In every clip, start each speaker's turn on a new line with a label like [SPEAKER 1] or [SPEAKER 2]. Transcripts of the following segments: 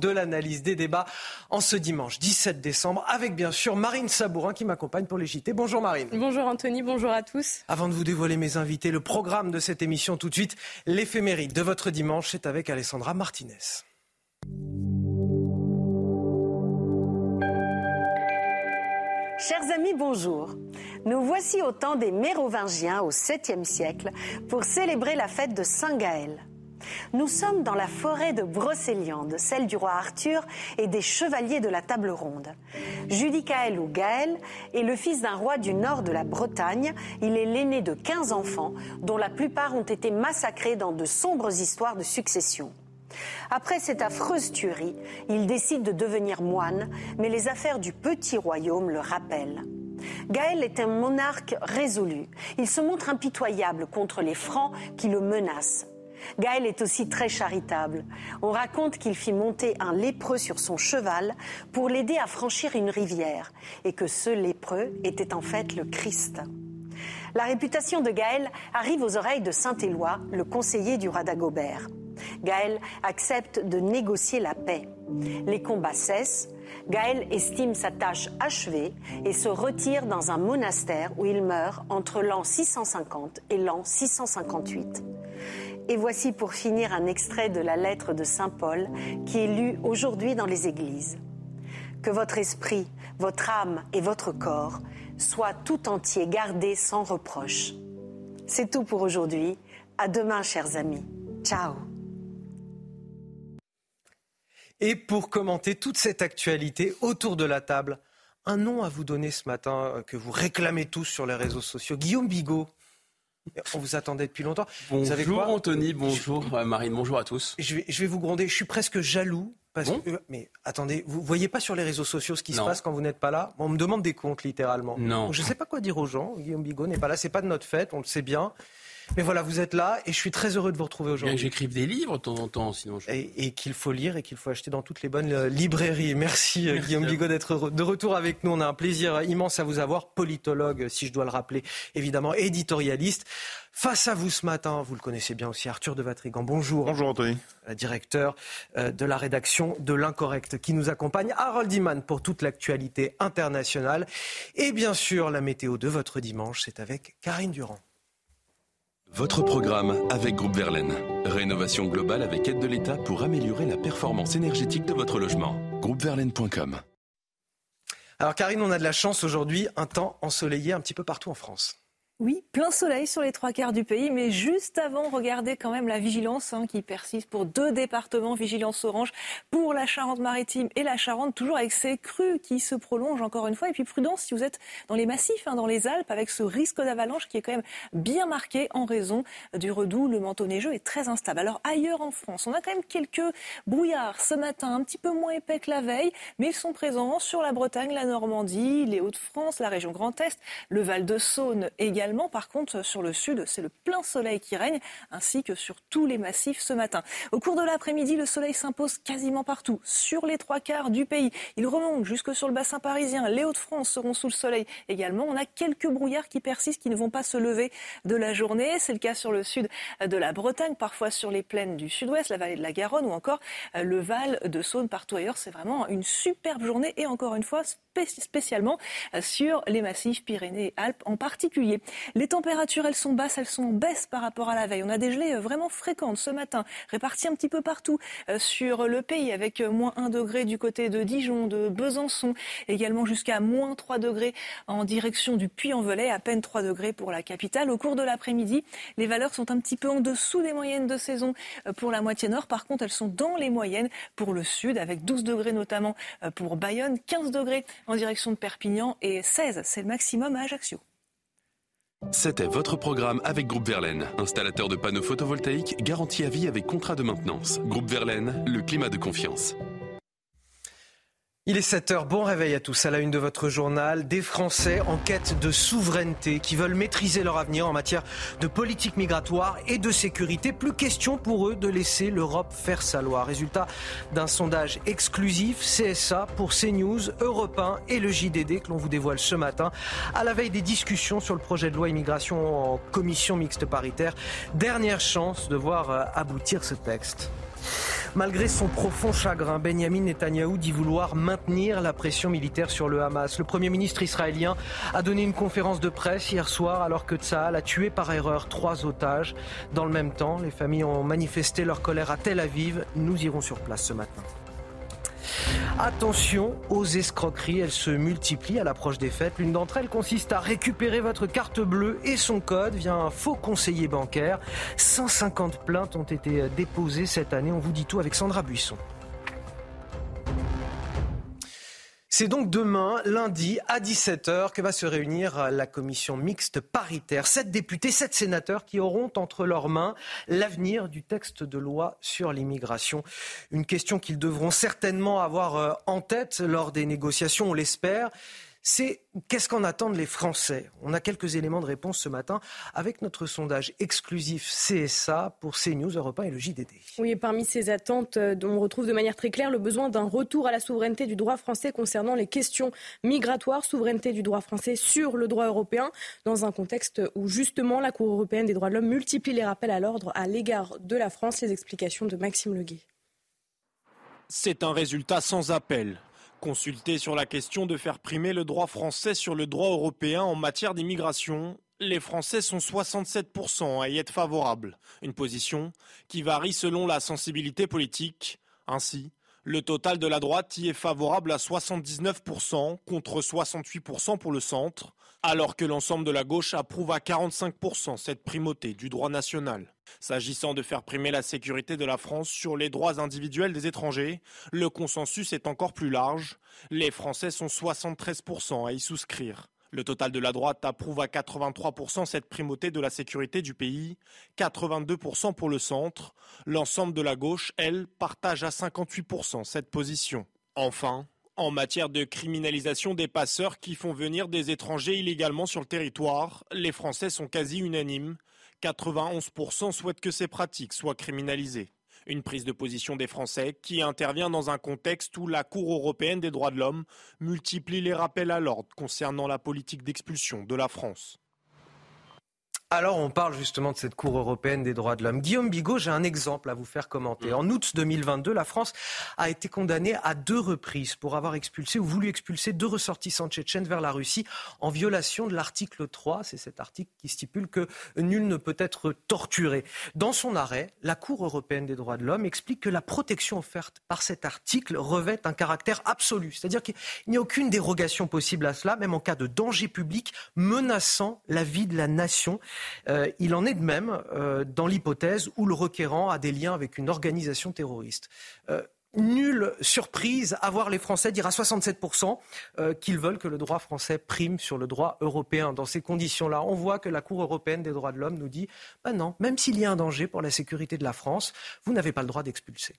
[SPEAKER 1] De l'analyse des débats en ce dimanche 17 décembre avec bien sûr Marine Sabourin qui m'accompagne pour les JT. Bonjour Marine.
[SPEAKER 2] Bonjour Anthony, bonjour à tous.
[SPEAKER 1] Avant de vous dévoiler mes invités, le programme de cette émission tout de suite, l'éphéméride de votre dimanche, c'est avec Alessandra Martinez.
[SPEAKER 3] Chers amis, bonjour. Nous voici au temps des Mérovingiens au 7e siècle pour célébrer la fête de Saint-Gaël. Nous sommes dans la forêt de Brocéliande, celle du roi Arthur et des chevaliers de la table ronde. Judicaël ou Gaël est le fils d'un roi du nord de la Bretagne. Il est l'aîné de 15 enfants, dont la plupart ont été massacrés dans de sombres histoires de succession. Après cette affreuse tuerie, il décide de devenir moine, mais les affaires du petit royaume le rappellent. Gaël est un monarque résolu. Il se montre impitoyable contre les Francs qui le menacent. Gaël est aussi très charitable. On raconte qu'il fit monter un lépreux sur son cheval pour l'aider à franchir une rivière et que ce lépreux était en fait le Christ. La réputation de Gaël arrive aux oreilles de Saint-Éloi, le conseiller du roi d'Agobert. Gaël accepte de négocier la paix. Les combats cessent. Gaël estime sa tâche achevée et se retire dans un monastère où il meurt entre l'an 650 et l'an 658. Et voici pour finir un extrait de la lettre de Saint Paul qui est lu aujourd'hui dans les églises. Que votre esprit, votre âme et votre corps soient tout entiers gardés sans reproche. C'est tout pour aujourd'hui. À demain, chers amis. Ciao.
[SPEAKER 1] Et pour commenter toute cette actualité autour de la table, un nom à vous donner ce matin euh, que vous réclamez tous sur les réseaux sociaux. Guillaume Bigot. On vous attendait depuis longtemps.
[SPEAKER 4] Bonjour Anthony, bonjour Marine, bonjour à tous.
[SPEAKER 1] Je vais, je vais vous gronder. Je suis presque jaloux parce que, euh, mais attendez, vous voyez pas sur les réseaux sociaux ce qui se passe quand vous n'êtes pas là? On me demande des comptes littéralement.
[SPEAKER 4] Non.
[SPEAKER 1] je ne sais pas quoi dire aux gens. Guillaume Bigot n'est pas là. C'est pas de notre fête, on le sait bien. Mais voilà, vous êtes là et je suis très heureux de vous retrouver aujourd'hui.
[SPEAKER 4] J'écrive des livres de temps en temps, sinon. Je...
[SPEAKER 1] Et, qu'il faut lire et qu'il faut acheter dans toutes les bonnes euh, librairies. Merci, euh, Guillaume Bigot d'être de retour avec nous. On a un plaisir immense à vous avoir, politologue, si je dois le rappeler, évidemment, éditorialiste. Face à vous ce matin, vous le connaissez bien aussi, Arthur de Vatrigan. Bonjour.
[SPEAKER 5] Bonjour Anthony.
[SPEAKER 1] Euh, directeur de la rédaction de l'Incorrect qui nous accompagne. Harold Iman pour toute l'actualité internationale. Et bien sûr, la météo de votre dimanche, c'est avec Karine Durand.
[SPEAKER 6] Votre programme avec Groupe Verlaine. Rénovation globale avec aide de l'État pour améliorer la performance énergétique de votre logement. Groupeverlaine.com.
[SPEAKER 1] Alors Karine, on a de la chance aujourd'hui, un temps ensoleillé un petit peu partout en France.
[SPEAKER 2] Oui, plein soleil sur les trois quarts du pays, mais juste avant, regardez quand même la vigilance hein, qui persiste pour deux départements, vigilance orange pour la Charente-Maritime et la Charente, toujours avec ces crues qui se prolongent encore une fois. Et puis prudence si vous êtes dans les massifs, hein, dans les Alpes, avec ce risque d'avalanche qui est quand même bien marqué en raison du redout. Le manteau neigeux est très instable. Alors ailleurs en France, on a quand même quelques brouillards ce matin, un petit peu moins épais que la veille, mais ils sont présents sur la Bretagne, la Normandie, les Hauts-de-France, la région Grand Est, le Val-de-Saône également par contre, sur le sud, c'est le plein soleil qui règne, ainsi que sur tous les massifs ce matin. Au cours de l'après-midi, le soleil s'impose quasiment partout, sur les trois quarts du pays. Il remonte jusque sur le bassin parisien. Les Hauts-de-France seront sous le soleil également. On a quelques brouillards qui persistent, qui ne vont pas se lever de la journée. C'est le cas sur le sud de la Bretagne, parfois sur les plaines du sud-ouest, la vallée de la Garonne ou encore le Val de Saône. Partout ailleurs, c'est vraiment une superbe journée et encore une fois, spécialement sur les massifs Pyrénées et Alpes en particulier. Les températures, elles sont basses, elles sont en baisse par rapport à la veille. On a des gelées euh, vraiment fréquentes ce matin, réparties un petit peu partout euh, sur le pays, avec euh, moins 1 degré du côté de Dijon, de Besançon, également jusqu'à moins 3 degrés en direction du Puy-en-Velay, à peine 3 degrés pour la capitale. Au cours de l'après-midi, les valeurs sont un petit peu en dessous des moyennes de saison pour la moitié nord. Par contre, elles sont dans les moyennes pour le sud, avec 12 degrés notamment pour Bayonne, 15 degrés en direction de Perpignan et 16, c'est le maximum à Ajaccio.
[SPEAKER 7] C'était votre programme avec Groupe Verlaine, installateur de panneaux photovoltaïques garantie à vie avec contrat de maintenance. Groupe Verlaine, le climat de confiance.
[SPEAKER 1] Il est 7 heures, bon réveil à tous. À la une de votre journal, des Français en quête de souveraineté qui veulent maîtriser leur avenir en matière de politique migratoire et de sécurité. Plus question pour eux de laisser l'Europe faire sa loi. Résultat d'un sondage exclusif CSA pour CNews, Europe 1 et le JDD que l'on vous dévoile ce matin à la veille des discussions sur le projet de loi immigration en commission mixte paritaire. Dernière chance de voir euh, aboutir ce texte. Malgré son profond chagrin, Benjamin Netanyahou dit vouloir maintenir la pression militaire sur le Hamas. Le Premier ministre israélien a donné une conférence de presse hier soir alors que Tsahal a tué par erreur trois otages. Dans le même temps, les familles ont manifesté leur colère à Tel Aviv. Nous irons sur place ce matin. Attention aux escroqueries, elles se multiplient à l'approche des fêtes. L'une d'entre elles consiste à récupérer votre carte bleue et son code via un faux conseiller bancaire. 150 plaintes ont été déposées cette année. On vous dit tout avec Sandra Buisson. C'est donc demain, lundi, à 17h, que va se réunir la commission mixte paritaire. Sept députés, sept sénateurs qui auront entre leurs mains l'avenir du texte de loi sur l'immigration. Une question qu'ils devront certainement avoir euh, en tête lors des négociations, on l'espère c'est qu'est-ce qu'en attendent les Français? On a quelques éléments de réponse ce matin avec notre sondage exclusif CSA pour CNews, Europe 1 et le JDD.
[SPEAKER 8] Oui, et parmi ces attentes, euh, on retrouve de manière très claire le besoin d'un retour à la souveraineté du droit français concernant les questions migratoires, souveraineté du droit français sur le droit européen, dans un contexte où justement la Cour européenne des droits de l'homme multiplie les rappels à l'ordre à l'égard de la France. Les explications de Maxime Leguet.
[SPEAKER 9] C'est un résultat sans appel. Consulté sur la question de faire primer le droit français sur le droit européen en matière d'immigration, les Français sont 67% à y être favorables, une position qui varie selon la sensibilité politique. Ainsi, le total de la droite y est favorable à 79% contre 68% pour le centre, alors que l'ensemble de la gauche approuve à 45% cette primauté du droit national. S'agissant de faire primer la sécurité de la France sur les droits individuels des étrangers, le consensus est encore plus large. Les Français sont 73% à y souscrire. Le total de la droite approuve à 83% cette primauté de la sécurité du pays, 82% pour le centre. L'ensemble de la gauche, elle, partage à 58% cette position. Enfin, en matière de criminalisation des passeurs qui font venir des étrangers illégalement sur le territoire, les Français sont quasi unanimes. 91% souhaitent que ces pratiques soient criminalisées. Une prise de position des Français qui intervient dans un contexte où la Cour européenne des droits de l'homme multiplie les rappels à l'ordre concernant la politique d'expulsion de la France.
[SPEAKER 1] Alors, on parle justement de cette Cour européenne des droits de l'homme. Guillaume Bigot, j'ai un exemple à vous faire commenter. Mm. En août 2022, la France a été condamnée à deux reprises pour avoir expulsé ou voulu expulser deux ressortissants tchétchènes vers la Russie en violation de l'article 3. C'est cet article qui stipule que nul ne peut être torturé. Dans son arrêt, la Cour européenne des droits de l'homme explique que la protection offerte par cet article revêt un caractère absolu. C'est-à-dire qu'il n'y a aucune dérogation possible à cela, même en cas de danger public menaçant la vie de la nation. Euh, il en est de même euh, dans l'hypothèse où le requérant a des liens avec une organisation terroriste. Euh, nulle surprise à voir les Français dire à 67% qu'ils veulent que le droit français prime sur le droit européen. Dans ces conditions-là, on voit que la Cour européenne des droits de l'homme nous dit bah non, même s'il y a un danger pour la sécurité de la France, vous n'avez pas le droit d'expulser.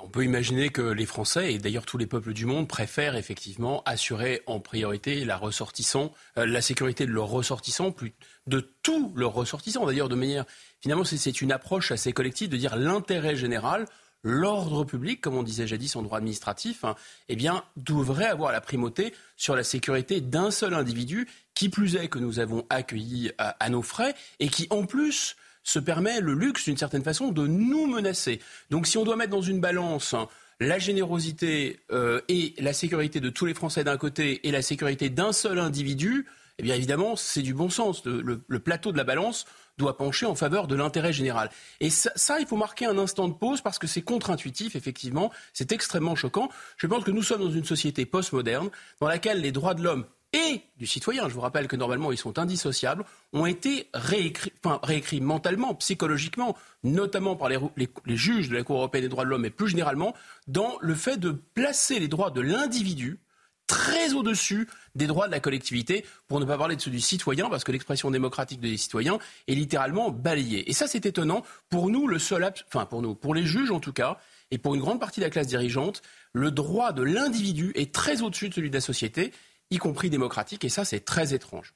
[SPEAKER 4] On peut imaginer que les Français, et d'ailleurs tous les peuples du monde, préfèrent effectivement assurer en priorité la, ressortissant, euh, la sécurité de leurs ressortissants, plus de tous leurs ressortissants. D'ailleurs, de manière, finalement, c'est une approche assez collective de dire l'intérêt général, l'ordre public, comme on disait jadis en droit administratif, hein, eh devrait avoir la primauté sur la sécurité d'un seul individu, qui plus est que nous avons accueilli à nos frais, et qui en plus se permet le luxe, d'une certaine façon, de nous menacer. Donc si on doit mettre dans une balance la générosité euh, et la sécurité de tous les Français d'un côté et la sécurité d'un seul individu, eh bien évidemment, c'est du bon sens. Le, plateau de la balance doit pencher en faveur de l'intérêt général. Et ça, il faut marquer un instant de pause parce que c'est contre-intuitif, effectivement, c'est extrêmement choquant. Je pense que nous sommes dans une société postmoderne dans laquelle les droits de l'homme et du citoyen, je vous rappelle que normalement ils sont indissociables, ont été réécrits, enfin, mentalement, psychologiquement, notamment par les, les, juges de la Cour européenne des droits de l'homme et plus généralement dans le fait de placer les droits de l'individu très au-dessus des droits de la collectivité, pour ne pas parler de ceux du citoyen, parce que l'expression démocratique des citoyens est littéralement balayée. Et ça, c'est étonnant. Pour nous, le seul, enfin pour nous, pour les juges en tout cas, et pour une grande partie de la classe dirigeante, le droit de l'individu est très au-dessus de celui de la société, y compris démocratique, et ça, c'est très étrange.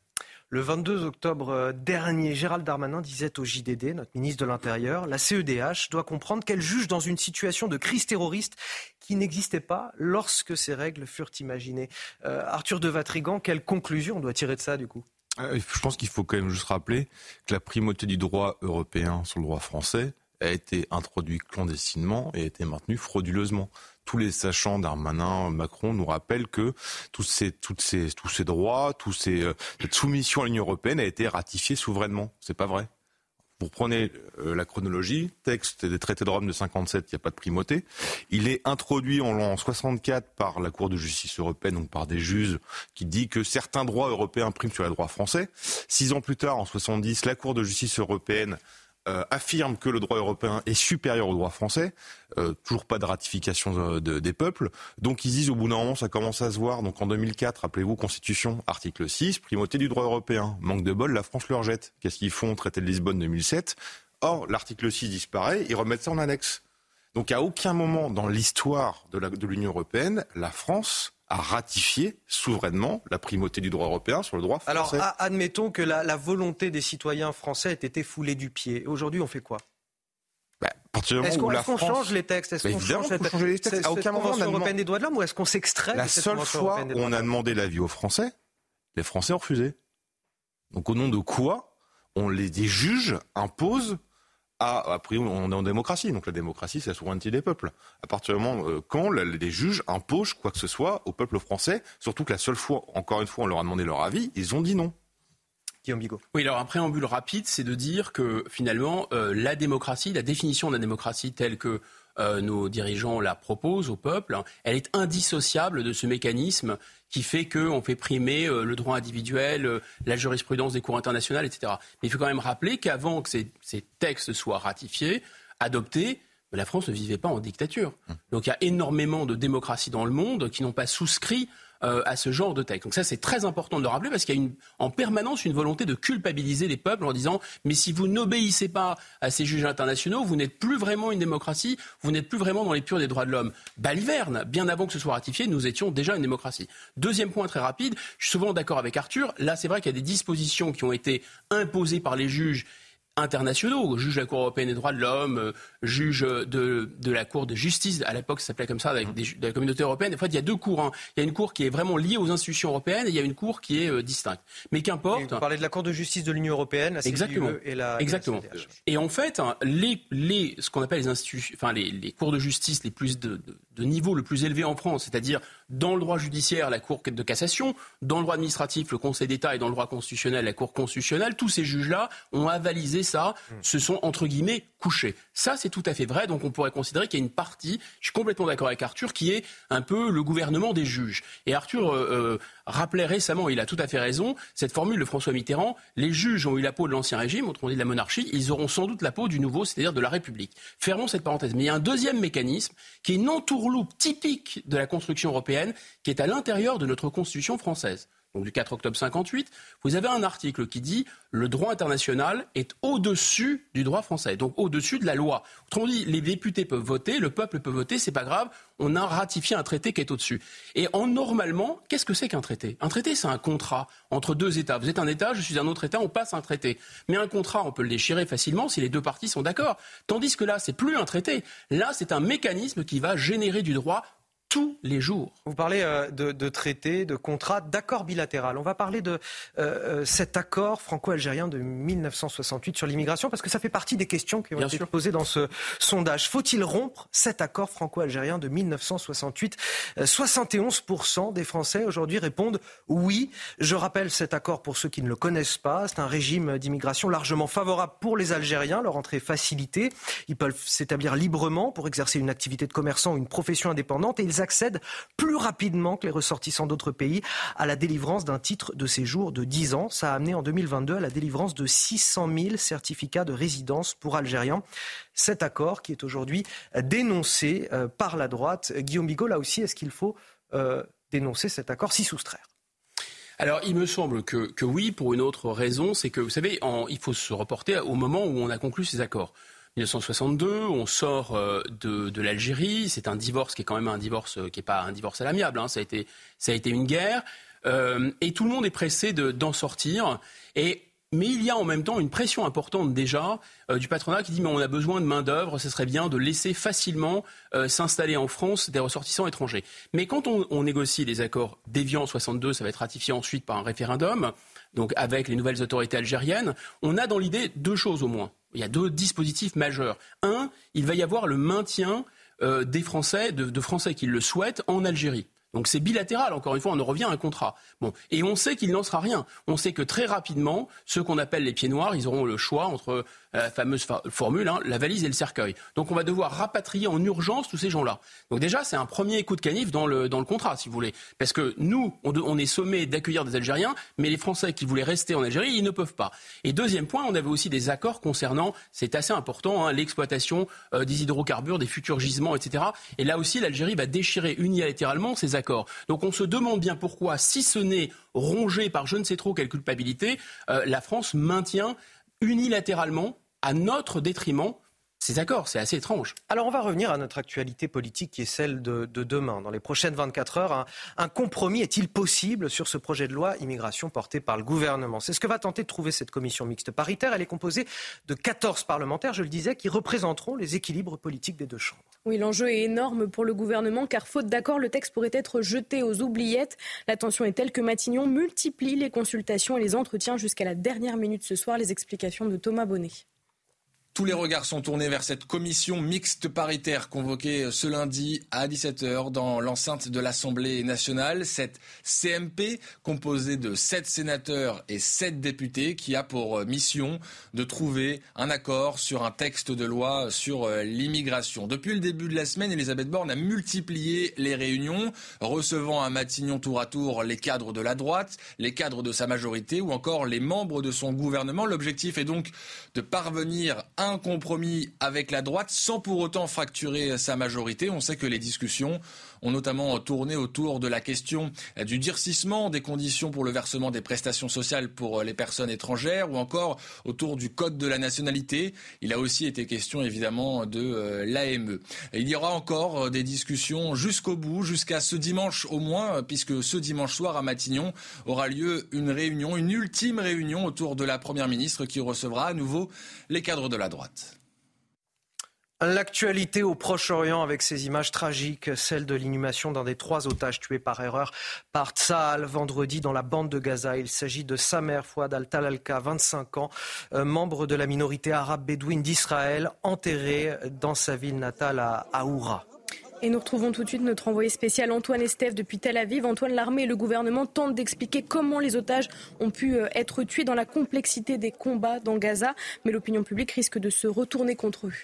[SPEAKER 1] Le 22 octobre euh, dernier, Gérald Darmanin disait au JDD, notre ministre de l'Intérieur, la CEDH doit comprendre qu'elle juge dans une situation de crise terroriste qui n'existait pas lorsque ces règles furent imaginées. Euh, Arthur de Vatrigan, quelle conclusion on doit tirer de ça du coup?
[SPEAKER 5] Euh, Je pense qu'il faut quand même juste rappeler que la primauté du droit européen sur le droit français a été introduite clandestinement et a été maintenue frauduleusement tous les sachants Darmanin, Macron nous rappellent que tous ces, droits, ces, euh, cette soumission à l'Union européenne a été ratifiée souverainement. C'est pas vrai? Vous prenez euh, la chronologie, texte des traités de Rome de 57, il n'y a pas de primauté. Il est introduit en l'an 64 par la Cour de justice européenne, donc par des juges, qui dit que certains droits européens priment sur les droits français. Six ans plus tard, en 70, la Cour de justice européenne euh, affirme que le droit européen est supérieur au droit français. Euh, toujours pas de ratification des peuples. Donc ils disent au bout d'un moment, ça commence à se voir. Donc en 2004, rappelez-vous, Constitution, article 6, primauté du droit européen. Manque de bol, la France leur jette. Qu'est-ce qu'ils font Traité de Lisbonne 2007. Or, l'article 6 disparaît, ils remettent ça en annexe. Donc à aucun moment dans l'histoire de l'Union européenne, la France a ratifié souverainement la primauté du droit européen sur le droit français.
[SPEAKER 1] Alors, admettons que la, volonté des citoyens français ait été foulée du pied. Aujourd'hui, on fait quoi?
[SPEAKER 5] Bah, est-ce
[SPEAKER 1] qu'on change les textes?
[SPEAKER 5] Est-ce qu'on change les textes
[SPEAKER 1] À aucun moment, européenne des droits de l'homme ou est-ce qu'on s'extrait
[SPEAKER 5] La seule fois où on a demandé l'avis aux Français, les Français ont refusé. Donc au nom de quoi on les, les juges imposent a priori, on est en démocratie, donc la démocratie, c'est la souveraineté des peuples. À partir du moment euh, quand les juges imposent quoi que ce soit au peuple français, surtout que la seule fois, encore une fois, on leur a demandé leur avis, ils ont dit non.
[SPEAKER 1] Guillaume Bigot.
[SPEAKER 4] Oui, alors un préambule rapide, c'est de dire que finalement, euh, la démocratie, la définition de la démocratie telle que euh, nos dirigeants la proposent au peuple, hein, elle est indissociable de ce mécanisme qui fait qu'on fait primer euh, le droit individuel, euh, la jurisprudence des cours internationales, etc. Mais il faut quand même rappeler qu'avant que ces, ces, textes soient ratifiés, adoptés, la France ne vivait pas en dictature. Hum. Donc il y a énormément de démocraties dans le monde qui n'ont pas souscrit euh, à ce genre de texte. Donc ça, c'est très important de le rappeler parce qu'il y a en permanence une volonté de culpabiliser les peuples en disant mais si vous n'obéissez pas à ces juges internationaux, vous n'êtes plus vraiment une démocratie, vous n'êtes plus vraiment dans les des droits de l'homme. Baliverne, bien avant que ce soit ratifié, nous étions déjà une démocratie. Deuxième point très rapide, je suis souvent d'accord avec Arthur. Là, c'est vrai qu'il y a des dispositions qui ont été imposées par les juges internationaux, juge de la Cour européenne des droits de l'homme, euh, juge de, de, la Cour de justice, à l'époque ça s'appelait comme ça, avec des, de la communauté européenne. En fait, il y a deux cours. Hein. Il y a une cour qui est vraiment liée aux institutions européennes et il y a une cour qui est euh, distincte. Mais qu'importe.
[SPEAKER 1] Vous parlez de la Cour de justice de l'Union européenne, la
[SPEAKER 4] Exactement.
[SPEAKER 1] et la
[SPEAKER 4] Exactement. Et, en fait, hein, les, les, ce qu'on appelle les institutions, enfin les, les, cours de justice les plus de, de, de niveau le plus élevé en France, c'est-à-dire dans le droit judiciaire, la Cour de cassation, dans le droit administratif, le Conseil d'État et dans le droit constitutionnel, la Cour constitutionnelle, tous ces juges-là ont avalisé ça, se sont entre guillemets couchés. Ça, c'est tout à fait vrai. Donc on pourrait considérer qu'il y a une partie, je suis complètement d'accord avec Arthur, qui est un peu le gouvernement des juges. Et Arthur euh, euh, rappelait récemment, il a tout à fait raison, cette formule de François Mitterrand, les juges ont eu la peau de l'ancien régime, autrement dit de la monarchie, ils auront sans doute la peau du nouveau, c'est-à-dire de la République. Fermons cette parenthèse. Mais il y a un deuxième mécanisme qui est une entourloupe typique de la construction européenne, qui est à l'intérieur de notre Constitution française donc du 4 octobre 58, vous avez un article qui dit le droit international est au-dessus du droit français, donc au-dessus de la loi. Autrement dit, les députés peuvent voter, le peuple peut voter, c'est pas grave, on a ratifié un traité qui est au-dessus. Et en normalement, qu'est-ce que c'est qu'un traité? Un traité, c'est un contrat entre deux États. Vous êtes un État, je suis un autre État, on passe un traité. Mais un contrat, on peut le déchirer facilement si les deux parties sont d'accord. Tandis que là, c'est plus un traité. Là, c'est un mécanisme qui va générer du droit tous les jours.
[SPEAKER 1] Vous parlez euh, de, traités, de contrats, d'accords bilatéraux. On va parler de euh, euh, cet accord franco-algérien de 1968 sur l'immigration parce que ça fait partie des questions qui ont été posées dans ce sondage. Faut-il rompre cet accord franco-algérien de 1968 71% des Français aujourd'hui répondent oui. Je rappelle cet accord pour ceux qui ne le connaissent pas. C'est un régime d'immigration largement favorable pour les Algériens. Leur entrée facilitée. Ils peuvent s'établir librement pour exercer une activité de commerçant ou une profession indépendante et ils accèdent plus rapidement que les ressortissants d'autres pays à la délivrance d'un titre de séjour de 10 ans. Ça a amené en 2022 à la délivrance de 600 000 certificats de résidence pour Algériens. Cet accord qui est aujourd'hui dénoncé euh, par la droite. Guillaume Bigot, là aussi, est-ce qu'il faut euh, dénoncer cet accord, s'y soustraire?
[SPEAKER 4] Alors, il me semble que, oui, pour une autre raison, c'est que, vous savez, il faut se reporter au moment où on a conclu ces accords. 1962, on sort euh, de, l'Algérie. C'est un divorce qui est quand même un divorce euh, qui n'est pas un divorce à l'amiable. Hein. Ça, a été, ça a été une guerre. Euh, et tout le monde est pressé d'en sortir. Mais il y a en même temps une pression importante déjà du patronat qui dit mais on a besoin de main d'œuvre, ce serait bien de laisser facilement s'installer en France des ressortissants étrangers. Mais quand on, négocie les accords d'Évian 62, ça va être ratifié ensuite par un référendum, donc avec les nouvelles autorités algériennes, on a dans l'idée deux choses au moins. Il y a deux dispositifs majeurs. Un, il va y avoir le maintien euh, des Français, de Français qui le souhaitent en Algérie. Donc c'est bilatéral, encore une fois, on en revient à un contrat. Bon, et on sait qu'il n'en sera rien. On sait que très rapidement, ceux qu'on appelle les pieds noirs, ils auront le choix entre la fameuse formule, hein, la valise et le cercueil. Donc on va devoir rapatrier en urgence tous ces gens-là. Donc déjà, c'est un premier coup de canif dans le, dans le contrat, si vous voulez. Parce que nous, on, est sommé d'accueillir des Algériens, mais les Français qui voulaient rester en Algérie, ils ne peuvent pas. Et deuxième point, on avait aussi des accords concernant, c'est assez important, hein, l'exploitation euh, des hydrocarbures, des futurs gisements, etc. Et là aussi, l'Algérie va déchirer unilatéralement ces accords. Donc on se demande bien pourquoi, si ce n'est rongé par je ne sais trop quelle culpabilité, euh, la France maintient unilatéralement à notre détriment ces accords. C'est assez étrange.
[SPEAKER 1] Alors on va revenir à notre actualité politique qui est celle de, demain. Dans les prochaines 24 heures, un, compromis est-il possible sur ce projet de loi immigration porté par le gouvernement? C'est ce que va tenter de trouver cette commission mixte paritaire. Elle est composée de 14 parlementaires, je le disais, qui représenteront les équilibres politiques des deux chambres.
[SPEAKER 8] Oui, l'enjeu est énorme pour le gouvernement car faute d'accord, le texte pourrait être jeté aux oubliettes. La tension est telle que Matignon multiplie les consultations et les entretiens jusqu'à la dernière minute ce soir. Les explications de Thomas Bonnet.
[SPEAKER 10] Tous les regards sont tournés vers cette commission mixte paritaire convoquée ce lundi à 17h dans l'enceinte de l'Assemblée nationale. Cette CMP composée de sept sénateurs et sept députés qui a pour mission de trouver un accord sur un texte de loi sur euh, l'immigration. Depuis le début de la semaine, Elisabeth Borne a multiplié les réunions, recevant à Matignon tour à tour les cadres de la droite, les cadres de sa majorité ou encore les membres de son gouvernement. L'objectif est donc de parvenir à un compromis avec la droite sans pour autant fracturer sa majorité. On sait que les discussions ont notamment tourné autour de la question du durcissement des conditions pour le versement des prestations sociales pour les personnes étrangères ou encore autour du code de la nationalité. Il a aussi été question évidemment de euh, l'AME. Il y aura encore des discussions jusqu'au bout, jusqu'à ce dimanche au moins, puisque ce dimanche soir à Matignon aura lieu une réunion, une ultime réunion autour de la Première ministre qui recevra à nouveau les cadres de la droite.
[SPEAKER 1] L'actualité au Proche-Orient avec ces images tragiques, celle de l'inhumation d'un des trois otages tués par erreur par Tsahal vendredi dans la bande de Gaza. Il s'agit de Samer Fouad al-Talalka, 25 ans, euh, membre de la minorité arabe bédouine d'Israël, enterré dans sa ville natale à Aoura.
[SPEAKER 8] Et nous retrouvons tout de suite notre envoyé spécial Antoine Estève depuis Tel Aviv. Antoine, l'armée et le gouvernement tentent d'expliquer comment les otages ont pu euh, être tués dans la complexité des combats dans Gaza, mais l'opinion publique risque de se retourner contre eux.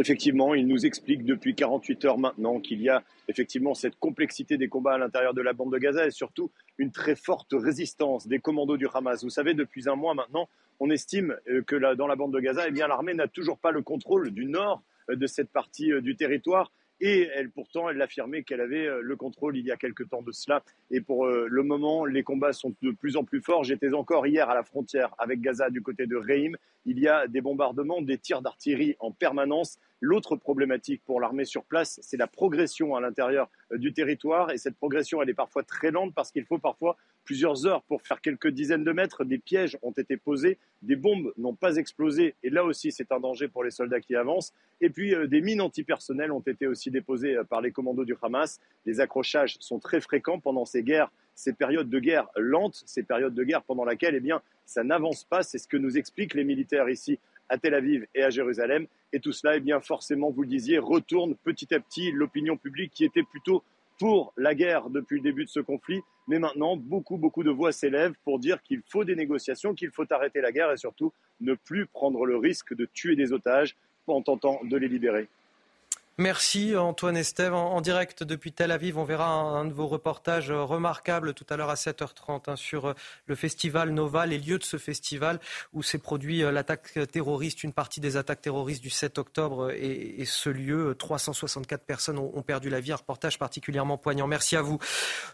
[SPEAKER 11] Effectivement, il nous explique depuis 48 heures maintenant qu'il y a effectivement cette complexité des combats à l'intérieur de la bande de Gaza et surtout une très forte résistance des commandos du Hamas. Vous savez, depuis un mois maintenant, on estime euh, que dans la bande de Gaza, eh l'armée n'a toujours pas le contrôle du nord euh, de cette partie euh, du territoire et elle, pourtant, elle affirmait qu'elle avait euh, le contrôle il y a quelque temps de cela. Et pour euh, le moment, les combats sont de plus en plus forts. J'étais encore hier à la frontière avec Gaza du côté de Reim. Il y a des bombardements, des tirs d'artillerie en permanence. L'autre problématique pour l'armée sur place, c'est la progression à l'intérieur euh, du territoire. Et cette progression, elle est parfois très lente parce qu'il faut parfois plusieurs heures pour faire quelques dizaines de mètres. Des pièges ont été posés, des bombes n'ont pas explosé. Et là aussi, c'est un danger pour les soldats qui avancent. Et puis, des mines antipersonnelles ont été aussi déposées euh, par les commandos du Hamas. Les accrochages sont très fréquents pendant ces guerres, ces périodes de guerre lentes, ces périodes de guerre pendant lesquelles eh bien, ça n'avance pas. C'est ce que nous expliquent les militaires ici à Tel Aviv et à Jérusalem. Et tout cela, eh bien, forcément, vous le disiez, retourne petit à petit l'opinion publique qui était plutôt pour la guerre depuis le début de ce conflit. Mais maintenant, beaucoup, beaucoup de voix s'élèvent pour dire qu'il faut des négociations, qu'il faut arrêter la guerre et surtout ne plus prendre le risque de tuer des otages en tentant de les libérer.
[SPEAKER 1] Merci Antoine Estève. En, direct depuis Tel Aviv, on verra un, de vos reportages remarquables tout à l'heure à 7h30 hein, sur euh, le festival Nova, les lieux de ce festival où s'est produit euh, l'attaque terroriste, une partie des attaques terroristes du 7 octobre et, ce lieu. 364 personnes ont, perdu la vie. Un reportage particulièrement poignant. Merci à vous.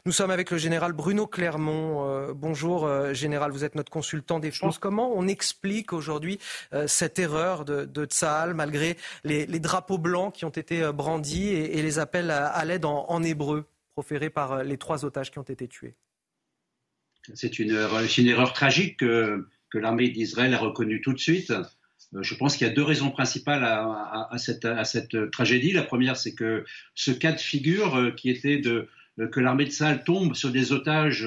[SPEAKER 1] Nous sommes avec le général Bruno Clermont. Euh, bonjour général, vous êtes notre consultant défense. Comment on explique aujourd'hui cette erreur de, de malgré les drapeaux blancs qui ont été euh, brandis et, les appels à, l'aide en, hébreu proférés par euh, les trois otages qui ont été tués.
[SPEAKER 12] C'est une, une, erreur tragique que, l'armée d'Israël a reconnue tout de suite. Euh, je pense qu'il y a deux raisons principales à, cette, tragédie. La première, c'est que ce cas de figure qui était que l'armée de Sahel tombe sur des otages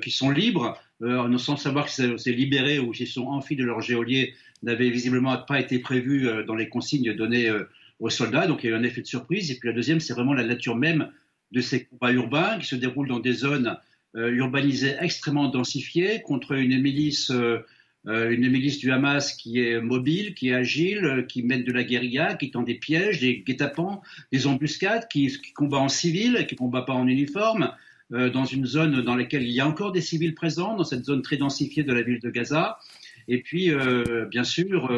[SPEAKER 12] qui sont libres, euh, sans savoir qu'ils s'est libérés ou qu'ils sont enfuis de leur géolier, n'avait visiblement pas été prévu dans les consignes données aux soldats. Donc il y a eu un effet de surprise. Et puis la deuxième, c'est vraiment la nature même de ces combats urbains qui se déroulent dans des zones euh, urbanisées extrêmement densifiées contre une milice, euh, euh, une milice du Hamas qui est mobile, qui est agile, qui mène de la guérilla, qui tend des pièges, des guet-apens, des embuscades, qui, combat en civil, qui combat pas en uniforme, dans une zone dans laquelle il y a encore des civils présents, dans cette zone très densifiée de la ville de Gaza. Et puis, bien sûr,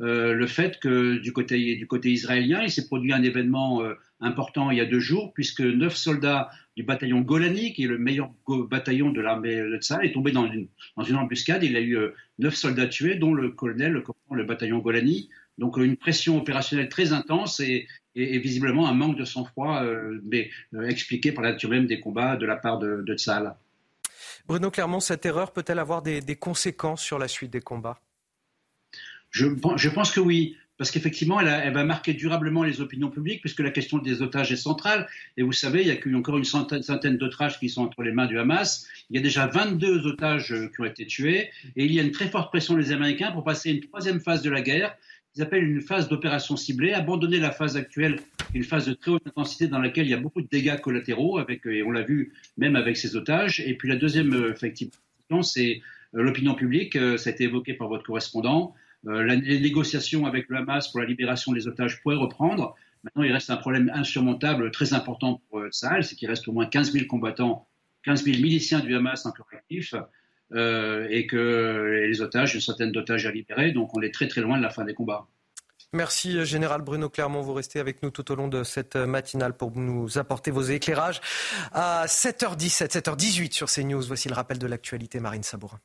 [SPEAKER 12] le fait que du côté, israélien, il s'est produit un événement euh, important il y a deux jours, puisque neuf soldats du bataillon Golani, qui est le meilleur bataillon de l'armée de Tsahal, est tombé dans une, embuscade. Il a eu euh, neuf soldats tués, dont le colonel, le le bataillon Golani. Donc une pression opérationnelle très intense et, visiblement un manque de sang-froid, mais expliqué par la nature même des combats de la part de, de.
[SPEAKER 1] Bruno Clermont, cette erreur peut-elle avoir des conséquences sur la suite des combats?
[SPEAKER 12] Je, pense que oui parce qu'effectivement, elle, va marquer durablement les opinions publiques, puisque la question des otages est centrale. Et vous savez, il y a encore une centaine, d'otages qui sont entre les mains du Hamas. Il y a déjà 22 otages euh, qui ont été tués. Et il y a une très forte pression des Américains pour passer une troisième phase de la guerre, qu'ils appellent une phase d'opération ciblée, abandonner la phase actuelle, une phase de très haute intensité dans laquelle il y a beaucoup de dégâts collatéraux, avec, et on l'a vu même avec ces otages. Et puis la deuxième, euh, effectivement, c'est euh, l'opinion publique. Ça a été évoqué par votre correspondant. Euh, les négociations avec le Hamas pour la libération des otages pourraient reprendre. Maintenant, il reste un problème insurmontable très important pour euh, Sahel, c'est qu'il reste au moins 15 000 combattants, 15 000 miliciens du Hamas encore actifs, euh, et que les otages, une centaine d'otages à libérer, donc on est très très loin de la fin des combats.
[SPEAKER 1] Merci Général Bruno Clermont. Vous restez avec nous tout au long de cette matinale pour nous apporter vos éclairages. À 7h17, 7h18 sur CNews, voici le rappel de l'actualité. Marine Sabourin.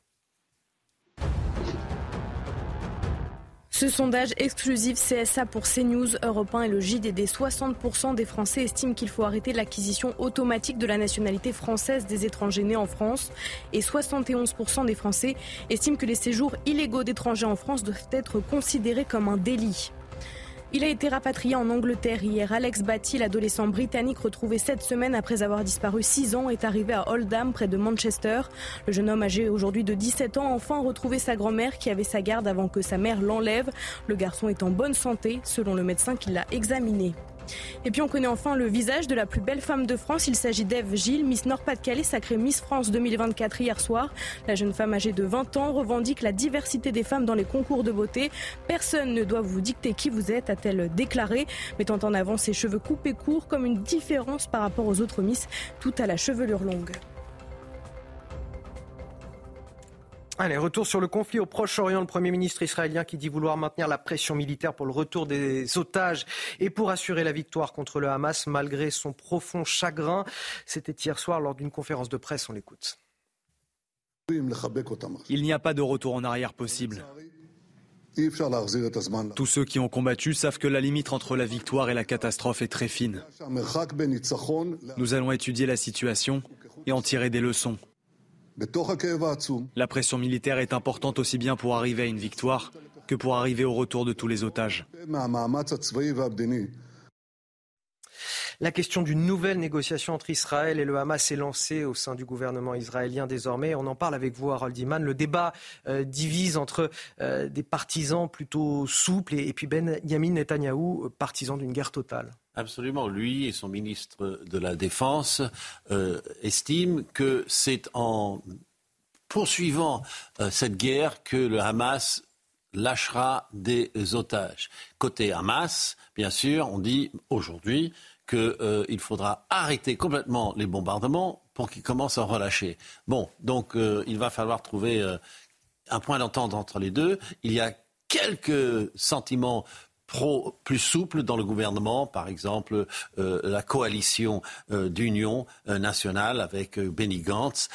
[SPEAKER 8] Ce sondage exclusif CSA pour CNews, Europe 1 et le JDD, 60% des Français estiment qu'il faut arrêter l'acquisition automatique de la nationalité française des étrangers nés en France et 71% des Français estiment que les séjours illégaux d'étrangers en France doivent être considérés comme un délit. Il a été rapatrié en Angleterre hier. Alex Batty, l'adolescent britannique retrouvé cette semaine après avoir disparu 6 ans, est arrivé à Oldham, près de Manchester. Le jeune homme âgé aujourd'hui de 17 ans a enfin retrouvé sa grand-mère qui avait sa garde avant que sa mère l'enlève. Le garçon est en bonne santé, selon le médecin qui l'a examiné. Et puis on connaît enfin le visage de la plus belle femme de France. Il s'agit d'Ève Gilles, Miss Nord-Pas-de-Calais, sacrée Miss France 2024 hier soir. La jeune femme âgée de 20 ans revendique la diversité des femmes dans les concours de beauté. Personne ne doit vous dicter qui vous êtes, a-t-elle déclaré, mettant en avant ses cheveux coupés courts comme une différence par rapport aux autres Miss, tout à la chevelure longue.
[SPEAKER 1] Allez, retour sur le conflit au Proche-Orient. Le Premier ministre israélien qui dit vouloir maintenir la pression militaire pour le retour des otages et pour assurer la victoire contre le Hamas malgré son profond chagrin. C'était hier soir lors d'une conférence de presse. On l'écoute.
[SPEAKER 13] Il n'y a pas de retour en arrière possible. Tous ceux qui ont combattu savent que la limite entre la victoire et la catastrophe est très fine. Nous allons étudier la situation et en tirer des leçons. La pression militaire est importante aussi bien pour arriver à une victoire que pour arriver au retour de tous les otages.
[SPEAKER 1] La question d'une nouvelle négociation entre Israël et le Hamas est lancée au sein du gouvernement israélien désormais. On en parle avec vous, Harold Iman. Le débat euh, divise entre euh, des partisans plutôt souples et, et puis Benjamin Netanyahou, partisan d'une guerre totale.
[SPEAKER 14] Absolument. Lui et son ministre de la Défense euh, estiment que c'est en poursuivant euh, cette guerre que le Hamas lâchera des otages. Côté Hamas, bien sûr, on dit aujourd'hui qu'il euh, faudra arrêter complètement les bombardements pour qu'ils commencent à relâcher. Bon, donc il va falloir trouver un point d'entente entre les deux. Il y a quelques sentiments pro, plus souples dans le gouvernement, par exemple la coalition d'union nationale avec Benny Gantz,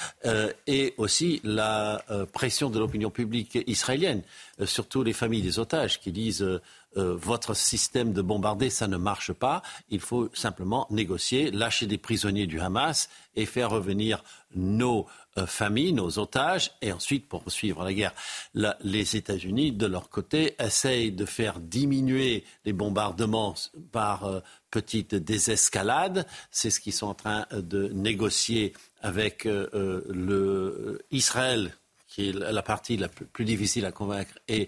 [SPEAKER 14] et aussi la pression de l'opinion publique israélienne, surtout les familles des otages qui disent euh, votre système de bombarder, ça ne marche pas. Il faut simplement négocier, lâcher des prisonniers du Hamas et faire revenir nos euh, familles, nos otages, et ensuite poursuivre la guerre. les États-Unis, de leur côté, essayent de faire diminuer les bombardements par euh, petites désescalades. C'est ce qu'ils sont en train de négocier avec Israël qui est la partie la plus difficile à convaincre, et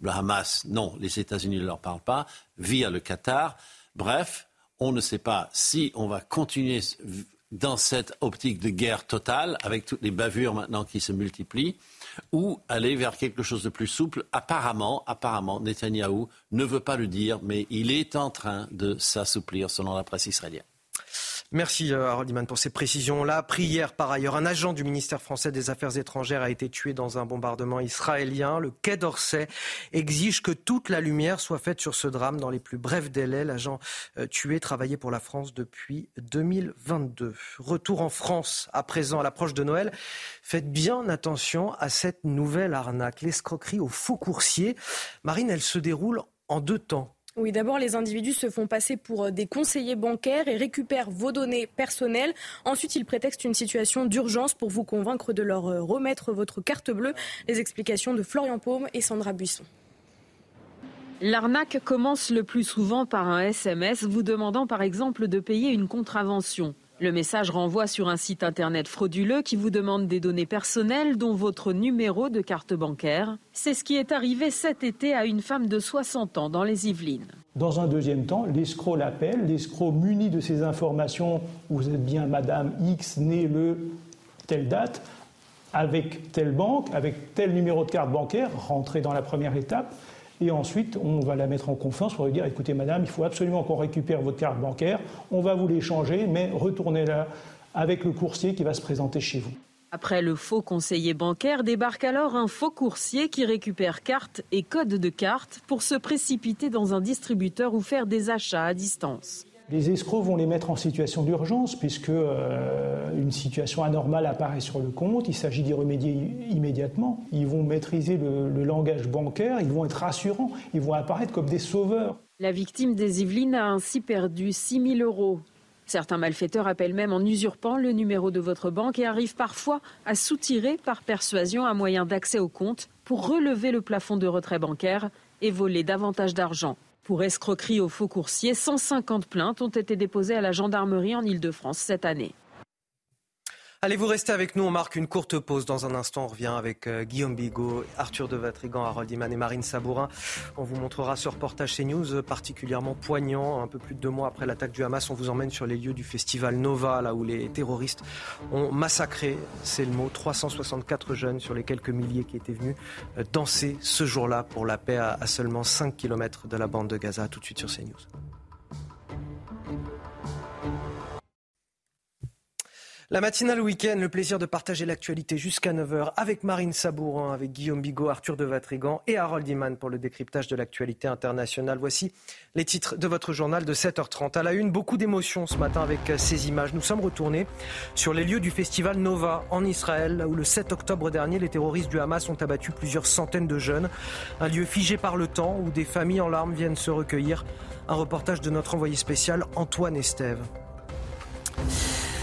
[SPEAKER 14] le Hamas, non, les États-Unis ne leur parlent pas, via le Qatar. Bref, on ne sait pas si on va continuer dans cette optique de guerre totale, avec toutes les bavures maintenant qui se multiplient, ou aller vers quelque chose de plus souple. Apparemment, apparemment, Netanyahou ne veut pas le dire, mais il est en train de s'assouplir selon la presse israélienne.
[SPEAKER 1] Merci euh, Harold Iman pour ces précisions-là. Prière par ailleurs, un agent du ministère français des Affaires étrangères a été tué dans un bombardement israélien. Le Quai d'Orsay exige que toute la lumière soit faite sur ce drame dans les plus brefs délais. L'agent euh, tué travaillait pour la France depuis 2022. Retour en France à présent à l'approche de Noël. Faites bien attention à cette nouvelle arnaque, l'escroquerie aux faux coursiers. Marine, elle se déroule en deux temps.
[SPEAKER 8] Oui, d'abord, les individus se font passer pour euh, des conseillers bancaires et récupèrent vos données personnelles. Ensuite, ils prétextent une situation d'urgence pour vous convaincre de leur euh, remettre votre carte bleue. Les explications de Florian Paume et Sandra Buisson.
[SPEAKER 15] L'arnaque commence le plus souvent par un SMS vous demandant par exemple de payer une contravention. Le message renvoie sur un site internet frauduleux qui vous demande des données personnelles dont votre numéro de carte bancaire. C'est ce qui est arrivé cet été à une femme de 60 ans dans les Yvelines.
[SPEAKER 16] Dans un deuxième temps, l'escroc l'appelle, l'escroc muni de ces informations, vous êtes bien Madame X, née le telle date, avec telle banque, avec tel numéro de carte bancaire, rentré dans la première étape, et ensuite, on va la mettre en confiance pour lui dire écoutez, madame, il faut absolument qu'on récupère votre carte bancaire. On va vous l'échanger, mais retournez-la avec le coursier qui va se présenter chez vous.
[SPEAKER 15] Après le faux conseiller bancaire, débarque alors un faux coursier qui récupère carte et code de carte pour se précipiter dans un distributeur ou faire des achats à distance.
[SPEAKER 16] Les escrocs vont les mettre en situation d'urgence puisque euh, une situation anormale apparaît sur le compte. Il s'agit d'y remédier immédiatement. Ils vont maîtriser le, le, langage bancaire, ils vont être rassurants, ils vont apparaître comme des sauveurs.
[SPEAKER 15] La victime des Yvelines a ainsi perdu 6 000 euros. Certains malfaiteurs appellent même en usurpant le numéro de votre banque et arrivent parfois à soutirer par persuasion un moyen d'accès au compte pour relever le plafond de retrait bancaire et voler davantage d'argent. Pour escroquerie aux faux coursiers, 150 plaintes ont été déposées à la gendarmerie en Ile-de-France cette année.
[SPEAKER 1] Allez, vous restez avec nous. On marque une courte pause. Dans un instant, on revient avec euh, Guillaume Bigot, Arthur de Vatrigan, Harold Iman et Marine Sabourin. On vous montrera ce reportage CNews euh, particulièrement poignant. Un peu plus de deux mois après l'attaque du Hamas, on vous emmène sur les lieux du festival Nova, là où les terroristes ont massacré, c'est le mot, 364 jeunes sur les quelques milliers qui étaient venus euh, danser ce jour-là pour la paix à seulement 5 km de la bande de Gaza. tout de suite sur CNews. La matinale week-end, le plaisir de partager l'actualité jusqu'à 9h avec Marine Sabourin, avec Guillaume Bigot, Arthur de Vatrigan et Harold Iman pour le décryptage de l'actualité internationale. Voici les titres de votre journal de 7h30. À la une, beaucoup d'émotions ce matin avec ces images. Nous sommes retournés sur les lieux du festival Nova en Israël, où le 7 octobre dernier, les terroristes du Hamas ont abattu plusieurs centaines de jeunes. Un lieu figé par le temps où des familles en larmes viennent se recueillir. Un reportage de notre envoyé spécial Antoine Estève.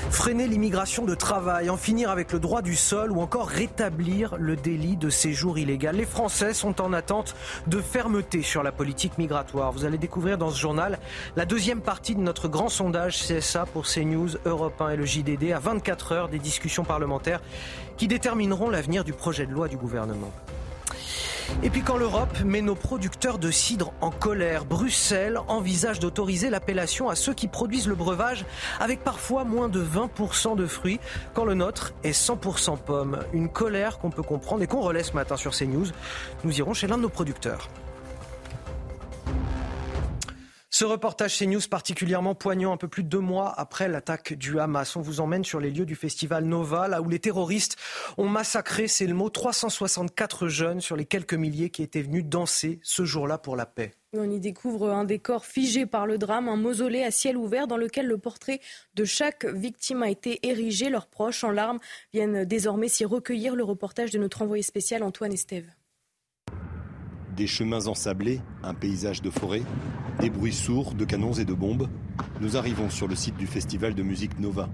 [SPEAKER 1] Freiner l'immigration de travail, en finir avec le droit du sol ou encore rétablir le délit de séjour illégal. Les Français sont en attente de fermeté sur la politique migratoire. Vous allez découvrir dans ce journal la deuxième partie de notre grand sondage CSA pour CNews, Europe 1 et le JDD à 24 heures des discussions parlementaires qui détermineront l'avenir du projet de loi du gouvernement. Et puis quand l'Europe met nos producteurs de cidre en colère, Bruxelles envisage d'autoriser l'appellation à ceux qui produisent le breuvage avec parfois moins de 20% de fruits, quand le nôtre est 100% pomme. Une colère qu'on peut comprendre et qu'on relaie ce matin sur CNews. Nous irons chez l'un de nos producteurs. Ce reportage CNews particulièrement poignant un peu plus de deux mois après l'attaque du Hamas. On vous emmène sur les lieux du festival Nova, là où les terroristes ont massacré, c'est le mot, 364 jeunes sur les quelques milliers qui étaient venus danser ce jour-là pour la paix.
[SPEAKER 8] On y découvre un décor figé par le drame, un mausolée à ciel ouvert dans lequel le portrait de chaque victime a été érigé. Leurs proches, en larmes, viennent désormais s'y recueillir. Le reportage de notre envoyé spécial Antoine Estève.
[SPEAKER 17] Des chemins ensablés, un paysage de forêt, des bruits sourds de canons et de bombes. Nous arrivons sur le site du festival de musique Nova.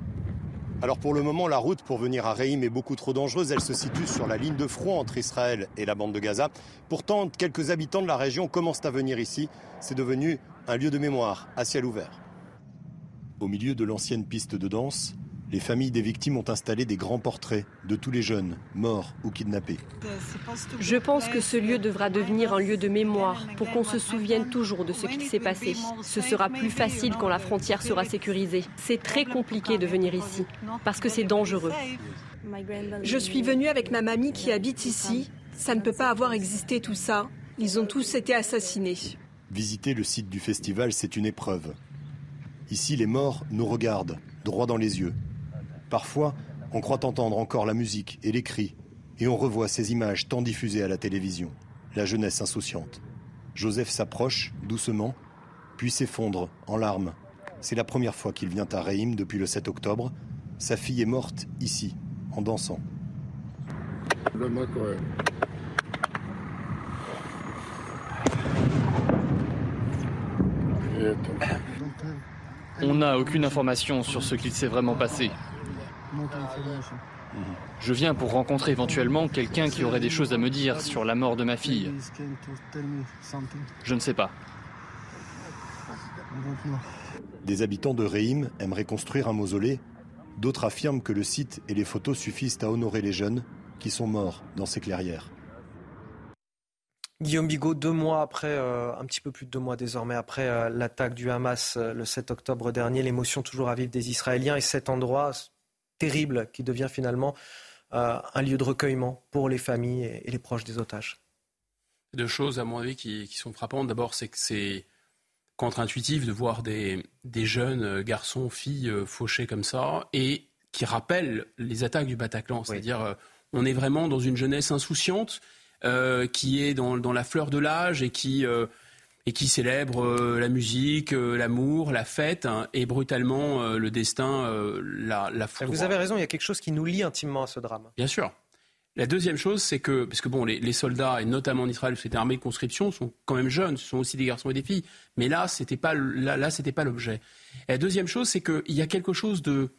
[SPEAKER 18] Alors pour le moment, la route pour venir à Reim est beaucoup trop dangereuse. Elle se situe sur la ligne de front entre Israël et la bande de Gaza. Pourtant, quelques habitants de la région commencent à venir ici. C'est devenu un lieu de mémoire à ciel ouvert. Au milieu de l'ancienne piste de danse, les familles des victimes ont installé des grands portraits de tous les jeunes, morts ou kidnappés.
[SPEAKER 19] Je pense que ce lieu devra devenir un lieu de mémoire pour qu'on se souvienne toujours de ce qui s'est passé. Ce sera plus facile quand la frontière sera sécurisée. C'est très compliqué de venir ici parce que c'est dangereux.
[SPEAKER 20] Je suis venue avec ma mamie qui habite ici. Ça ne peut pas avoir existé tout ça. Ils ont tous été assassinés.
[SPEAKER 17] Visiter le site du festival, c'est une épreuve. Ici, les morts nous regardent, droit dans les yeux. Parfois, on croit entendre encore la musique et les cris, et on revoit ces images tant diffusées à la télévision, la jeunesse insouciante. Joseph s'approche, doucement, puis s'effondre en larmes. C'est la première fois qu'il vient à Reim depuis le 7 octobre. Sa fille est morte ici, en dansant.
[SPEAKER 21] On n'a aucune information sur ce qu'il s'est vraiment passé. Je viens pour rencontrer éventuellement quelqu'un qui aurait des choses à me dire sur la mort de ma fille. Je ne sais pas.
[SPEAKER 17] Des habitants de Reim aimeraient construire un mausolée. D'autres affirment que le site et les photos suffisent à honorer les jeunes qui sont morts dans ces clairières.
[SPEAKER 1] Guillaume Bigot, deux mois après, euh, un petit peu plus de deux mois désormais après euh, l'attaque du Hamas euh, le 7 octobre dernier, l'émotion toujours à vivre des Israéliens et cet endroit terrible qui devient finalement un lieu de recueillement pour les familles et, les proches des otages.
[SPEAKER 4] Deux choses, à mon avis, qui, sont frappantes. D'abord, c'est que c'est contre-intuitif de voir des, des, jeunes garçons, filles fauchés comme ça et qui rappellent les attaques du Bataclan. C'est-à-dire, on est vraiment dans une jeunesse insouciante euh, qui est dans, la fleur de l'âge et qui, euh, et qui célèbre euh, la musique, l'amour, la fête, hein, et brutalement le destin, la, la
[SPEAKER 1] Vous avez raison, il y a quelque chose qui nous lie intimement à ce drame.
[SPEAKER 4] Bien sûr. La deuxième chose, c'est que, parce que bon, les, soldats, et notamment en Israël, c'était armée de conscription, sont quand même jeunes, ce sont aussi des garçons et des filles, mais là, c'était pas, là, là, c'était pas l'objet. Et la deuxième chose, c'est qu'il y a quelque chose de,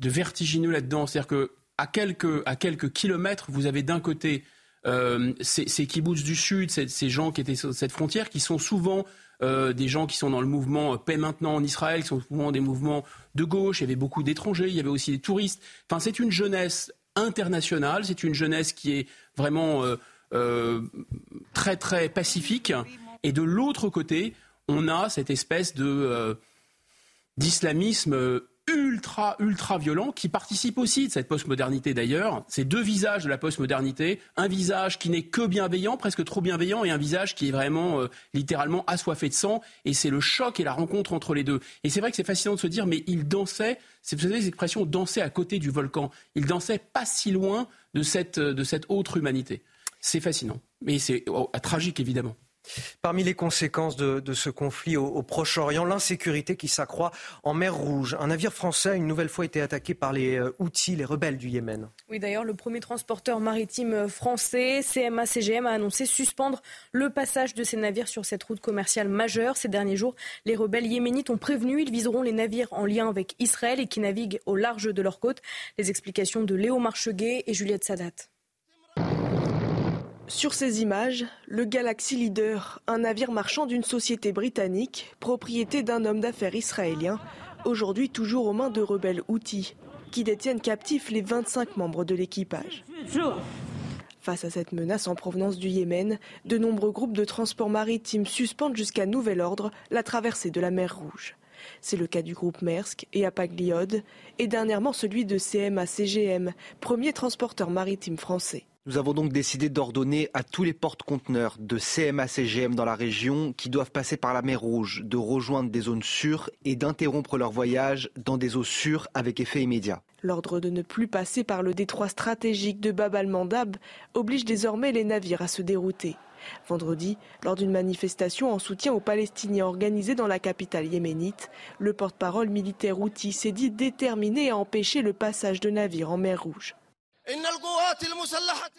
[SPEAKER 4] de vertigineux là-dedans, c'est-à-dire que à quelques, à quelques kilomètres, vous avez d'un côté euh, ces, kibbutz du Sud, ces, gens qui étaient sur cette frontière, qui sont souvent euh, des gens qui sont dans le mouvement Paix maintenant en Israël, qui sont souvent des mouvements de gauche. Il y avait beaucoup d'étrangers, il y avait aussi des touristes. Enfin, c'est une jeunesse internationale, c'est une jeunesse qui est vraiment euh, très très pacifique. Et de l'autre côté, on a cette espèce de d'islamisme ultra, ultra violent qui participe aussi de cette postmodernité d'ailleurs. C'est deux visages de la postmodernité. Un visage qui n'est que bienveillant, presque trop bienveillant, et un visage qui est vraiment euh, littéralement assoiffé de sang. Et c'est le choc et la rencontre entre les deux. Et c'est vrai que c'est fascinant de se dire, mais il dansait, c'est vous savez l'expression danser à côté du volcan. Il dansait pas si loin de cette, de cette autre humanité. C'est fascinant. Mais c'est oh, tragique évidemment.
[SPEAKER 1] Parmi les conséquences de, ce conflit au, Proche-Orient, l'insécurité qui s'accroît en mer Rouge. Un navire français a une nouvelle fois été attaqué par les euh, Houthis, les rebelles du Yémen.
[SPEAKER 8] Oui, d'ailleurs, le premier transporteur maritime français, CMA-CGM, a annoncé suspendre le passage de ces navires sur cette route commerciale majeure. Ces derniers jours, les rebelles yéménites ont prévenu, ils viseront les navires en lien avec Israël et qui naviguent au large de leur côte. Les explications de Léo Marcheguet et Juliette Sadat.
[SPEAKER 22] Sur ces images, le Galaxy Leader, un navire marchand d'une société britannique, propriété d'un homme d'affaires israélien, aujourd'hui toujours aux mains de rebelles outils, qui détiennent captifs les 25 membres de l'équipage.
[SPEAKER 23] Face à cette menace en provenance du Yémen, de nombreux groupes de transport maritime suspendent jusqu'à nouvel ordre la traversée de la mer Rouge. C'est le cas du groupe Maersk et Apagliode, et dernièrement celui de CMA-CGM, premier transporteur maritime français.
[SPEAKER 24] Nous avons donc décidé d'ordonner à tous les porte-conteneurs de CMA-CGM dans la région qui doivent passer par la mer Rouge de rejoindre des zones sûres et d'interrompre leur voyage dans des eaux sûres avec effet immédiat.
[SPEAKER 23] L'ordre de ne plus passer par le détroit stratégique de Bab al-Mandab oblige désormais les navires à se dérouter. Vendredi, lors d'une manifestation en soutien aux Palestiniens organisée dans la capitale yéménite, le porte-parole militaire Houthi s'est dit déterminé à empêcher le passage de navires en mer Rouge.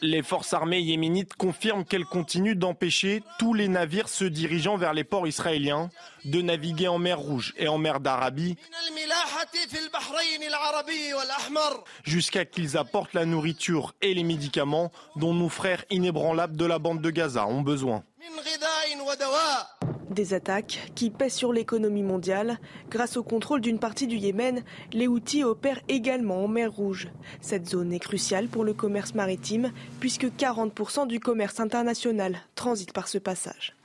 [SPEAKER 9] Les forces armées yéménites confirment qu'elles continuent d'empêcher tous les navires se dirigeant vers les ports israéliens de naviguer en mer Rouge et en mer d'Arabie jusqu'à qu'ils apportent la nourriture et les médicaments dont nos frères inébranlables de la bande de Gaza ont besoin.
[SPEAKER 23] Des attaques qui pèsent sur l'économie mondiale. Grâce au contrôle d'une partie du Yémen, les Houthis opèrent également en mer Rouge. Cette zone est cruciale pour le commerce maritime puisque 40% du commerce international transite par ce passage.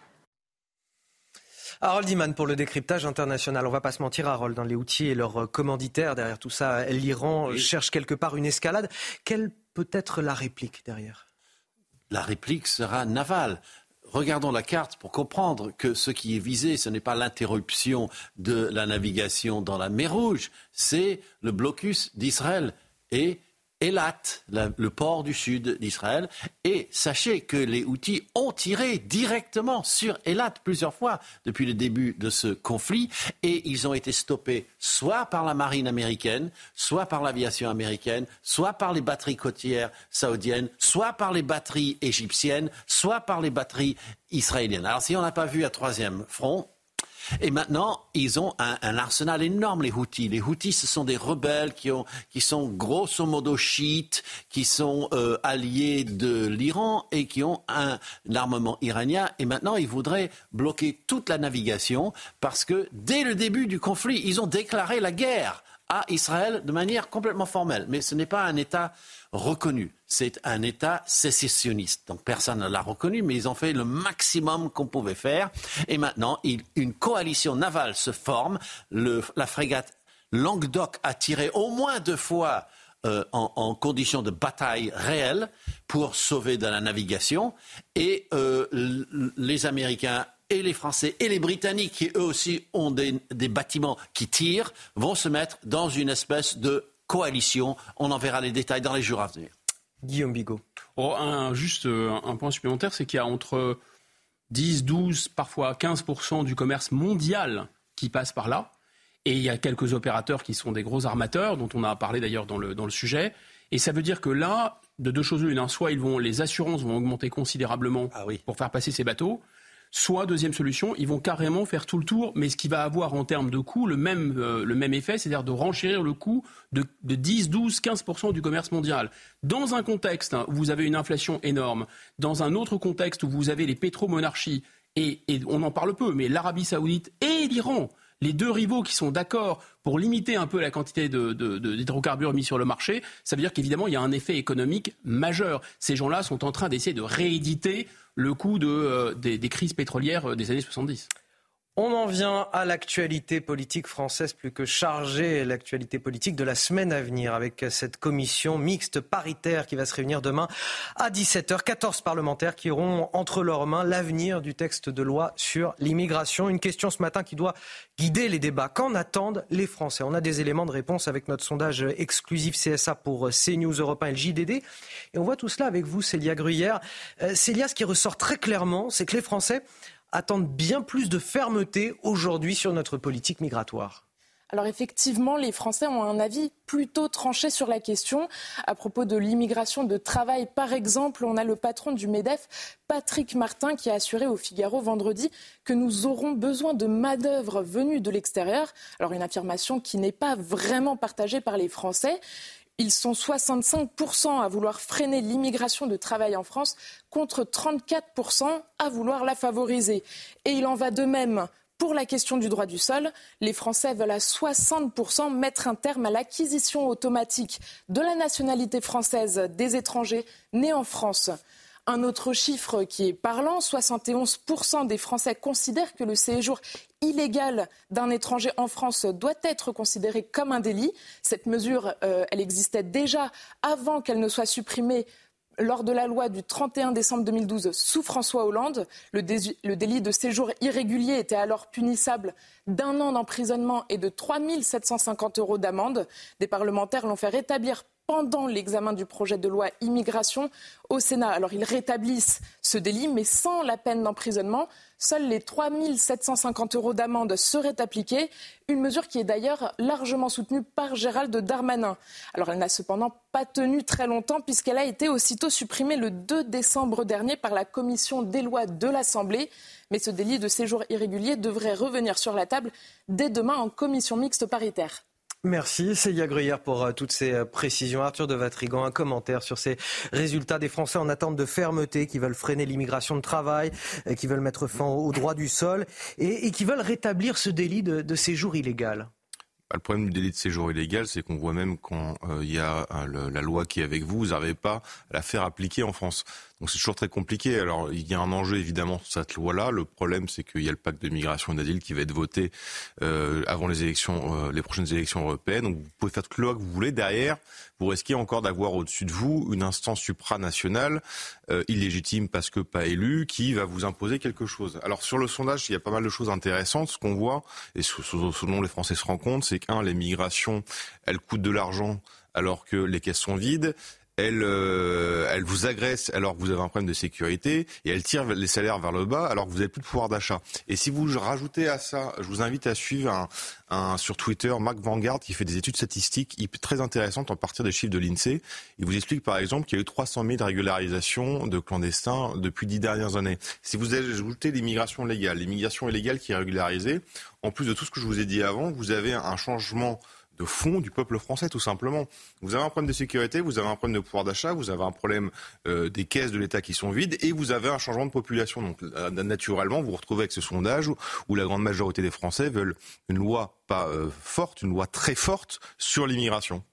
[SPEAKER 1] Harold Iman pour le décryptage international. On va pas se mentir, Harold, dans les outils et leurs commanditaires derrière tout ça, l'Iran cherche quelque part une escalade. Quelle peut être la réplique derrière?
[SPEAKER 14] La réplique sera navale. Regardons la carte pour comprendre que ce qui est visé, ce n'est pas l'interruption de la navigation dans la mer Rouge, c'est le blocus d'Israël et Elat, le port du sud d'Israël. Et sachez que les Houthis ont tiré directement sur Elat plusieurs fois depuis le début de ce conflit et ils ont été stoppés soit par la marine américaine, soit par l'aviation américaine, soit par les batteries côtières saoudiennes, soit par les batteries égyptiennes, soit par les batteries israéliennes. Alors si on n'a pas vu un troisième front, et maintenant, ils ont un, arsenal énorme, les Houthis. Les Houthis, ce sont des rebelles qui, ont, qui sont grosso modo chiites, qui sont euh, alliés de l'Iran et qui ont un, armement iranien. Et maintenant, ils voudraient bloquer toute la navigation parce que dès le début du conflit, ils ont déclaré la guerre à Israël de manière complètement formelle. Mais ce n'est pas un État reconnu. C'est un État sécessionniste. Donc personne ne l'a reconnu, mais ils ont fait le maximum qu'on pouvait faire. Et maintenant, une coalition navale se forme. la frégate Languedoc a tiré au moins deux fois euh, en, conditions de bataille réelle pour sauver de la navigation. Et euh, les Américains et les Français et les Britanniques, qui eux aussi ont des, des bâtiments qui tirent, vont se mettre dans une espèce de coalition. On en verra les détails dans les jours à venir.
[SPEAKER 1] Guillaume Bigot.
[SPEAKER 4] Oh, un, juste euh, un point supplémentaire, c'est qu'il y a entre 10, 12, parfois 15% du commerce mondial qui passe par là. Et il y a quelques opérateurs qui sont des gros armateurs, dont on a parlé d'ailleurs dans le, dans le sujet. Et ça veut dire que là, de deux choses l'une, hein, soit ils vont, les assurances vont augmenter considérablement
[SPEAKER 14] ah oui.
[SPEAKER 4] pour faire passer ces bateaux, Soit, deuxième solution, ils vont carrément faire tout le tour, mais ce qui va avoir en termes de coût le même, euh, le même effet, c'est-à-dire de renchérir le coût de, 10, 12, 15% du commerce mondial. Dans un contexte où vous avez une inflation énorme, dans un autre contexte où vous avez les pétromonarchies, et, et on en parle peu, mais l'Arabie saoudite et l'Iran, les deux rivaux qui sont d'accord pour limiter un peu la quantité d'hydrocarbures mis sur le marché, ça veut dire qu'évidemment, il y a un effet économique majeur. Ces gens-là sont en train d'essayer de rééditer le coût euh, des, crises pétrolières euh, des années 70.
[SPEAKER 1] On en vient à l'actualité politique française plus que chargée, l'actualité politique de la semaine à venir avec cette commission mixte paritaire qui va se réunir demain à 17h. 14 parlementaires qui auront entre leurs mains l'avenir du texte de loi sur l'immigration. Une question ce matin qui doit guider les débats. Qu'en attendent les Français? On a des éléments de réponse avec notre sondage exclusif CSA pour CNews Europe 1 et le JDD. Et on voit tout cela avec vous, Célia Gruyère. Euh, Célia, ce qui ressort très clairement, c'est que les Français attendent bien plus de fermeté aujourd'hui sur notre politique migratoire.
[SPEAKER 25] Alors effectivement, les Français ont un avis plutôt tranché sur la question. À propos de l'immigration de travail, par exemple, on a le patron du MEDEF, Patrick Martin, qui a assuré au Figaro vendredi que nous aurons besoin de main-d'œuvre venue de l'extérieur. Alors une affirmation qui n'est pas vraiment partagée par les Français. Ils sont 65% à vouloir freiner l'immigration de travail en France contre 34% à vouloir la favoriser. Et il en va de même Pour la question du droit du sol, les Français veulent à 60% mettre un terme à l'acquisition automatique de la nationalité française des étrangers nés en France. Un autre chiffre qui est parlant, 71% des Français considèrent que le séjour illégal d'un étranger en France doit être considéré comme un délit. Cette mesure, euh, elle existait déjà avant qu'elle ne soit supprimée lors de la loi du 31 décembre 2012 sous François Hollande. Le, le délit de séjour irrégulier était alors punissable d'un an d'emprisonnement et de 3 750 euros d'amende. Des parlementaires l'ont fait rétablir pendant l'examen du projet de loi immigration au Sénat. Alors ils rétablissent ce délit, mais sans la peine d'emprisonnement. Seuls les 3 750 euros d'amende seraient appliqués, une mesure qui est d'ailleurs largement soutenue par Gérald Darmanin. Alors elle n'a cependant pas tenu très longtemps puisqu'elle a été aussitôt supprimée le 2 décembre dernier par la commission des lois de l'Assemblée. Mais ce délit de séjour irrégulier devrait revenir sur la table dès demain en commission mixte paritaire.
[SPEAKER 1] Merci Célia Gruyère pour euh, toutes ces euh, précisions. Arthur de Vatrigan, un commentaire sur ces résultats des Français en attente de fermeté qui veulent freiner l'immigration de travail, euh, qui veulent mettre fin au droit du sol et, qui veulent rétablir ce délit de, séjour illégal.
[SPEAKER 5] Bah, le problème du délit de séjour illégal, c'est qu'on voit même quand il y a la loi qui est avec vous, vous n'arrivez pas à la faire appliquer en France. Donc c'est toujours très compliqué. Alors il y a un enjeu évidemment sur cette loi-là. Le problème c'est qu'il y a le pacte de migration et d'asile qui va être voté euh, avant les élections, euh, les prochaines élections européennes. Donc vous pouvez faire toute loi que vous voulez. Derrière, vous risquez encore d'avoir au-dessus de vous une instance supranationale euh, illégitime parce que pas élue qui va vous imposer quelque chose. Alors sur le sondage, il y a pas mal de choses intéressantes. Ce qu'on voit et ce, ce dont les Français se rendent compte, c'est qu'un, les migrations, elles coûtent de l'argent alors que les caisses sont vides elle, euh, elle vous agresse alors que vous avez un problème de sécurité et elle tire les salaires vers le bas alors que vous n'avez plus de pouvoir d'achat. Et si vous rajoutez à ça, je vous invite à suivre un, un, sur Twitter Marc Vanguard qui fait des études statistiques très intéressantes en partir des chiffres de l'INSEE. Il vous explique par exemple qu'il y a eu 300 000 régularisations de clandestins depuis dix dernières années. Si vous ajoutez l'immigration légale, l'immigration illégale qui est régularisée, en plus de tout ce que je vous ai dit avant, vous avez un changement de fond du peuple français, tout simplement. Vous avez un problème de sécurité, vous avez un problème de pouvoir d'achat, vous avez un problème euh, des caisses de l'État qui sont vides, et vous avez un changement de population. Donc, naturellement, vous vous retrouvez avec ce sondage où, la grande majorité des Français veulent une loi pas euh, forte, une loi très forte sur l'immigration.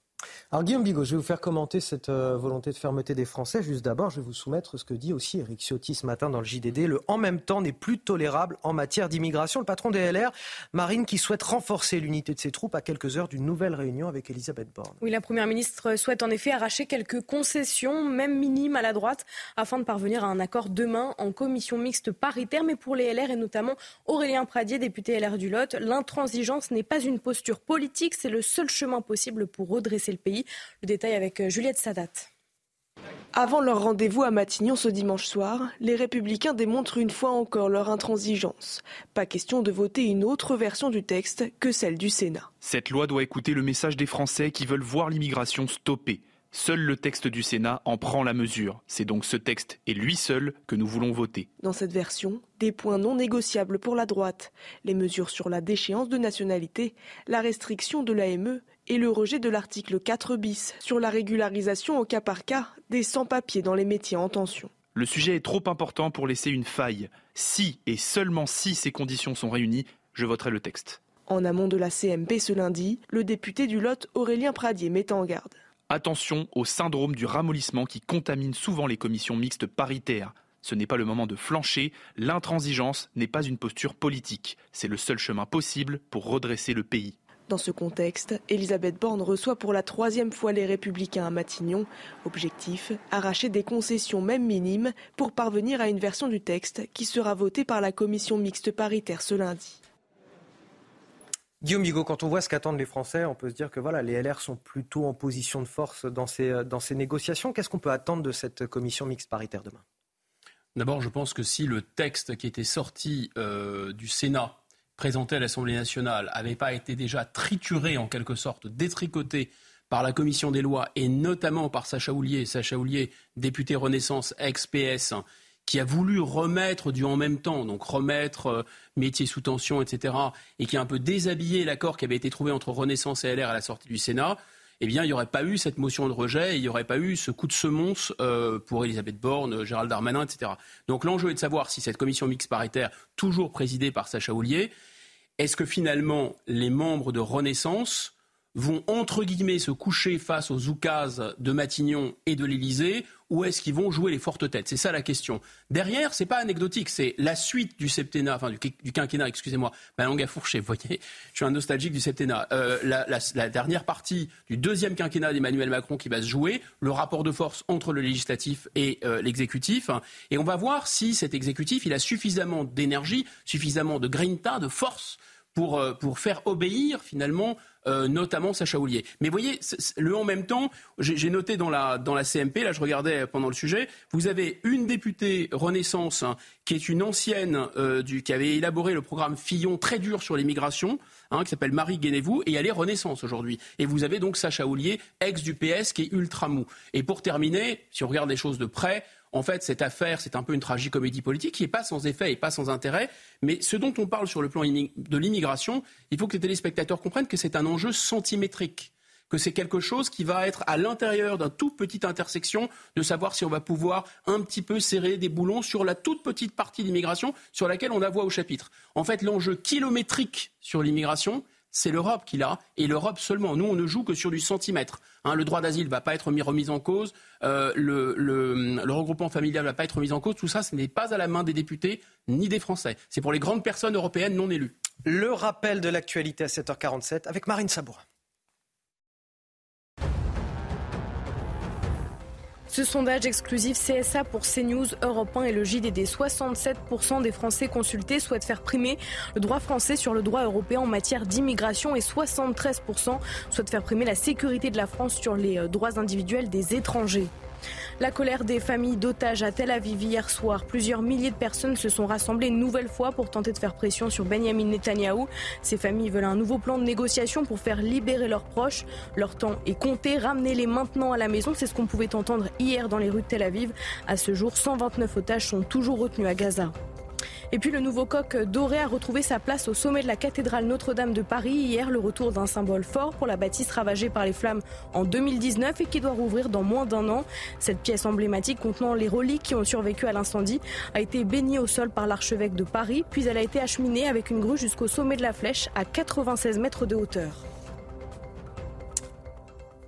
[SPEAKER 1] Alors Guillaume Bigot, je vais vous faire commenter cette euh, volonté de fermeté des Français. Juste d'abord, je vais vous soumettre ce que dit aussi Eric Ciotti ce matin dans le JDD. Le en même temps n'est plus tolérable en matière d'immigration. Le patron des LR, Marine, qui souhaite renforcer l'unité de ses troupes à quelques heures d'une nouvelle réunion avec Elisabeth Borne.
[SPEAKER 8] Oui, la Première ministre souhaite en effet arracher quelques concessions, même minimes à la droite, afin de parvenir à un accord demain en commission mixte paritaire. Mais pour les LR et notamment Aurélien Pradier, député LR du Lot, l'intransigeance n'est pas une posture politique, c'est le seul chemin possible pour redresser le pays. Le détail avec euh, Juliette Sadat.
[SPEAKER 23] Avant leur rendez-vous à Matignon ce dimanche soir, les républicains démontrent une fois encore leur intransigeance. Pas question de voter une autre version du texte que celle du Sénat.
[SPEAKER 26] Cette loi doit écouter le message des Français qui veulent voir l'immigration stoppée. Seul le texte du Sénat en prend la mesure. C'est donc ce texte et lui seul que nous voulons voter.
[SPEAKER 23] Dans cette version, des points non négociables pour la droite, les mesures sur la déchéance de nationalité, la restriction de l'AME et le rejet de l'article 4 bis sur la régularisation au cas par cas des sans-papiers dans les métiers en tension.
[SPEAKER 26] Le sujet est trop important pour laisser une faille. Si et seulement si ces conditions sont réunies, je voterai le texte.
[SPEAKER 23] En amont de la CMP ce lundi, le député du Lot Aurélien Pradier met en garde.
[SPEAKER 26] Attention au syndrome du ramollissement qui contamine souvent les commissions mixtes paritaires. Ce n'est pas le moment de flancher, l'intransigeance n'est pas une posture politique, c'est le seul chemin possible pour redresser le pays.
[SPEAKER 23] Dans ce contexte, Elisabeth Borne reçoit pour la troisième fois les Républicains à Matignon. Objectif, arracher des concessions même minimes pour parvenir à une version du texte qui sera votée par la commission mixte paritaire ce lundi.
[SPEAKER 1] Guillaume Bigot, quand on voit ce qu'attendent les Français, on peut se dire que voilà, les LR sont plutôt en position de force dans ces, dans ces négociations. Qu'est-ce qu'on peut attendre de cette commission mixte paritaire demain?
[SPEAKER 4] D'abord, je pense que si le texte qui était sorti euh, du Sénat présenté à l'Assemblée nationale n'avait pas été déjà trituré en quelque sorte, détricoté par la commission des lois et notamment par Sacha Houlier, Sacha Houlier, député Renaissance, ex-PS, qui a voulu remettre du en même temps, donc remettre euh, métier sous tension, etc., et qui a un peu déshabillé l'accord qui avait été trouvé entre Renaissance et LR à la sortie du Sénat, eh bien, il n'y aurait pas eu cette motion de rejet, il n'y aurait pas eu ce coup de semonce euh, pour Elisabeth Borne, Gérald Darmanin, etc. Donc l'enjeu est de savoir si cette commission mixte paritaire, toujours présidée par Sacha Houlier, est-ce que finalement les membres de Renaissance vont entre guillemets se coucher face aux oukases de Matignon et de l'Élysée ou est-ce qu'ils vont jouer les fortes têtes? C'est ça la question. Derrière, c'est pas anecdotique, c'est la suite du septennat, enfin du, quinquennat, excusez-moi, ma langue a fourché, vous voyez, je suis un nostalgique du septennat. Euh, la, dernière partie du deuxième quinquennat d'Emmanuel Macron qui va se jouer, le rapport de force entre le législatif et euh, l'exécutif, et on va voir si cet exécutif, il a suffisamment d'énergie, suffisamment de grinta, de force pour, euh, pour faire obéir finalement euh, notamment Sacha Houlier. Mais voyez, le en même temps, j'ai noté dans la, dans la CMP, là je regardais pendant le sujet, vous avez une députée Renaissance hein, qui est une ancienne euh, du, qui avait élaboré le programme Fillon très dur sur l'immigration, hein, qui s'appelle Marie Guénévou, et elle est Renaissance aujourd'hui. Et vous avez donc Sacha Houlier, ex du PS, qui est ultra mou. Et pour terminer, si on regarde les choses de près, en fait, cette affaire, c'est un peu une tragicomédie politique qui n'est pas sans effet et pas sans intérêt. Mais ce dont on parle sur le plan de l'immigration, il faut que les téléspectateurs comprennent que c'est un enjeu centimétrique que c'est quelque chose qui va être à l'intérieur d'un tout petite intersection, de savoir si on va pouvoir un petit peu serrer des boulons sur la toute petite partie d'immigration sur laquelle on a voix au chapitre. En fait, l'enjeu kilométrique sur l'immigration, c'est l'Europe qui l'a, et l'Europe seulement. Nous, on ne joue que sur du centimètre. Hein. le droit d'asile ne va pas être mis, remis en cause, euh, le, regroupement familial ne va pas être mis en cause. Tout ça, ce n'est pas à la main des députés ni des Français. C'est pour les grandes personnes européennes non élues.
[SPEAKER 1] Le rappel de l'actualité à 7h47 avec Marine Sabourin.
[SPEAKER 8] Ce sondage exclusif CSA pour CNews, Europe 1 et le JDD, 67% des Français consultés souhaitent faire primer le droit français sur le droit européen en matière d'immigration et 73% souhaitent faire primer la sécurité de la France sur les euh, droits individuels des étrangers. La colère des familles d'otages à Tel Aviv hier soir. Plusieurs milliers de personnes se sont rassemblées une nouvelle fois pour tenter de faire pression sur Benjamin Netanyahou. Ces familles veulent un nouveau plan de négociation pour faire libérer leurs proches. Leur temps est compté. Ramenez-les maintenant à la maison. C'est ce qu'on pouvait entendre hier dans les rues de Tel Aviv. À ce jour, 129 otages sont toujours retenus à Gaza. Et puis le nouveau coq doré a retrouvé sa place au sommet de la cathédrale Notre-Dame de Paris. Hier, le retour d'un symbole fort pour la bâtisse ravagée par les flammes en 2019 et qui doit rouvrir dans moins d'un an. Cette pièce emblématique contenant les reliques qui ont survécu à l'incendie a été baignée au sol par l'archevêque de Paris, puis elle a été acheminée avec une grue jusqu'au sommet de la flèche à 96 mètres de hauteur.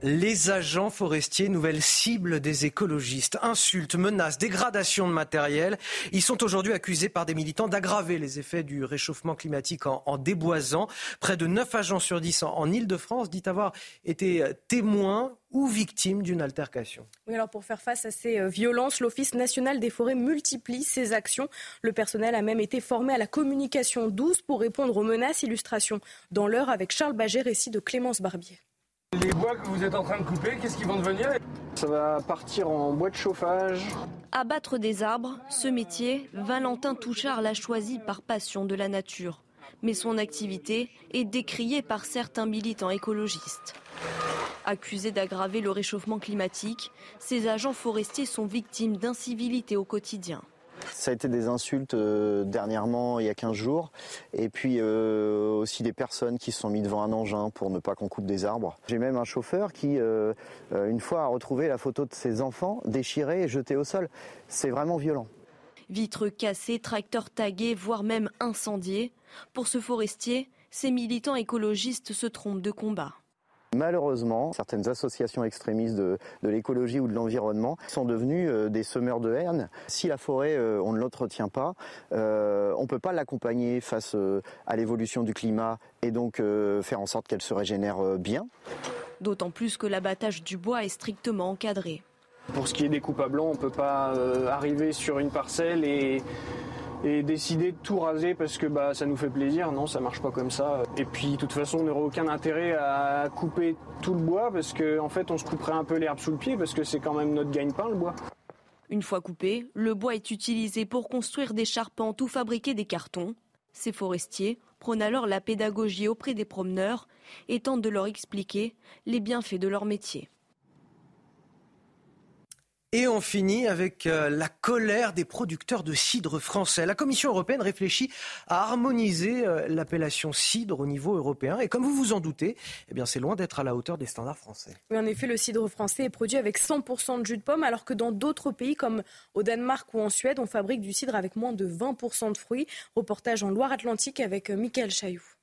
[SPEAKER 1] Les agents forestiers, nouvelle cible des écologistes. Insultes, menaces, dégradation de matériel. Ils sont aujourd'hui accusés par des militants d'aggraver les effets du réchauffement climatique en, déboisant. Près de 9 agents sur 10 en, en Ile-de-France dit avoir été témoins ou victimes d'une altercation.
[SPEAKER 8] Oui, alors pour faire face à ces euh, violences, l'Office national des forêts multiplie ses actions. Le personnel a même été formé à la communication douce pour répondre aux menaces. Illustration dans l'heure avec Charles Baget, récit de Clémence Barbier.
[SPEAKER 27] Les bois que vous êtes en train de couper, qu'est-ce qu'ils vont devenir Ça va partir en bois de chauffage.
[SPEAKER 28] Abattre des arbres, ce métier, Valentin Touchard l'a choisi par passion de la nature. Mais son activité est décriée par certains militants écologistes. Accusés d'aggraver le réchauffement climatique, ces agents forestiers sont victimes d'incivilités au quotidien.
[SPEAKER 29] Ça a été des insultes euh, dernièrement, il y a 15 jours. Et puis euh, aussi des personnes qui se sont mis devant un engin pour ne pas qu'on coupe des arbres. J'ai même un chauffeur qui, euh, une fois, a retrouvé la photo de ses enfants déchirés et jetés au sol. C'est vraiment violent.
[SPEAKER 28] Vitres cassées, tracteurs tagués, voire même incendiés. Pour ce forestier, ces militants écologistes se trompent de combat.
[SPEAKER 29] Malheureusement, certaines associations extrémistes de, l'écologie ou de l'environnement sont devenues euh, des semeurs de haine. Si la forêt, euh, on ne l'entretient pas, euh, on ne peut pas l'accompagner face à l'évolution du climat et donc faire en sorte qu'elle se régénère bien.
[SPEAKER 28] D'autant plus que l'abattage du bois est strictement encadré.
[SPEAKER 27] Pour ce qui est des coupes à blanc, on ne peut pas arriver sur une parcelle et et décider de tout raser parce que bah, ça nous fait plaisir. Non, ça marche pas comme ça. Et puis, de toute façon, on n'aurait aucun intérêt à couper tout le bois parce qu'en en fait, on se couperait un peu l'herbe sous le pied parce que c'est quand même notre gagne-pain, le bois.
[SPEAKER 28] Une fois coupé, le bois est utilisé pour construire des charpentes ou fabriquer des cartons. Ces forestiers prônent alors la pédagogie auprès des promeneurs et tentent de leur expliquer les bienfaits de leur métier.
[SPEAKER 1] Et on finit avec euh, la colère des producteurs de cidre français. La Commission européenne réfléchit à harmoniser euh, l'appellation cidre au niveau européen. Et comme vous vous en doutez, eh bien c'est loin d'être à la hauteur des standards français.
[SPEAKER 8] Oui, en effet, le cidre français est produit avec 100% de jus de pomme, alors que dans d'autres pays comme au Danemark ou en Suède, on fabrique du cidre avec moins de 20% de fruits. Reportage en Loire-Atlantique avec euh, Michael Chailloux.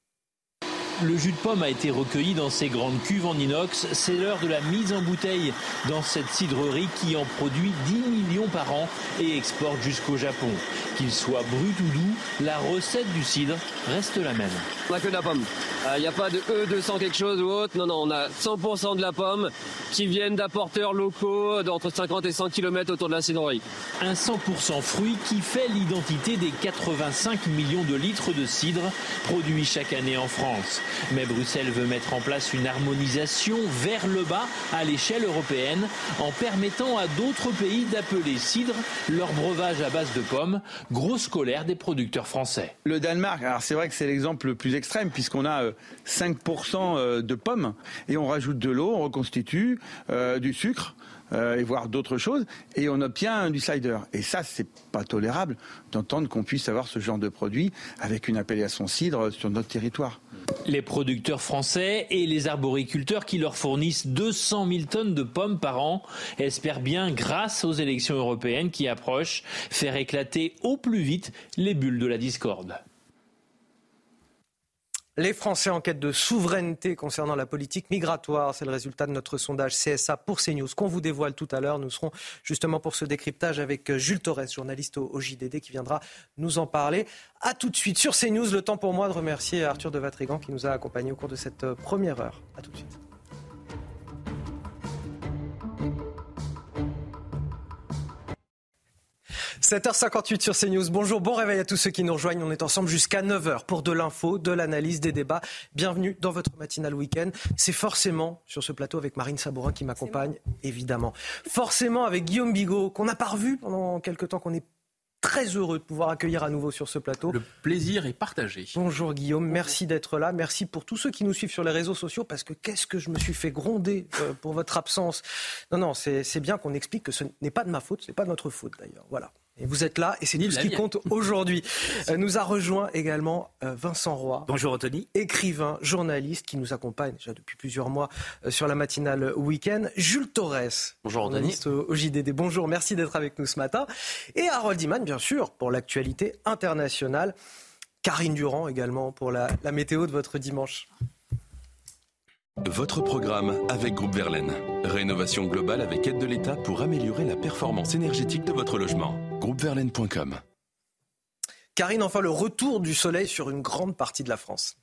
[SPEAKER 30] Le jus de pomme a été recueilli dans ces grandes cuves en inox. C'est l'heure de la mise en bouteille dans cette cidrerie qui en produit 10 millions par an et exporte jusqu'au Japon. Qu'il soit brut ou doux, la recette du cidre reste la même.
[SPEAKER 31] On n'a que de la pomme. Il n'y a pas de E200 quelque chose ou autre. Non, non, on a 100% de la pomme qui viennent d'apporteurs locaux d'entre 50 et 100 km autour de la cidrerie.
[SPEAKER 30] Un 100% fruit qui fait l'identité des 85 millions de litres de cidre produits chaque année en France. Mais Bruxelles veut mettre en place une harmonisation vers le bas à l'échelle européenne en permettant à d'autres pays d'appeler cidre leur breuvage à base de pommes, grosse colère des producteurs français.
[SPEAKER 10] Le Danemark, alors c'est vrai que c'est l'exemple le plus extrême puisqu'on a 5% euh, de pommes et on rajoute de l'eau, on reconstitue euh, du sucre. Euh, et voir d'autres choses, et on obtient du cider. Et ça, c'est pas tolérable d'entendre qu'on puisse avoir ce genre de produit avec une appellation cidre sur notre territoire.
[SPEAKER 30] Les producteurs français et les arboriculteurs qui leur fournissent 200 000 tonnes de pommes par an espèrent bien, grâce aux élections européennes qui approchent, faire éclater au plus vite les bulles de la discorde.
[SPEAKER 1] Les Français en quête de souveraineté concernant la politique migratoire, c'est le résultat de notre sondage CSA pour CNews qu'on vous dévoile tout à l'heure. Nous serons justement pour ce décryptage avec Jules Torres, journaliste au, JDD, qui viendra nous en parler. A tout de suite sur CNews. Le temps pour moi de remercier Arthur de Vatrigan qui nous a accompagnés au cours de cette première heure. A tout de suite. 7h58 sur CNews. Bonjour, bon réveil à tous ceux qui nous rejoignent. On est ensemble jusqu'à 9h pour de l'info, de l'analyse, des débats. Bienvenue dans votre matinale week-end. C'est forcément sur ce plateau avec Marine Sabourin qui m'accompagne, évidemment. Forcément avec Guillaume Bigot, qu'on n'a pas revu pendant quelques temps, qu'on est très heureux de pouvoir accueillir à nouveau sur ce plateau.
[SPEAKER 4] Le plaisir est partagé.
[SPEAKER 1] Bonjour Guillaume, merci d'être là. Merci pour tous ceux qui nous suivent sur les réseaux sociaux parce que qu'est-ce que je me suis fait gronder euh, pour votre absence? Non, non, c'est bien qu'on explique que ce n'est pas de ma faute, ce n'est pas de notre faute d'ailleurs. Voilà. Et vous êtes là et c'est tout ce qui compte aujourd'hui. Euh, nous a rejoint également euh, Vincent Roy.
[SPEAKER 32] Bonjour Anthony.
[SPEAKER 1] Écrivain, journaliste qui nous accompagne déjà depuis plusieurs mois euh, sur la matinale week-end. Jules Torres.
[SPEAKER 32] Bonjour Anthony.
[SPEAKER 1] Au, au JDD. Bonjour, merci d'être avec nous ce matin. Et Harold Iman, bien sûr, pour l'actualité internationale. Karine Durand également pour la, la météo de votre dimanche.
[SPEAKER 6] Votre programme avec Groupe Verlaine. Rénovation globale avec aide de l'État pour améliorer la performance énergétique de votre logement. Groupeverlaine.com.
[SPEAKER 1] Karine, enfin le retour du soleil sur une grande partie de la France.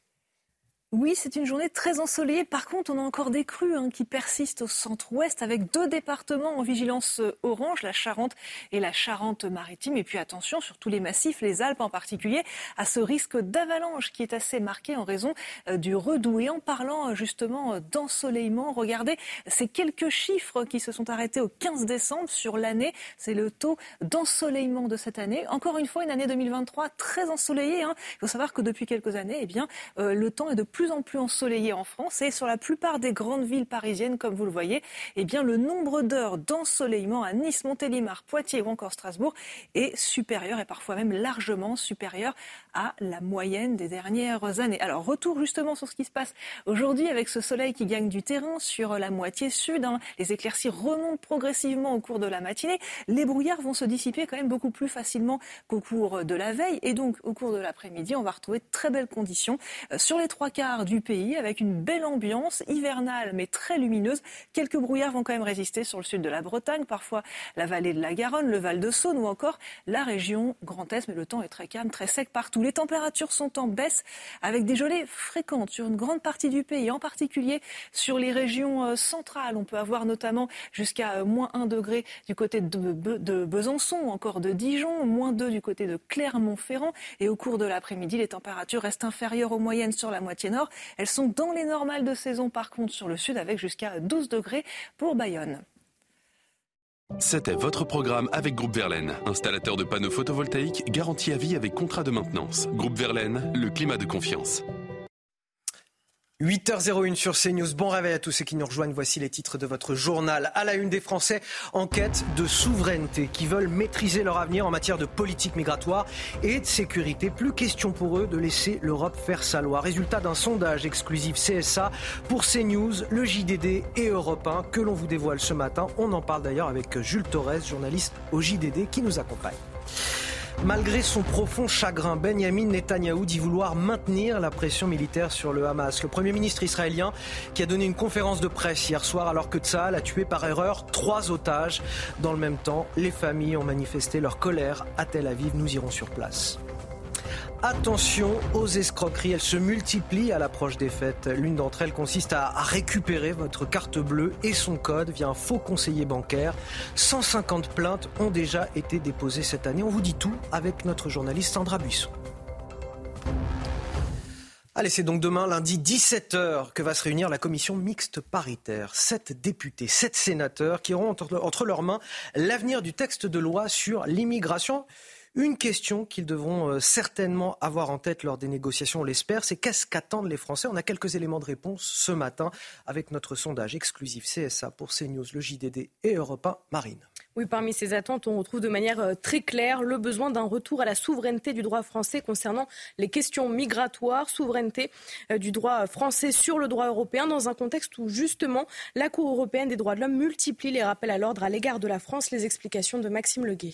[SPEAKER 2] Oui, c'est une journée très ensoleillée. Par contre, on a encore des crues hein, qui persistent au centre-ouest avec deux départements en vigilance euh, orange, la Charente et la Charente-Maritime. Et puis attention, sur tous les massifs, les Alpes en particulier, à ce risque d'avalanche qui est assez marqué en raison euh, du redout. Et en parlant euh, justement d'ensoleillement, regardez ces quelques chiffres qui se sont arrêtés au 15 décembre sur l'année. C'est le taux d'ensoleillement de cette année. Encore une fois, une année 2023 très ensoleillée. Hein. Il faut savoir que depuis quelques années, eh bien, le temps est de plus plus en plus ensoleillé en France et sur la plupart des grandes villes parisiennes, comme vous le voyez, eh bien, le nombre d'heures d'ensoleillement à Nice, Montélimar, Poitiers ou encore Strasbourg est supérieur et parfois même largement supérieur à la moyenne des dernières années. Alors, retour justement sur ce qui se passe aujourd'hui avec ce soleil qui gagne du terrain sur la moitié sud. Hein. Les éclaircies remontent progressivement au cours de la matinée. Les brouillards vont se dissiper quand même beaucoup plus facilement qu'au cours de la veille. Et donc, au cours de l'après-midi, on va retrouver de très belles conditions euh, sur les trois quarts du pays avec une belle ambiance hivernale mais très lumineuse. Quelques brouillards vont quand même résister sur le sud de la Bretagne, parfois la vallée de la Garonne, le Val de Saône ou encore la région Grand Est. Mais le temps est très calme, très sec partout. Les températures sont en baisse avec des gelées fréquentes sur une grande partie du pays, en particulier sur les régions euh, centrales. On peut avoir notamment jusqu'à euh, moins 1 degré du côté de, de Besançon, encore de Dijon, moins 2 du côté de Clermont-Ferrand. Et au cours de l'après-midi, les températures restent inférieures aux moyennes sur la moitié nord elles sont dans les normales de saison par contre sur le sud avec jusqu'à 12 degrés pour Bayonne.
[SPEAKER 6] C'était votre programme avec Groupe Verlaine, installateur de panneaux photovoltaïques garantie à vie avec contrat de maintenance. Groupe Verlaine, le climat de confiance.
[SPEAKER 1] 8h01 sur CNews. Bon réveil à tous ceux qui nous rejoignent. Voici les titres de votre journal. À la une des Français en quête de souveraineté, qui veulent maîtriser leur avenir en matière de politique migratoire et de sécurité. Plus question pour eux de laisser l'Europe faire sa loi. Résultat d'un sondage exclusif CSA pour CNews, le JDD et Europe 1 que l'on vous dévoile ce matin. On en parle d'ailleurs avec Jules Torres, journaliste au JDD qui nous accompagne. Malgré son profond chagrin, Benjamin Netanyahou dit vouloir maintenir la pression militaire sur le Hamas. Le Premier ministre israélien qui a donné une conférence de presse hier soir alors que Tsahal a tué par erreur trois otages. Dans le même temps, les familles ont manifesté leur colère à Tel Aviv. Nous irons sur place. Attention aux escroqueries, elles se multiplient à l'approche des fêtes. L'une d'entre elles consiste à récupérer votre carte bleue et son code via un faux conseiller bancaire. 150 plaintes ont déjà été déposées cette année. On vous dit tout avec notre journaliste Sandra Buisson. Allez, c'est donc demain, lundi 17h, que va se réunir la commission mixte paritaire. Sept députés, sept sénateurs qui auront entre leurs mains l'avenir du texte de loi sur l'immigration. Une question qu'ils devront euh, certainement avoir en tête lors des négociations, on l'espère, c'est qu'est-ce qu'attendent les Français? On a quelques éléments de réponse ce matin avec notre sondage exclusif CSA pour CNews, le JDD et Europa Marine.
[SPEAKER 8] Oui, parmi ces attentes, on retrouve de manière euh, très claire le besoin d'un retour à la souveraineté du droit français concernant les questions migratoires, souveraineté euh, du droit français sur le droit européen, dans un contexte où justement la Cour européenne des droits de l'homme multiplie les rappels à l'ordre à l'égard de la France. Les explications de Maxime Leguet.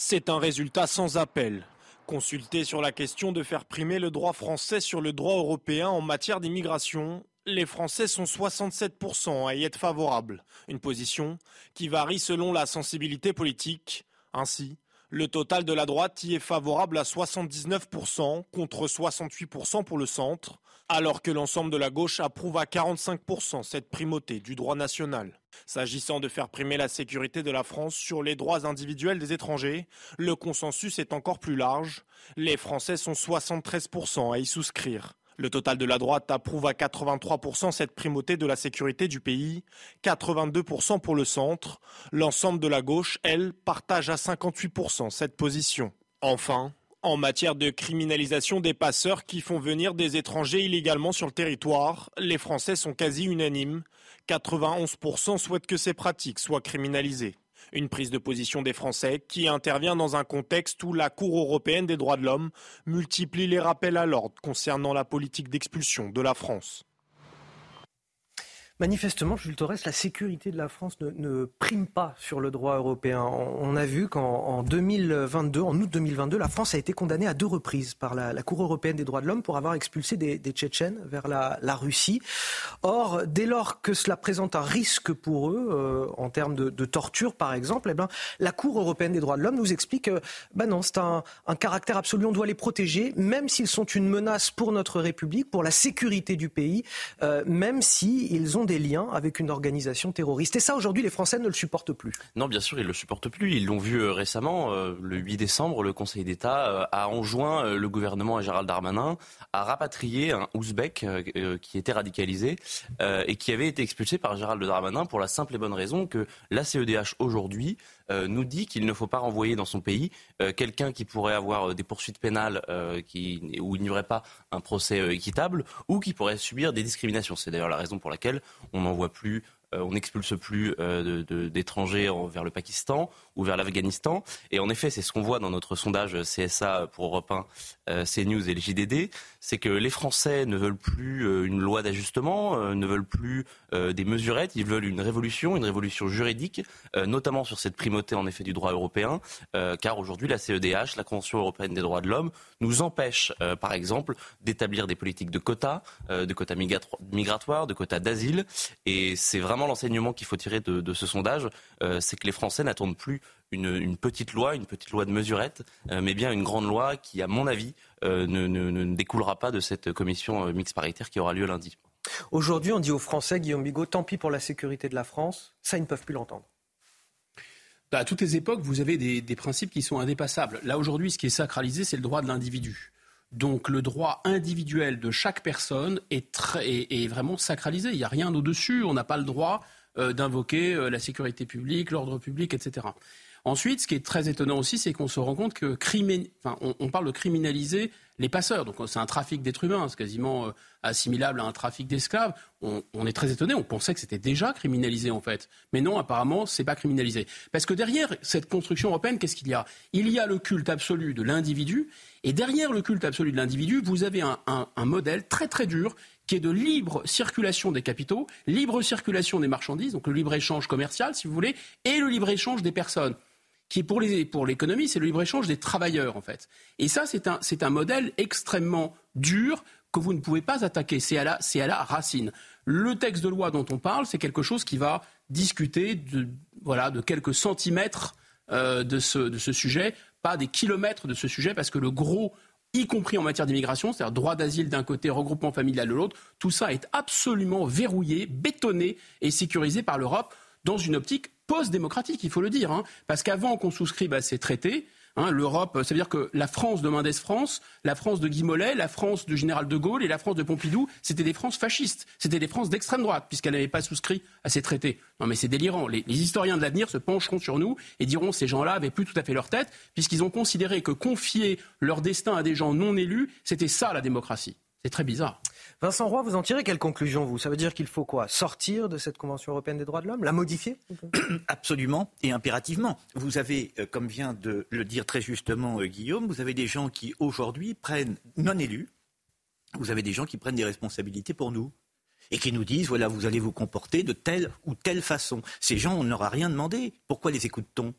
[SPEAKER 9] C'est un résultat sans appel. Consulté sur la question de faire primer le droit français sur le droit européen en matière d'immigration, les Français sont 67% à y être favorables. Une position qui varie selon la sensibilité politique. Ainsi, le total de la droite y est favorable à 79% contre 68% pour le centre, alors que l'ensemble de la gauche approuve à 45% cette primauté du droit national. S'agissant de faire primer la sécurité de la France sur les droits individuels des étrangers, le consensus est encore plus large. Les Français sont 73% à y souscrire. Le total de la droite approuve à 83% cette primauté de la sécurité du pays, 82% pour le centre. L'ensemble de la gauche, elle, partage à 58% cette position. Enfin, en matière de criminalisation des passeurs qui font venir des étrangers illégalement sur le territoire, les Français sont quasi unanimes. 91% souhaitent que ces pratiques soient criminalisées. Une prise de position des Français qui intervient dans un contexte où la Cour européenne des droits de l'homme multiplie les rappels à l'ordre concernant la politique d'expulsion de la France.
[SPEAKER 1] Manifestement, Jules Torres, la sécurité de la France ne, prime pas sur le droit européen. On, a vu qu'en 2022, en août 2022, la France a été condamnée à deux reprises par la, Cour européenne des droits de l'homme pour avoir expulsé des, Tchétchènes vers la, Russie. Or, dès lors que cela présente un risque pour eux, euh, en termes de, torture par exemple, eh ben, la Cour européenne des droits de l'homme nous explique que ben non, c'est un, caractère absolu, on doit les protéger, même s'ils sont une menace pour notre République, pour la sécurité du pays, euh, même s'ils ont des liens avec une organisation terroriste. Et ça, aujourd'hui, les Français ne le supportent plus.
[SPEAKER 33] Non, bien sûr, ils ne le supportent plus. Ils l'ont vu euh, récemment. Euh, le 8 décembre, le Conseil d'État euh, a enjoint le gouvernement et Gérald Darmanin à rapatrier un Ouzbek qui était radicalisé et qui avait été expulsé par Gérald Darmanin pour la simple et bonne raison que la CEDH aujourd'hui nous dit qu'il ne faut pas renvoyer dans son pays quelqu'un qui pourrait avoir des poursuites pénales qui, où il n'y aurait pas un procès équitable ou qui pourrait subir des discriminations. C'est d'ailleurs la raison pour laquelle on n'en voit plus euh, on n'expulse plus euh, d'étrangers vers le Pakistan ou vers l'Afghanistan. Et en effet, c'est ce qu'on voit dans notre sondage CSA pour Europe 1, euh, CNews et le JDD, c'est que les Français ne veulent plus une loi d'ajustement, ne veulent plus des mesurettes, ils veulent une révolution, une révolution juridique, notamment sur cette primauté en effet du droit européen, car aujourd'hui la CEDH, la Convention européenne des droits de l'homme, nous empêche, par exemple, d'établir des politiques de quotas, de quotas migratoires, de quotas d'asile, et c'est vraiment l'enseignement qu'il faut tirer de, ce sondage, euh, c'est que les Français n'attendent plus une, petite loi, une petite loi de mesurette, euh, mais bien une grande loi qui, à mon avis, euh, ne, découlera pas de cette commission mixte paritaire qui aura lieu lundi.
[SPEAKER 1] Aujourd'hui, on dit aux Français, Guillaume Bigot, tant pis pour la sécurité de la France, ça, ils ne peuvent plus l'entendre.
[SPEAKER 4] Bah, à toutes les époques, vous avez des, des principes qui sont indépassables. Là, aujourd'hui, ce qui est sacralisé, c'est le droit de l'individu. Donc le droit individuel de chaque personne est, vraiment sacralisé. Il n'y a rien au-dessus. On n'a pas le droit euh, d'invoquer euh, la sécurité publique, l'ordre public, etc. Ensuite, ce qui est très étonnant aussi, c'est qu'on se rend compte que on, parle de criminaliser les passeurs. Donc c'est un trafic d'êtres humains, c'est quasiment euh, assimilable à un trafic d'esclaves. On, est très étonné, on pensait que c'était déjà criminalisé en fait. Mais non, apparemment, c'est pas criminalisé. Parce que derrière cette construction européenne, qu'est-ce qu'il y a? Il y a le culte absolu de l'individu, et derrière le culte absolu de l'individu, vous avez un, un modèle très très dur qui est de libre circulation des capitaux, libre circulation des marchandises, donc le libre-échange commercial, si vous voulez, et le libre-échange des personnes. Qui est pour l'économie, c'est le libre échange des travailleurs en fait. Et ça, c'est un modèle extrêmement dur que vous ne pouvez pas attaquer. C'est à la racine. Le texte de loi dont on parle, c'est quelque chose qui va discuter de quelques centimètres euh, de ce de ce sujet, pas des kilomètres de ce sujet, parce que le gros y compris en matière d'immigration, c'est-à-dire droit d'asile d'un côté, regroupement familial de l'autre, tout ça est absolument verrouillé, bétonné et sécurisé par l'Europe dans une optique post-démocratique, il faut le dire. Hein. parce qu'avant qu'on souscrive à ces traités, hein, l'Europe, ça veut dire que la France de Mendès France, la France de Guy Mollet, la France du général de Gaulle et la France de Pompidou, c'était des France fascistes, c'était des France d'extrême droite, puisqu'elle n'avait pas souscrit à ces traités. Non mais c'est délirant. Les, historiens de l'avenir se pencheront sur nous et diront ces gens-là avaient plus tout à fait leur tête, puisqu'ils ont considéré que confier leur destin à des gens non élus, c'était ça la démocratie. C'est très bizarre.
[SPEAKER 1] Vincent Roy, vous en tirez quelle conclusion, vous? Ça veut dire qu'il faut quoi? Sortir de cette Convention européenne des droits de l'homme? La modifier?
[SPEAKER 32] Absolument et impérativement. Vous avez, euh, comme vient de le dire très justement euh, Guillaume, vous avez des gens qui aujourd'hui prennent, non élus, vous avez des gens qui prennent des responsabilités pour nous et qui nous disent voilà, vous allez vous comporter de telle ou telle façon. Ces gens, on ne leur a rien demandé. Pourquoi les écoute-t-on?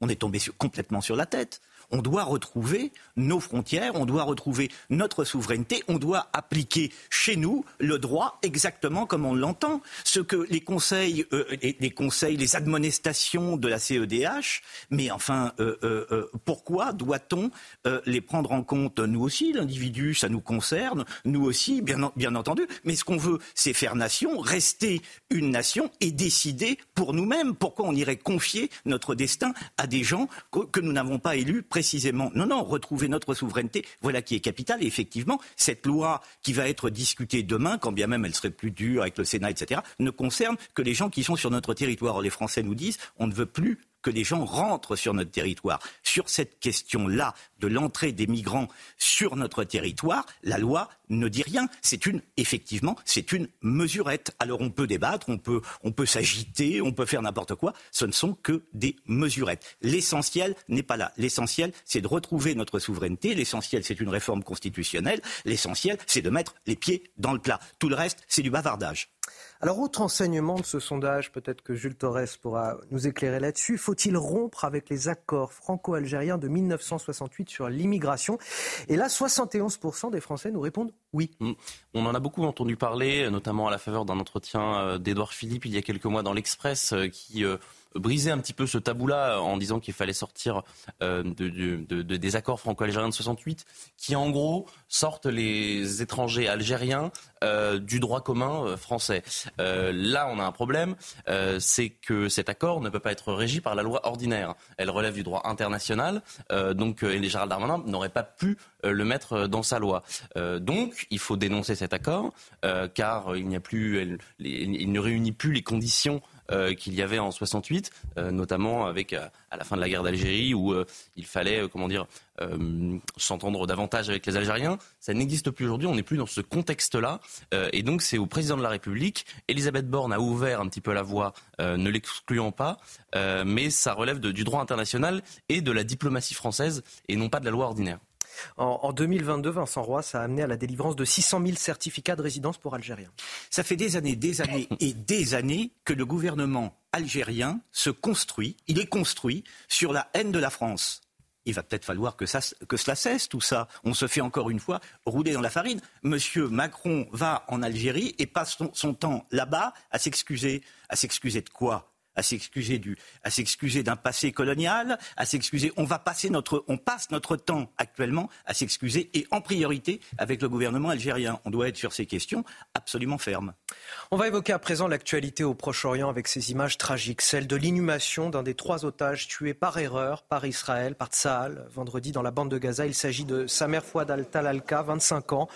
[SPEAKER 32] On est tombé complètement sur la tête on doit retrouver nos frontières, on doit retrouver notre souveraineté, on doit appliquer chez nous le droit exactement comme on l'entend. Ce que les conseils, euh, les, conseils, les admonestations de la CEDH, mais enfin, euh, euh, pourquoi doit-on les prendre en compte Nous aussi, l'individu, ça nous concerne, nous aussi, bien, entendu. Mais ce qu'on veut, c'est faire nation, rester une nation et décider pour nous-mêmes. Pourquoi on irait confier notre destin à des gens que nous n'avons pas élus précisément. Non, non, retrouver notre souveraineté, voilà qui est capital. Et effectivement, cette loi qui va être discutée demain, quand bien même elle serait plus dure avec le Sénat, etc., ne concerne que les gens qui sont sur notre territoire. Les Français nous disent, on ne veut plus que les gens rentrent sur notre territoire. Sur cette question-là de l'entrée des migrants sur notre territoire, la loi ne dit rien. C'est une, effectivement, c'est une mesurette. Alors on peut débattre, on peut, on peut s'agiter, on peut faire n'importe quoi. Ce ne sont que des mesurettes. L'essentiel n'est pas là. L'essentiel, c'est de retrouver notre souveraineté. L'essentiel, c'est une réforme constitutionnelle. L'essentiel, c'est de mettre les pieds dans le plat. Tout le reste, c'est du bavardage.
[SPEAKER 1] Alors, autre enseignement de ce sondage, peut-être que Jules Torres pourra nous éclairer là-dessus. Faut-il rompre avec les accords franco-algériens de 1968 sur l'immigration? Et là, 71% des Français nous répondent oui. Mm.
[SPEAKER 33] On en a beaucoup entendu parler, notamment à la faveur d'un entretien euh, d'Edouard Philippe il y a quelques mois dans l'Express, euh, qui euh, briser un petit peu ce tabou-là en disant qu'il fallait sortir euh, de, des accords franco-algériens de 68, qui en gros sortent les étrangers algériens euh, du droit commun euh, français. là, on a un problème, c'est que cet accord ne peut pas être régi par la loi ordinaire. Elle relève du droit international, donc et Gérald Darmanin n'aurait pas pu le mettre dans sa loi. donc, il faut dénoncer cet accord, car il n'y a plus, il ne réunit plus les conditions euh, qu'il y avait en 68, euh, notamment avec euh, à la fin de la guerre d'Algérie où il fallait comment dire s'entendre davantage avec les Algériens. Ça n'existe plus aujourd'hui. On n'est plus dans ce contexte-là, et donc c'est au président de la République. Elisabeth Borne a ouvert un petit peu la voie, ne l'excluant pas, mais ça relève du droit international et de la diplomatie française et non pas de la loi ordinaire.
[SPEAKER 1] En, 2022, Vincent Roy, ça a amené à la délivrance de 600 000 certificats de résidence pour Algériens.
[SPEAKER 32] Ça fait des années, des années et des années que le gouvernement algérien se construit, il est construit sur la haine de la France. Il va peut-être falloir que, cela cesse, tout ça. On se fait encore une fois rouler dans la farine. Monsieur Macron va en Algérie et passe son temps là-bas à s'excuser. À s'excuser de quoi? À s'excuser du, à s'excuser d'un passé colonial, à s'excuser. On va passer notre, on passe notre temps actuellement à s'excuser et en priorité avec le gouvernement algérien. On doit être sur ces questions absolument fermes.
[SPEAKER 1] On va évoquer à présent l'actualité au Proche-Orient avec ces images tragiques, celle de l'inhumation d'un des trois otages tués par erreur par Israël, par Tsahal, vendredi dans la bande de Gaza. Il s'agit de Samer Fouad al-Talalka, 25 ans,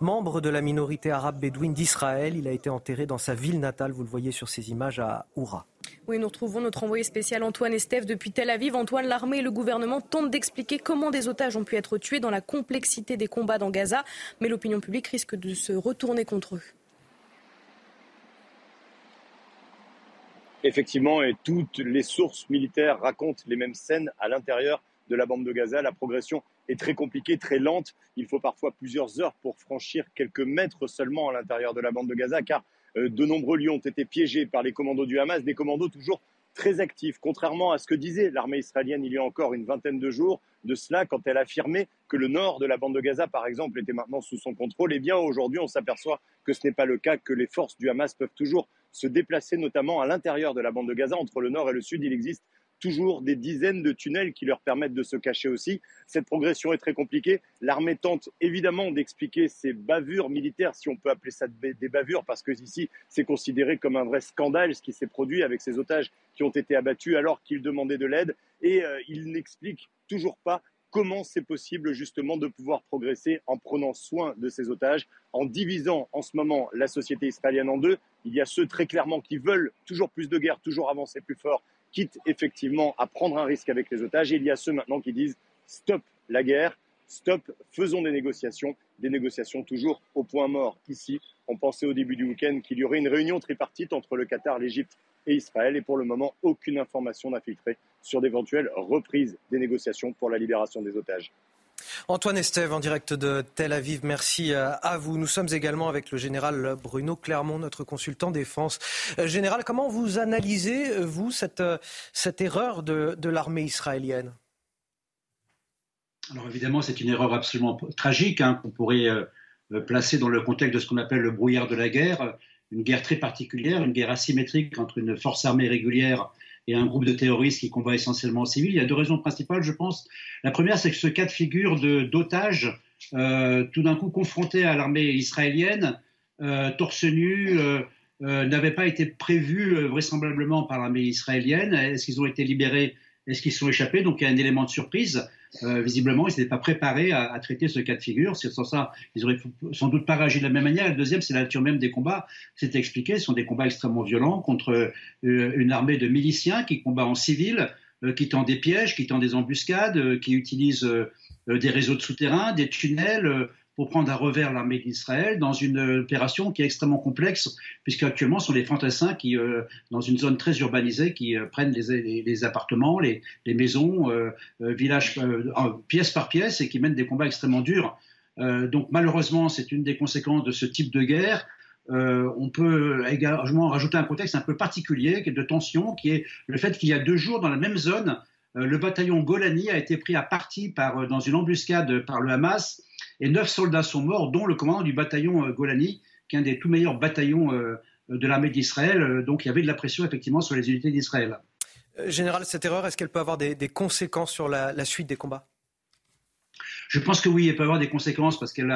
[SPEAKER 1] membre de la minorité arabe bédouine d'Israël. Il a été enterré dans sa ville natale, vous le voyez sur ces images à Oura.
[SPEAKER 8] Oui, nous retrouvons notre envoyé spécial Antoine Estève depuis Tel Aviv. Antoine, l'armée et le gouvernement tentent d'expliquer comment des otages ont pu être tués dans la complexité des combats dans Gaza, mais l'opinion publique risque de se retourner contre eux.
[SPEAKER 11] Effectivement, et toutes les sources militaires racontent les mêmes scènes à l'intérieur de la bande de Gaza. La progression est très compliquée, très lente. Il faut parfois plusieurs heures pour franchir quelques mètres seulement à l'intérieur de la bande de Gaza, car de nombreux lieux ont été piégés par les commandos du Hamas, des commandos toujours très actif, contrairement à ce que disait l'armée israélienne il y a encore une vingtaine de jours de cela, quand elle affirmait que le nord de la bande de Gaza, par exemple, était maintenant sous son contrôle. Eh bien, aujourd'hui, on s'aperçoit que ce n'est pas le cas, que les forces du Hamas peuvent toujours se déplacer, notamment à l'intérieur de la bande de Gaza, entre le nord et le sud. Il existe toujours des dizaines de tunnels qui leur permettent de se cacher aussi. Cette progression est très compliquée. L'armée tente évidemment d'expliquer ces bavures militaires, si on peut appeler ça des bavures, parce que ici, c'est considéré comme un vrai scandale ce qui s'est produit avec ces otages qui ont été abattus alors qu'ils demandaient de l'aide. Et euh, ils n'expliquent toujours pas comment c'est possible justement de pouvoir progresser en prenant soin de ces otages, en divisant en ce moment la société israélienne en deux. Il y a ceux très clairement qui veulent toujours plus de guerre, toujours avancer plus fort, quitte effectivement à prendre un risque avec les otages. Il y a ceux maintenant qui disent stop la guerre, stop, faisons des négociations, des négociations toujours au point mort. Ici, on pensait au début du week-end qu'il y aurait une réunion tripartite entre le Qatar, l'Égypte et Israël. Et pour le moment, aucune information n'a filtré sur d'éventuelles reprises des négociations pour la libération des otages.
[SPEAKER 1] Antoine Estève en direct de Tel Aviv, merci euh, à vous. Nous sommes également avec le général Bruno Clermont, notre consultant défense. Euh, général, comment vous analysez, euh, vous, cette, cette erreur de, de l'armée israélienne?
[SPEAKER 12] Alors évidemment, c'est une erreur absolument tragique hein, qu'on pourrait placer dans le contexte de ce qu'on appelle le brouillard de la guerre, une guerre très particulière, une guerre asymétrique entre une force armée régulière et un groupe de terroristes qui combat essentiellement en civil. Il y a deux raisons principales, je pense. La première, c'est que ce cas de figure d'otage, euh, tout d'un coup confronté à l'armée israélienne, euh, torse nu, euh, n'avait pas été prévu vraisemblablement par l'armée israélienne. Est-ce qu'ils ont été libérés Est-ce qu'ils sont échappés Donc il y a un élément de surprise. Euh, visiblement, ils n'étaient pas préparés à, traiter ce cas de figure. C'est sans ça, ils auraient sans doute pas réagi de la même manière. Le deuxième, c'est la nature même des combats. C'est expliqué, ce sont des combats extrêmement violents contre euh, une armée de miliciens qui combat en civil, euh, qui tend des pièges, qui tend des embuscades, qui utilisent des réseaux de souterrains, des tunnels prendre à revers l'armée d'Israël dans une opération qui est extrêmement complexe, puisqu'actuellement, ce sont les fantassins qui, euh, dans une zone très urbanisée, qui euh, prennent les, appartements, les, maisons, euh, villages, pièce par pièce, et qui mènent des combats extrêmement durs. donc malheureusement, c'est une des conséquences de ce type de guerre. on peut également rajouter un contexte un peu particulier de tension, qui est le fait qu'il y a deux jours, dans la même zone, le bataillon Golani a été pris à partie par, dans une embuscade par le Hamas et neuf soldats sont morts, dont le commandant du bataillon euh, Golani, qui est un des tout meilleurs bataillons euh, de l'armée d'Israël. Euh, donc il y avait de la pression effectivement sur les unités d'Israël.
[SPEAKER 1] Général, cette erreur, est-ce qu'elle peut avoir des, conséquences sur la, suite des combats?
[SPEAKER 12] Je pense que oui, elle peut avoir des conséquences parce qu'elle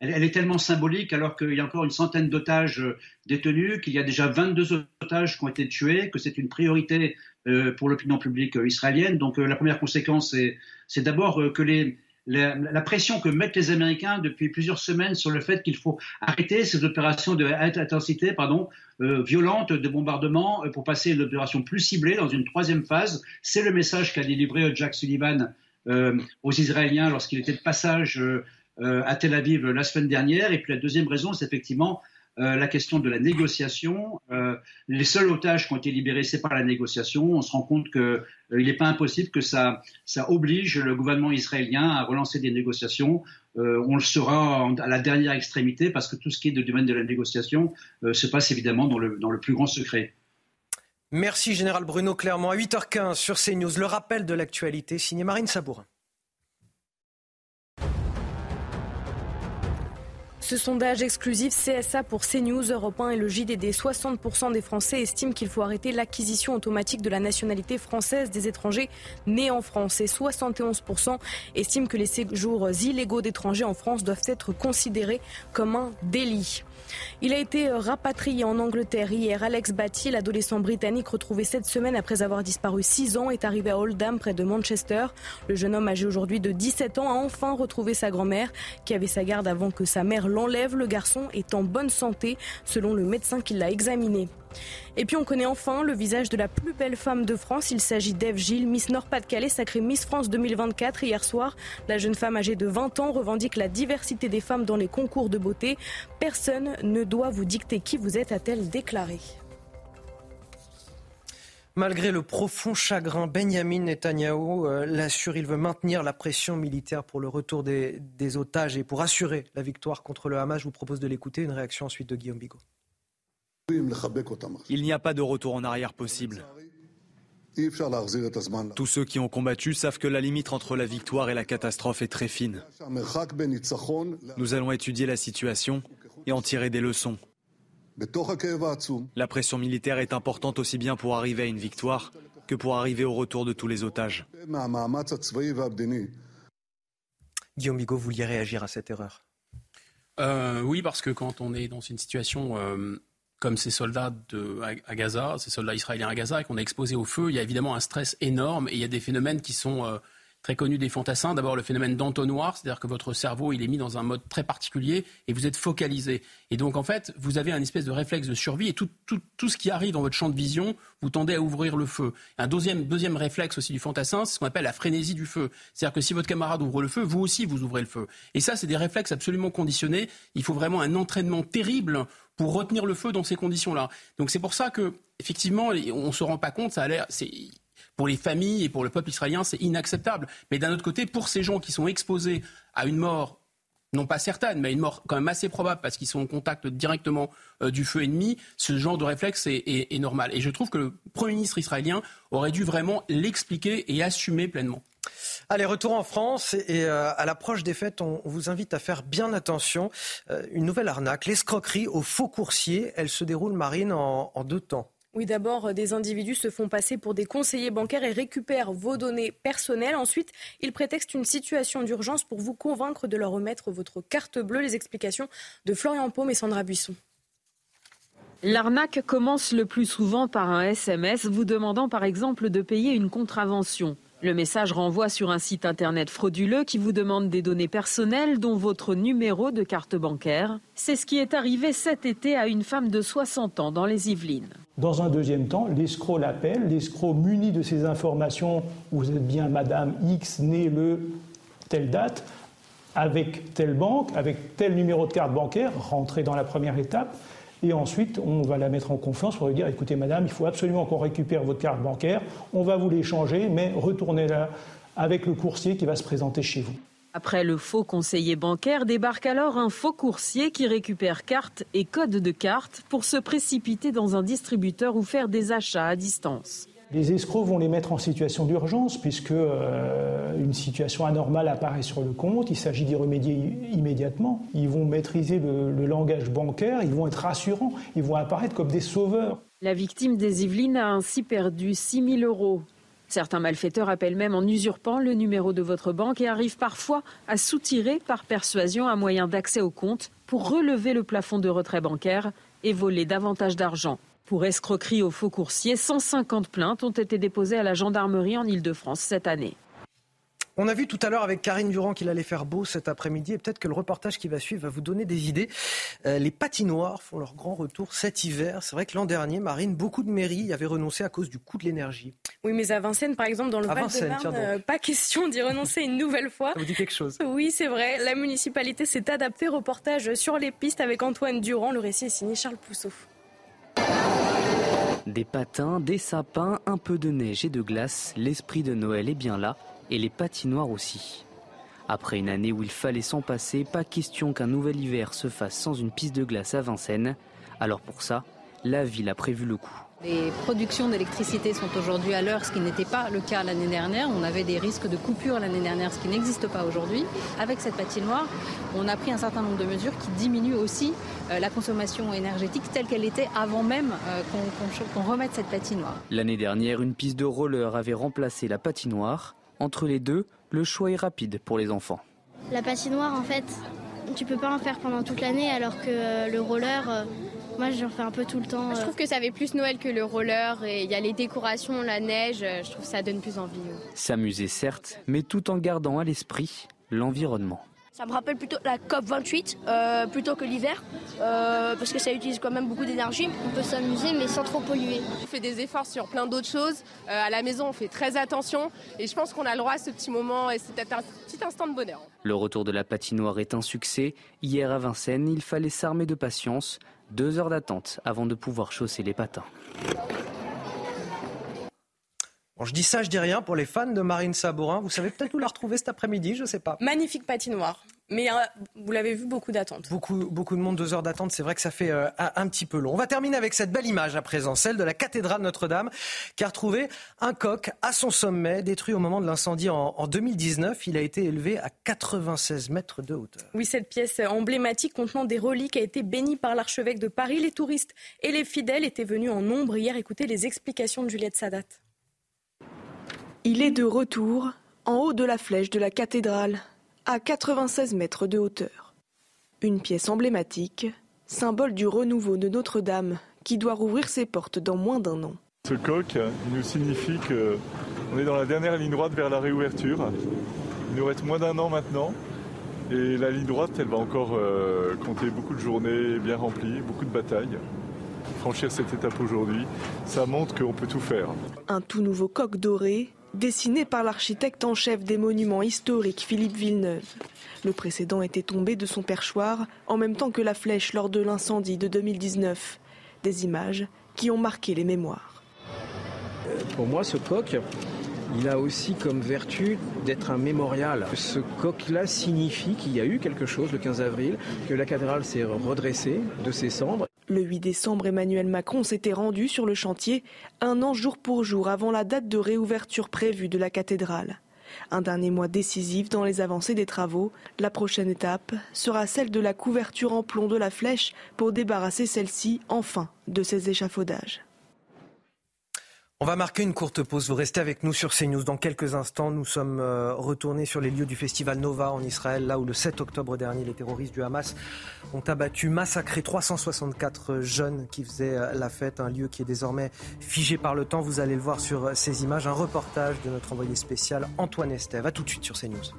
[SPEAKER 12] elle, est tellement symbolique alors qu'il y a encore une centaine d'otages détenus, qu'il y a déjà 22 otages qui ont été tués, que c'est une priorité pour l'opinion publique israélienne. Donc la première conséquence, c'est d'abord que les, la, pression que mettent les Américains depuis plusieurs semaines sur le fait qu'il faut arrêter ces opérations de intensité pardon, euh, violente de bombardement euh, pour passer à une opération plus ciblée dans une troisième phase. C'est le message qu'a délivré Jack Sullivan euh, aux Israéliens lorsqu'il était de passage à Tel Aviv la semaine dernière. Et puis la deuxième raison, c'est effectivement euh, la question de la négociation. Euh, les seuls otages qui ont été libérés, c'est par la négociation. On se rend compte qu'il euh, n'est pas impossible que ça, oblige le gouvernement israélien à relancer des négociations. on le sera à la dernière extrémité parce que tout ce qui est de domaine de la négociation se passe évidemment dans le, dans le plus grand secret.
[SPEAKER 1] Merci Général Bruno Clermont. À 8h15 sur CNews, le rappel de l'actualité signé Marine Sabourin.
[SPEAKER 8] Ce sondage exclusif CSA pour CNews, Europe 1 et le JDD, 60% des Français estiment qu'il faut arrêter l'acquisition automatique de la nationalité française des étrangers nés en France et 71% estiment que les séjours illégaux d'étrangers en France doivent être considérés comme un délit. Il a été rapatrié en Angleterre hier. Alex Batty, l'adolescent britannique retrouvé cette semaine après avoir disparu 6 ans, est arrivé à Oldham, près de Manchester. Le jeune homme âgé aujourd'hui de 17 ans a enfin retrouvé sa grand-mère, qui avait sa garde avant que sa mère l'enlève. Le garçon est en bonne santé, selon le médecin qui l'a examiné. Et puis on connaît enfin le visage de la plus belle femme de France. Il s'agit d'Ève Gilles, Miss Nord-Pas-de-Calais, sacrée Miss France 2024. Hier soir, la jeune femme âgée de 20 ans revendique la diversité des femmes dans les concours de beauté. Personne ne doit vous dicter qui vous êtes, a-t-elle déclaré.
[SPEAKER 1] Malgré le profond chagrin, Benjamin Netanyahou euh, l'assure, il veut maintenir la pression militaire pour le retour des, des, otages et pour assurer la victoire contre le Hamas. Je vous propose de l'écouter. Une réaction ensuite de Guillaume Bigot.
[SPEAKER 15] Il n'y a pas de retour en arrière possible.
[SPEAKER 13] Tous ceux qui ont combattu savent que la limite entre la victoire et la catastrophe est très fine. Nous allons étudier la situation et en tirer des leçons. La pression militaire est importante aussi bien pour arriver à une victoire que pour arriver au retour de tous les otages.
[SPEAKER 1] Guillaume Bigot, vous vouliez réagir à cette erreur?
[SPEAKER 4] Euh, Oui, parce que quand on est dans une situation euh, comme ces soldats de, à, Gaza, ces soldats israéliens à Gaza, et qu'on est exposé au feu, il y a évidemment un stress énorme et il y a des phénomènes qui sont euh, très connu des fantassins. D'abord, le phénomène d'entonnoir, c'est-à-dire que votre cerveau, il est mis dans un mode très particulier et vous êtes focalisé. Et donc, en fait, vous avez un espèce de réflexe de survie et tout, tout, tout ce qui arrive dans votre champ de vision, vous tendez à ouvrir le feu. Un deuxième, deuxième réflexe aussi du fantassin, c'est ce qu'on appelle la frénésie du feu. C'est-à-dire que si votre camarade ouvre le feu, vous aussi, vous ouvrez le feu. Et ça, c'est des réflexes absolument conditionnés. Il faut vraiment un entraînement terrible pour retenir le feu dans ces conditions-là. Donc c'est pour ça que, effectivement, on se rend pas compte, ça a l'air, pour les familles et pour le peuple israélien, c'est inacceptable. Mais d'un autre côté, pour ces gens qui sont exposés à une mort non pas certaine, mais une mort quand même assez probable parce qu'ils sont en contact directement euh, du feu ennemi, ce genre de réflexe est, normal. Et je trouve que le Premier ministre israélien aurait dû vraiment l'expliquer et assumer pleinement.
[SPEAKER 1] Allez, retour en France et euh, à l'approche des fêtes, on, vous invite à faire bien attention. Euh, une nouvelle arnaque, l'escroquerie aux faux coursiers, elle se déroule, Marine, en deux temps.
[SPEAKER 8] Oui, d'abord, euh, des individus se font passer pour des conseillers bancaires et récupèrent vos données personnelles. Ensuite, ils prétextent une situation d'urgence pour vous convaincre de leur remettre votre carte bleue. Les explications de Florian Paume et Sandra Buisson.
[SPEAKER 15] L'arnaque commence le plus souvent par un SMS vous demandant par exemple de payer une contravention. Le message renvoie sur un site internet frauduleux qui vous demande des données personnelles dont votre numéro de carte bancaire. C'est ce qui est arrivé cet été à une femme de 60 ans dans les Yvelines.
[SPEAKER 34] Dans un deuxième temps, l'escroc l'appelle, l'escroc muni de ces informations, vous êtes bien Madame X, née le telle date, avec telle banque, avec tel numéro de carte bancaire, rentré dans la première étape. Et ensuite, on va la mettre en confiance pour lui dire écoutez, madame, il faut absolument qu'on récupère votre carte bancaire, on va vous l'échanger, mais retournez-la avec le coursier qui va se présenter chez vous.
[SPEAKER 15] Après le faux conseiller bancaire, débarque alors un faux coursier qui récupère carte et code de carte pour se précipiter dans un distributeur ou faire des achats à distance.
[SPEAKER 34] Les escrocs vont les mettre en situation d'urgence puisque euh, une situation anormale apparaît sur le compte. Il s'agit d'y remédier immédiatement. Ils vont maîtriser le, langage bancaire, ils vont être rassurants, ils vont apparaître comme des sauveurs.
[SPEAKER 15] La victime des Yvelines a ainsi perdu 6 000 euros. Certains malfaiteurs appellent même en usurpant le numéro de votre banque et arrivent parfois à soutirer par persuasion un moyen d'accès au compte pour relever le plafond de retrait bancaire et voler davantage d'argent. Pour escroquerie aux faux coursiers, 150 plaintes ont été déposées à la gendarmerie en Ile-de-France cette année.
[SPEAKER 1] On a vu tout à l'heure avec Karine Durand qu'il allait faire beau cet après-midi et peut-être que le reportage qui va suivre va vous donner des idées. Euh, les patinoires font leur grand retour cet hiver. C'est vrai que l'an dernier, Marine, beaucoup de mairies y avaient renoncé à cause du coût de l'énergie.
[SPEAKER 8] Oui, mais à Vincennes, par exemple, dans le Val-de-Marne, euh, pas question d'y renoncer une nouvelle fois.
[SPEAKER 1] Ça vous dit quelque chose?
[SPEAKER 8] Oui, c'est vrai. La municipalité s'est adaptée. Reportage sur les pistes avec Antoine Durand. Le récit est signé Charles Pousseau.
[SPEAKER 35] Des patins, des sapins, un peu de neige et de glace, l'esprit de Noël est bien là, et les patinoires aussi. Après une année où il fallait s'en passer, pas question qu'un nouvel hiver se fasse sans une piste de glace à Vincennes. Alors pour ça, la ville a prévu le coup.
[SPEAKER 36] Les productions d'électricité sont aujourd'hui à l'heure, ce qui n'était pas le cas l'année dernière. On avait des risques de coupure l'année dernière, ce qui n'existe pas aujourd'hui. Avec cette patinoire, on a pris un certain nombre de mesures qui diminuent aussi euh, la consommation énergétique telle qu'elle était avant même euh, qu'on remette cette patinoire.
[SPEAKER 35] L'année dernière, une piste de roller avait remplacé la patinoire. Entre les deux, le choix est rapide pour les enfants.
[SPEAKER 37] La patinoire, en fait, tu peux pas en faire pendant toute l'année alors que le roller, euh, moi j'en fais un peu tout le temps.
[SPEAKER 38] Je trouve que ça fait plus Noël que le roller et il y a les décorations, la neige, je trouve que ça donne plus envie.
[SPEAKER 35] S'amuser certes, mais tout en gardant à l'esprit l'environnement.
[SPEAKER 37] Ça me rappelle plutôt la COP 28 euh, plutôt que l'hiver euh, parce que ça utilise quand même beaucoup d'énergie. On peut s'amuser mais sans trop polluer.
[SPEAKER 38] On fait des efforts sur plein d'autres choses. Euh, à la maison, on fait très attention et je pense qu'on a le droit à ce petit moment et c'est un petit instant de bonheur.
[SPEAKER 35] Le retour de la patinoire est un succès. Hier à Vincennes, il fallait s'armer de patience. Deux heures d'attente avant de pouvoir chausser les patins.
[SPEAKER 1] Bon, je dis ça, je dis rien. Pour les fans de Marine Sabourin, vous savez peut-être où la retrouver cet après-midi, je ne sais pas.
[SPEAKER 8] Magnifique patinoire. Mais euh, vous l'avez vu, beaucoup d'attentes.
[SPEAKER 1] Beaucoup, beaucoup de monde, deux heures d'attente, c'est vrai que ça fait euh, un, petit peu long. On va terminer avec cette belle image à présent, celle de la cathédrale Notre-Dame, qui a retrouvé un coq à son sommet, détruit au moment de l'incendie en, en 2019. Il a été élevé à 96 mètres de hauteur.
[SPEAKER 8] Oui, cette pièce emblématique contenant des reliques a été bénie par l'archevêque de Paris. Les touristes et les fidèles étaient venus en nombre hier écouter les explications de Juliette Sadat.
[SPEAKER 22] Il est de retour en haut de la flèche de la cathédrale à 96 mètres de hauteur. Une pièce emblématique, symbole du renouveau de Notre-Dame, qui doit rouvrir ses portes dans moins d'un an.
[SPEAKER 39] Ce coq, il nous signifie qu'on est dans la dernière ligne droite vers la réouverture. Il nous reste moins d'un an maintenant. Et la ligne droite, elle va encore euh, compter beaucoup de journées bien remplies, beaucoup de batailles. Franchir cette étape aujourd'hui, ça montre qu'on peut tout faire.
[SPEAKER 22] Un tout nouveau coq doré, dessiné par l'architecte en chef des monuments historiques Philippe Villeneuve. Le précédent était tombé de son perchoir en même temps que la flèche lors de l'incendie de 2019. Des images qui ont marqué les mémoires.
[SPEAKER 40] Pour moi, ce coq, il a aussi comme vertu d'être un mémorial. Ce coq-là signifie qu'il y a eu quelque chose le 15 avril, que la cathédrale s'est redressée de ses cendres.
[SPEAKER 22] Le 8 décembre, Emmanuel Macron s'était rendu sur le chantier un an jour pour jour avant la date de réouverture prévue de la cathédrale. Un dernier mois décisif dans les avancées des travaux. La prochaine étape sera celle de la couverture en plomb de la flèche pour débarrasser celle-ci enfin de ses échafaudages.
[SPEAKER 1] On va marquer une courte pause. Vous restez avec nous sur CNews. Dans quelques instants, nous sommes euh, retournés sur les lieux du festival Nova en Israël, là où le 7 octobre dernier, les terroristes du Hamas ont abattu, massacré 364 jeunes qui faisaient euh, la fête. Un lieu qui est désormais figé par le temps. Vous allez le voir sur ces images. Un reportage de notre envoyé spécial Antoine Estève. A tout de suite sur CNews.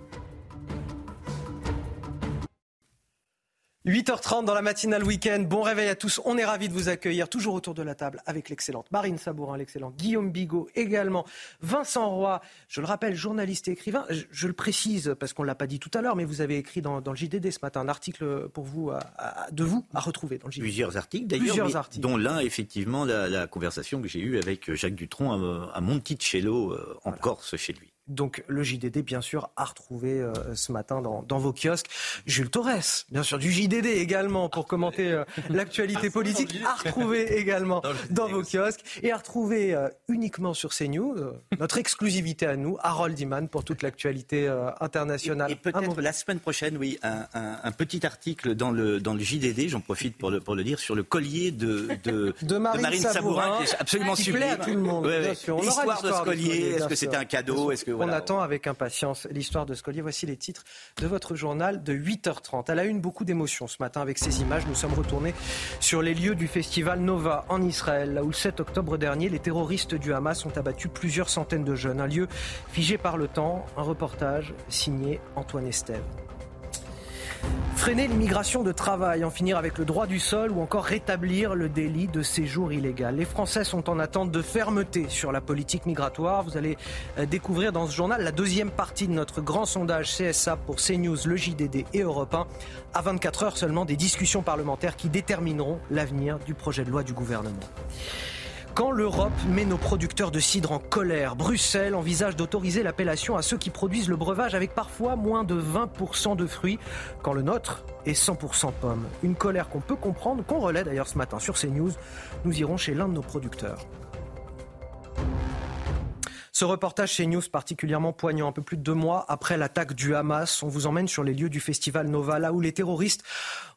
[SPEAKER 1] 8h30 dans la matinale week-end. Bon réveil à tous. On est ravis de vous accueillir toujours autour de la table avec l'excellente Marine Sabourin, l'excellent Guillaume Bigot, également Vincent Roy. Je le rappelle, journaliste et écrivain. Je, le précise parce qu'on ne l'a pas dit tout à l'heure, mais vous avez écrit dans, le JDD ce matin un article pour vous, de vous, à retrouver dans le JDD.
[SPEAKER 32] Plusieurs articles d'ailleurs, dont l'un effectivement la, conversation que j'ai eue avec Jacques Dutronc à, à Monticello, euh, en Corse, chez lui.
[SPEAKER 1] Donc le JDD, bien sûr, a retrouvé euh, ce matin dans, vos kiosques. Jules Torres, bien sûr, du JDD également pour commenter euh, l'actualité politique, a retrouvé également dans, vos kiosques et a retrouvé euh, uniquement sur CNews notre exclusivité à nous, Harold Iman, pour toute l'actualité internationale.
[SPEAKER 32] Et, peut-être la semaine prochaine, oui, un, petit article dans le, dans le JDD, j'en profite pour le, pour le dire, sur le collier de,
[SPEAKER 1] de, Marine, Sabourin,
[SPEAKER 32] qui est absolument
[SPEAKER 1] qui sublime. à tout le monde,
[SPEAKER 32] L'histoire de ce collier, est-ce que c'était un cadeau est-ce que
[SPEAKER 1] on attend avec impatience l'histoire de Scolier. Voici les titres de votre journal de 8h30. Elle a eu beaucoup d'émotions ce matin avec ces images. Nous sommes retournés sur les lieux du festival Nova en Israël, là où le 7 octobre dernier, les terroristes du Hamas ont abattu plusieurs centaines de jeunes. Un lieu figé par le temps. Un reportage signé Antoine Estève. Freiner l'immigration de travail, en finir avec le droit du sol ou encore rétablir le délit de séjour illégal. Les Français sont en attente de fermeté sur la politique migratoire. Vous allez euh, découvrir dans ce journal la deuxième partie de notre grand sondage CSA pour CNews, le JDD et Europe 1. À 24 heures seulement, des discussions parlementaires qui détermineront l'avenir du projet de loi du gouvernement. Quand l'Europe met nos producteurs de cidre en colère, Bruxelles envisage d'autoriser l'appellation à ceux qui produisent le breuvage avec parfois moins de 20% de fruits, quand le nôtre est 100% pommes. Une colère qu'on peut comprendre, qu'on relaie d'ailleurs ce matin sur CNews. Nous irons chez l'un de nos producteurs. Ce reportage chez News particulièrement poignant, un peu plus de deux mois après l'attaque du Hamas. On vous emmène sur les lieux du festival Nova, là où les terroristes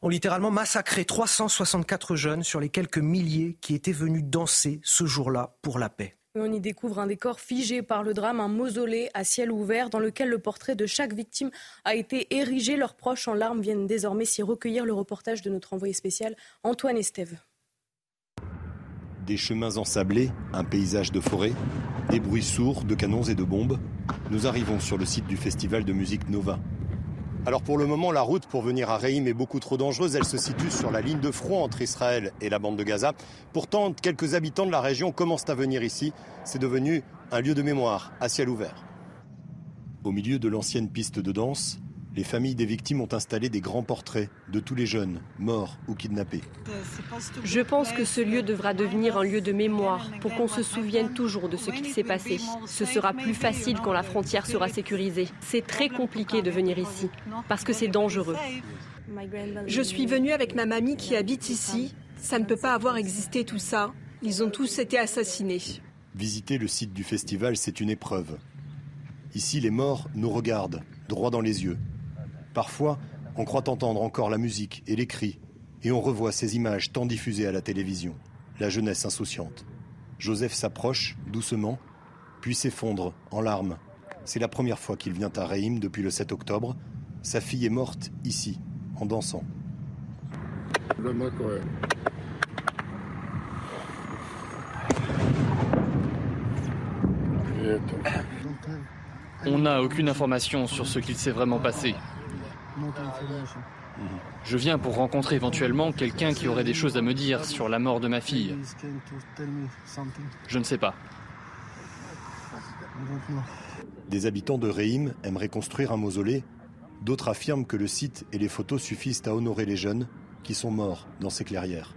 [SPEAKER 1] ont littéralement massacré 364 jeunes sur les quelques milliers qui étaient venus danser ce jour-là pour la paix.
[SPEAKER 8] On y découvre un décor figé par le drame, un mausolée à ciel ouvert dans lequel le portrait de chaque victime a été érigé. Leurs proches en larmes viennent désormais s'y recueillir. Le reportage de notre envoyé spécial Antoine Estève.
[SPEAKER 17] Des chemins ensablés, un paysage de forêt, des bruits sourds de canons et de bombes. Nous arrivons sur le site du festival de musique Nova.
[SPEAKER 11] Alors pour le moment, la route pour venir à Reim est beaucoup trop dangereuse. Elle se situe sur la ligne de front entre Israël et la bande de Gaza. Pourtant, quelques habitants de la région commencent à venir ici. C'est devenu un lieu de mémoire à ciel ouvert.
[SPEAKER 17] Au milieu de l'ancienne piste de danse, Les familles des victimes ont installé des grands portraits de tous les jeunes, morts ou kidnappés.
[SPEAKER 19] Je pense que ce lieu devra devenir un lieu de mémoire pour qu'on se souvienne toujours de ce qui s'est passé. Ce sera plus facile quand la frontière sera sécurisée. C'est très compliqué de venir ici parce que c'est dangereux.
[SPEAKER 41] Je suis venue avec ma mamie qui habite ici. Ça ne peut pas avoir existé tout ça. Ils ont tous été assassinés.
[SPEAKER 17] Visiter le site du festival, c'est une épreuve. Ici, les morts nous regardent, droit dans les yeux. Parfois, on croit entendre encore la musique et les cris, et on revoit ces images tant diffusées à la télévision, la jeunesse insouciante. Joseph s'approche, doucement, puis s'effondre, en larmes. C'est la première fois qu'il vient à Reim depuis le 7 octobre. Sa fille est morte ici, en dansant.
[SPEAKER 42] On n'a aucune information sur ce qu'il s'est vraiment passé. Je viens pour rencontrer éventuellement quelqu'un qui aurait des choses à me dire sur la mort de ma fille. Je ne sais pas.
[SPEAKER 17] Des habitants de Reim aimeraient construire un mausolée. D'autres affirment que le site et les photos suffisent à honorer les jeunes qui sont morts dans ces clairières.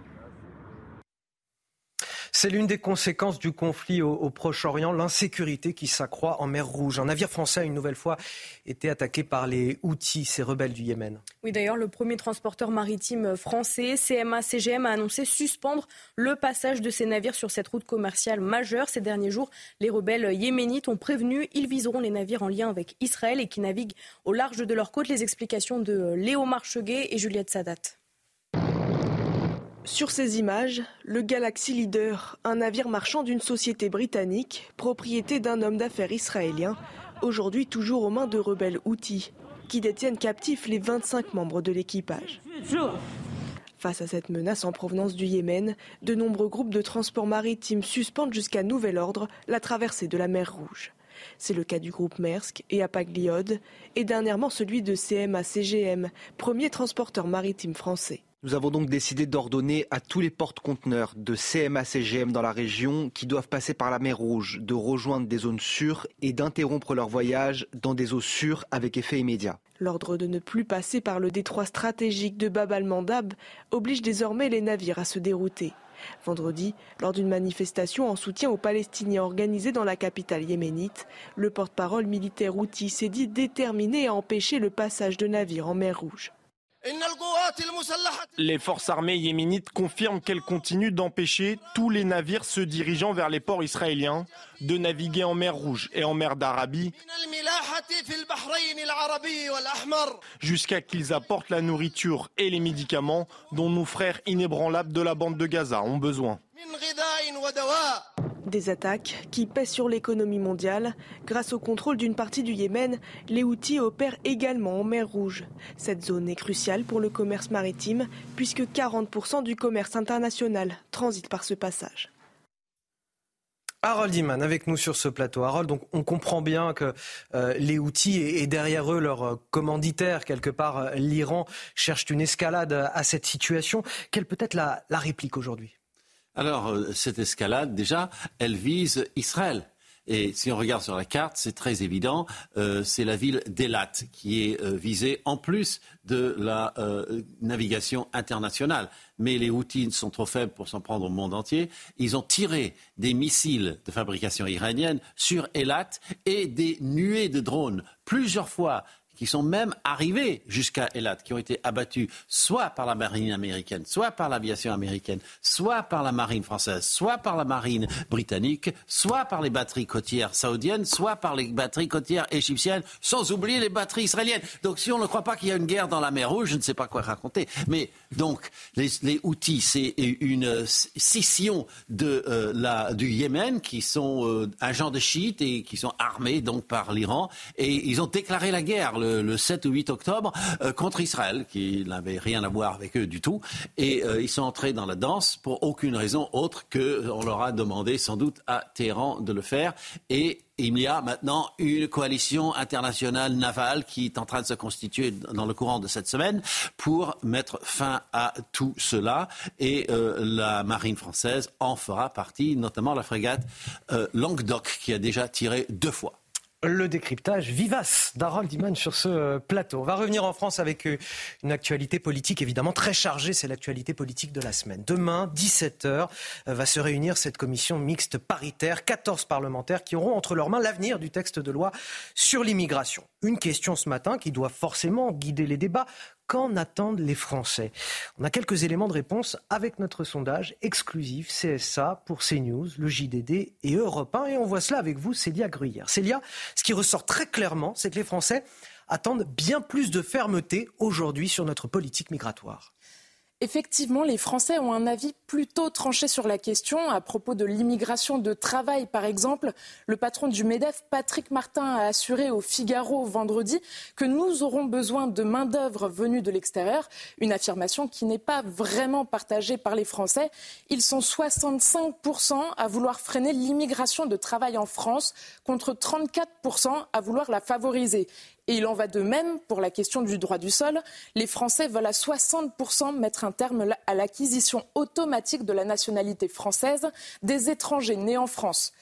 [SPEAKER 1] C'est l'une des conséquences du conflit au, Proche-Orient, l'insécurité qui s'accroît en mer Rouge. Un navire français a une nouvelle fois été attaqué par les Houthis, ces rebelles du Yémen.
[SPEAKER 8] Oui, d'ailleurs, le premier transporteur maritime français, CMA-CGM, a annoncé suspendre le passage de ces navires sur cette route commerciale majeure. Ces derniers jours, les rebelles yéménites ont prévenu, ils viseront les navires en lien avec Israël et qui naviguent au large de leur côte. Les explications de Léo Marcheguet et Juliette Sadat.
[SPEAKER 22] Sur ces images, le Galaxy Leader, un navire marchand d'une société britannique, propriété d'un homme d'affaires israélien, aujourd'hui toujours aux mains de rebelles outils, qui détiennent captifs les 25 membres de l'équipage. Face à cette menace en provenance du Yémen, de nombreux groupes de transport maritime suspendent jusqu'à nouvel ordre la traversée de la mer Rouge. C'est le cas du groupe Maersk et Apagliode, et dernièrement celui de CMA-CGM, premier transporteur maritime français.
[SPEAKER 43] Nous avons donc décidé d'ordonner à tous les porte-conteneurs de CMA-CGM dans la région qui doivent passer par la mer Rouge de rejoindre des zones sûres et d'interrompre leur voyage dans des eaux sûres avec effet immédiat.
[SPEAKER 22] L'ordre de ne plus passer par le détroit stratégique de Bab al-Mandab oblige désormais les navires à se dérouter. Vendredi, lors d'une manifestation en soutien aux Palestiniens organisée dans la capitale yéménite, le porte-parole militaire Houthi s'est dit déterminé à empêcher le passage de navires en mer Rouge.
[SPEAKER 9] Les forces armées yéménites confirment qu'elles continuent d'empêcher tous les navires se dirigeant vers les ports israéliens de naviguer en mer Rouge et en mer d'Arabie jusqu'à qu'ils apportent la nourriture et les médicaments dont nos frères inébranlables de la bande de Gaza ont besoin.
[SPEAKER 22] Des attaques qui pèsent sur l'économie mondiale. Grâce au contrôle d'une partie du Yémen, les Houthis opèrent également en mer Rouge. Cette zone est cruciale pour le commerce maritime puisque 40% du commerce international transite par ce passage.
[SPEAKER 1] Harold Iman avec nous sur ce plateau. Harold, donc on comprend bien que euh, les outils et, derrière eux leur euh, commanditaire, quelque part euh, l'Iran, cherchent une escalade à cette situation. Quelle peut être la réplique aujourd'hui?
[SPEAKER 14] Alors, euh, cette escalade, déjà, elle vise Israël. Et si on regarde sur la carte, c'est très évident, euh, c'est la ville d'Elat qui est euh, visée en plus de la navigation internationale. Mais les Houthis sont trop faibles pour s'en prendre au monde entier. Ils ont tiré des missiles de fabrication iranienne sur Elat et des nuées de drones plusieurs fois qui sont même arrivés jusqu'à Elat, qui ont été abattus soit par la marine américaine, soit par l'aviation américaine, soit par la marine française, soit par la marine britannique, soit par les batteries côtières saoudiennes, soit par les batteries côtières égyptiennes, sans oublier les batteries israéliennes. Donc si on ne croit pas qu'il y a une guerre dans la mer Rouge, je ne sais pas quoi raconter. Mais donc les, outils, c'est une scission de, euh, la, du Yémen, qui sont euh, agents de chiites et qui sont armés donc par l'Iran, et ils ont déclaré la guerre 7 ou 8 octobre euh, contre Israël, qui n'avait rien à voir avec eux du tout. Et euh, ils sont entrés dans la danse pour aucune raison autre qu'on leur a demandé sans doute à Téhéran de le faire. Et il y a maintenant une coalition internationale navale qui est en train de se constituer dans le courant de cette semaine pour mettre fin à tout cela. Et euh, la marine française en fera partie, notamment la frégate Languedoc qui a déjà tiré deux fois.
[SPEAKER 1] Le décryptage vivace d'Harold Iman sur ce euh, plateau. On va revenir en France avec euh, une actualité politique évidemment très chargée, c'est l'actualité politique de la semaine. Demain, 17h, euh, va se réunir cette commission mixte paritaire, 14 parlementaires qui auront entre leurs mains l'avenir du texte de loi sur l'immigration. Une question ce matin qui doit forcément guider les débats. Qu'en attendent les Français? On a quelques éléments de réponse avec notre sondage exclusif CSA pour CNews, le JDD et Europe 1. Et on voit cela avec vous, Célia Gruyère. Célia, ce qui ressort très clairement, c'est que les Français attendent bien plus de fermeté aujourd'hui sur notre politique migratoire.
[SPEAKER 25] Effectivement, les Français ont un avis plutôt tranché sur la question. À propos de l'immigration de travail, par exemple, le patron du MEDEF, Patrick Martin, a assuré au Figaro vendredi que nous aurons besoin de main-d'œuvre venue de l'extérieur. Une affirmation qui n'est pas vraiment partagée par les Français. Ils sont 65% à vouloir freiner l'immigration de travail en France contre 34% à vouloir la favoriser. Et il en va de même pour la question du droit du sol. Les Français veulent à 60% mettre un terme à l'acquisition automatique de la nationalité française des étrangers nés en France.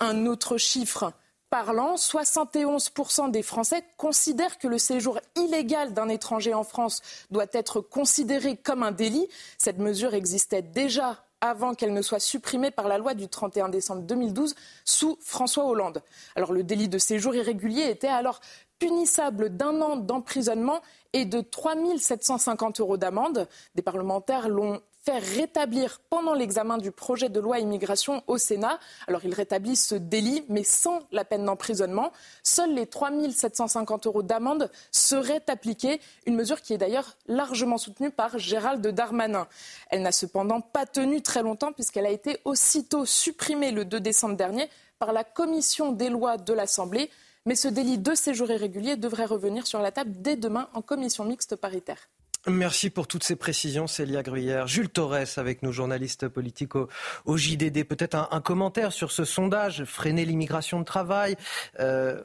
[SPEAKER 25] Un autre chiffre parlant, 71% des Français considèrent que le séjour illégal d'un étranger en France doit être considéré comme un délit. Cette mesure existait déjà avant qu'elle ne soit supprimée par la loi du 31 décembre 2012 sous François Hollande. Alors le délit de séjour irrégulier était alors punissable d'un an d'emprisonnement et de 3 750 euros d'amende. Des parlementaires l'ont fait rétablir pendant l'examen du projet de loi immigration au Sénat. Alors ils rétablissent ce délit, mais sans la peine d'emprisonnement. Seuls les 3 750 euros d'amende seraient appliqués, une mesure qui est d'ailleurs largement soutenue par Gérald Darmanin. Elle n'a cependant pas tenu très longtemps puisqu'elle a été aussitôt supprimée le 2 décembre dernier par la commission des lois de l'Assemblée. Mais ce délit de séjour irrégulier devrait revenir sur la table dès demain en commission mixte paritaire.
[SPEAKER 1] Merci pour toutes ces précisions, Célia Gruyère. Jules Torres, avec nos journalistes politiques au, JDD. Peut-être un, commentaire sur ce sondage, freiner l'immigration de travail. Euh,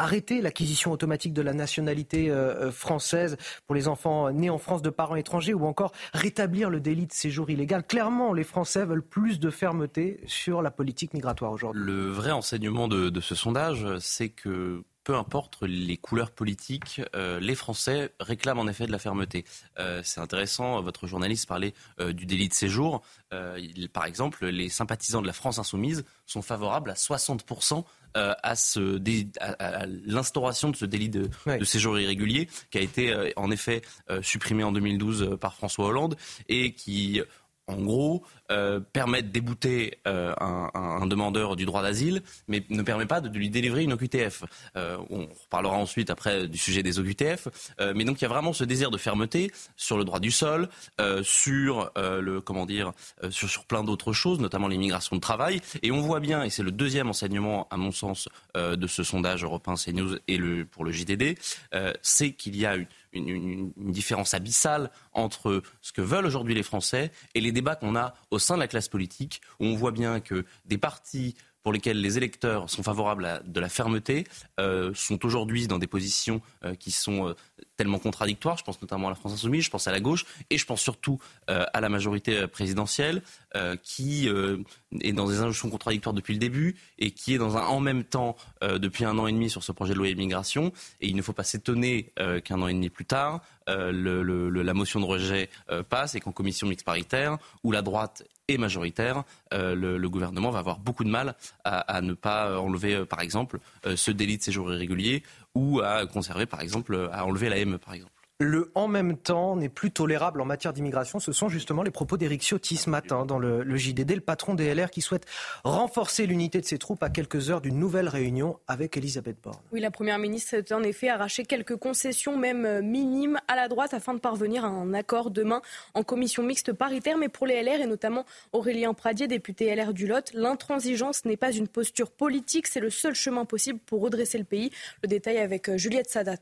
[SPEAKER 1] arrêter l'acquisition automatique de la nationalité euh, euh, française pour les enfants nés en France de parents étrangers ou encore rétablir le délit de séjour illégal. Clairement, les Français veulent plus de fermeté sur la politique migratoire aujourd'hui.
[SPEAKER 33] Le vrai enseignement de, ce sondage, c'est que peu importe les couleurs politiques, euh, les Français réclament en effet de la fermeté. c'est intéressant, votre journaliste parlait du délit de séjour. par exemple, les sympathisants de la France insoumise sont favorables à 60% euh, à, l'instauration de ce délit de, séjour irrégulier qui a été euh, en effet euh, supprimé en 2012 par François Hollande et qui en gros, euh, permet de débouter euh, un, demandeur du droit d'asile, mais ne permet pas de, lui délivrer une OQTF. Euh, on reparlera ensuite après du sujet des OQTF, mais donc il y a vraiment ce désir de fermeté sur le droit du sol, sur le comment dire, sur, plein d'autres choses, notamment l'immigration de travail. Et on voit bien, et c'est le deuxième enseignement à mon sens de ce sondage européen CNews et pour le JDD, c'est qu'il y a une une, différence abyssale entre ce que veulent aujourd'hui les Français et les débats qu'on a au sein de la classe politique, où on voit bien que des partis pour lesquels les électeurs sont favorables à de la fermeté euh, sont aujourd'hui dans des positions euh, qui sont euh, tellement contradictoires. Je pense notamment à la France insoumise, je pense à la gauche et je pense surtout à la majorité présidentielle qui est dans des injonctions contradictoires depuis le début et qui est dans un en même temps depuis un an et demi sur ce projet de loi immigration. Et il ne faut pas s'étonner qu'un an et demi plus tard, la motion de rejet passe et qu'en commission mixte paritaire, où la droite est majoritaire, le, gouvernement va avoir beaucoup de mal à, ne pas enlever, par exemple, ce délit de séjour irrégulier ou à conserver, par exemple, à enlever la M, par exemple
[SPEAKER 1] le en même temps n'est plus tolérable en matière d'immigration. Ce sont justement les propos d'Éric Ciotti ce matin dans le, JDD, le patron des LR qui souhaite renforcer l'unité de ses troupes à quelques heures d'une nouvelle réunion avec Elisabeth Borne.
[SPEAKER 8] Oui, la Première ministre s'est en effet arraché quelques concessions, même minimes, à la droite afin de parvenir à un accord demain en commission mixte paritaire. Mais pour les LR et notamment Aurélien Pradier, député LR du Lot, l'intransigeance n'est pas une posture politique, c'est le seul chemin possible pour redresser le pays. Le détail avec Juliette Sadat.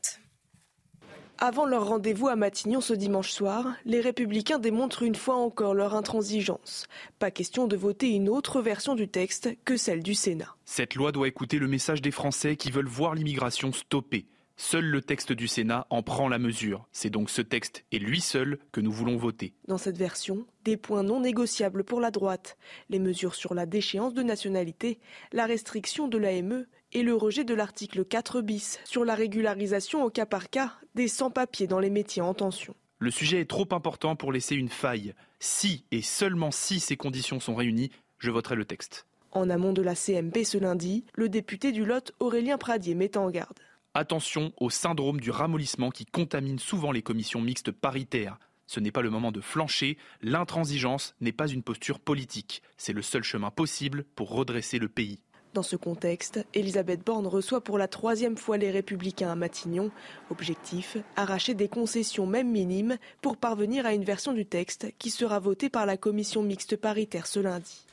[SPEAKER 22] Avant leur rendez-vous à Matignon ce dimanche soir, les républicains démontrent une fois encore leur intransigeance. Pas question de voter une autre version du texte que celle du Sénat.
[SPEAKER 26] Cette loi doit écouter le message des Français qui veulent voir l'immigration stoppée. Seul le texte du Sénat en prend la mesure. C'est donc ce texte et lui seul que nous voulons voter.
[SPEAKER 22] Dans cette version, des points non négociables pour la droite, les mesures sur la déchéance de nationalité, la restriction de l'AME et le rejet de l'article 4 bis sur la régularisation au cas par cas des sans-papiers dans les métiers en tension.
[SPEAKER 26] Le sujet est trop important pour laisser une faille. Si et seulement si ces conditions sont réunies, je voterai le texte.
[SPEAKER 22] En amont de la CMP ce lundi, le député du Lot Aurélien Pradier met en garde.
[SPEAKER 26] Attention au syndrome du ramollissement qui contamine souvent les commissions mixtes paritaires. Ce n'est pas le moment de flancher, l'intransigeance n'est pas une posture politique, c'est le seul chemin possible pour redresser le pays.
[SPEAKER 22] Dans ce contexte, Elisabeth Borne reçoit pour la troisième fois les Républicains à Matignon. Objectif, arracher des concessions même minimes pour parvenir à une version du texte qui sera votée par la commission mixte paritaire ce lundi.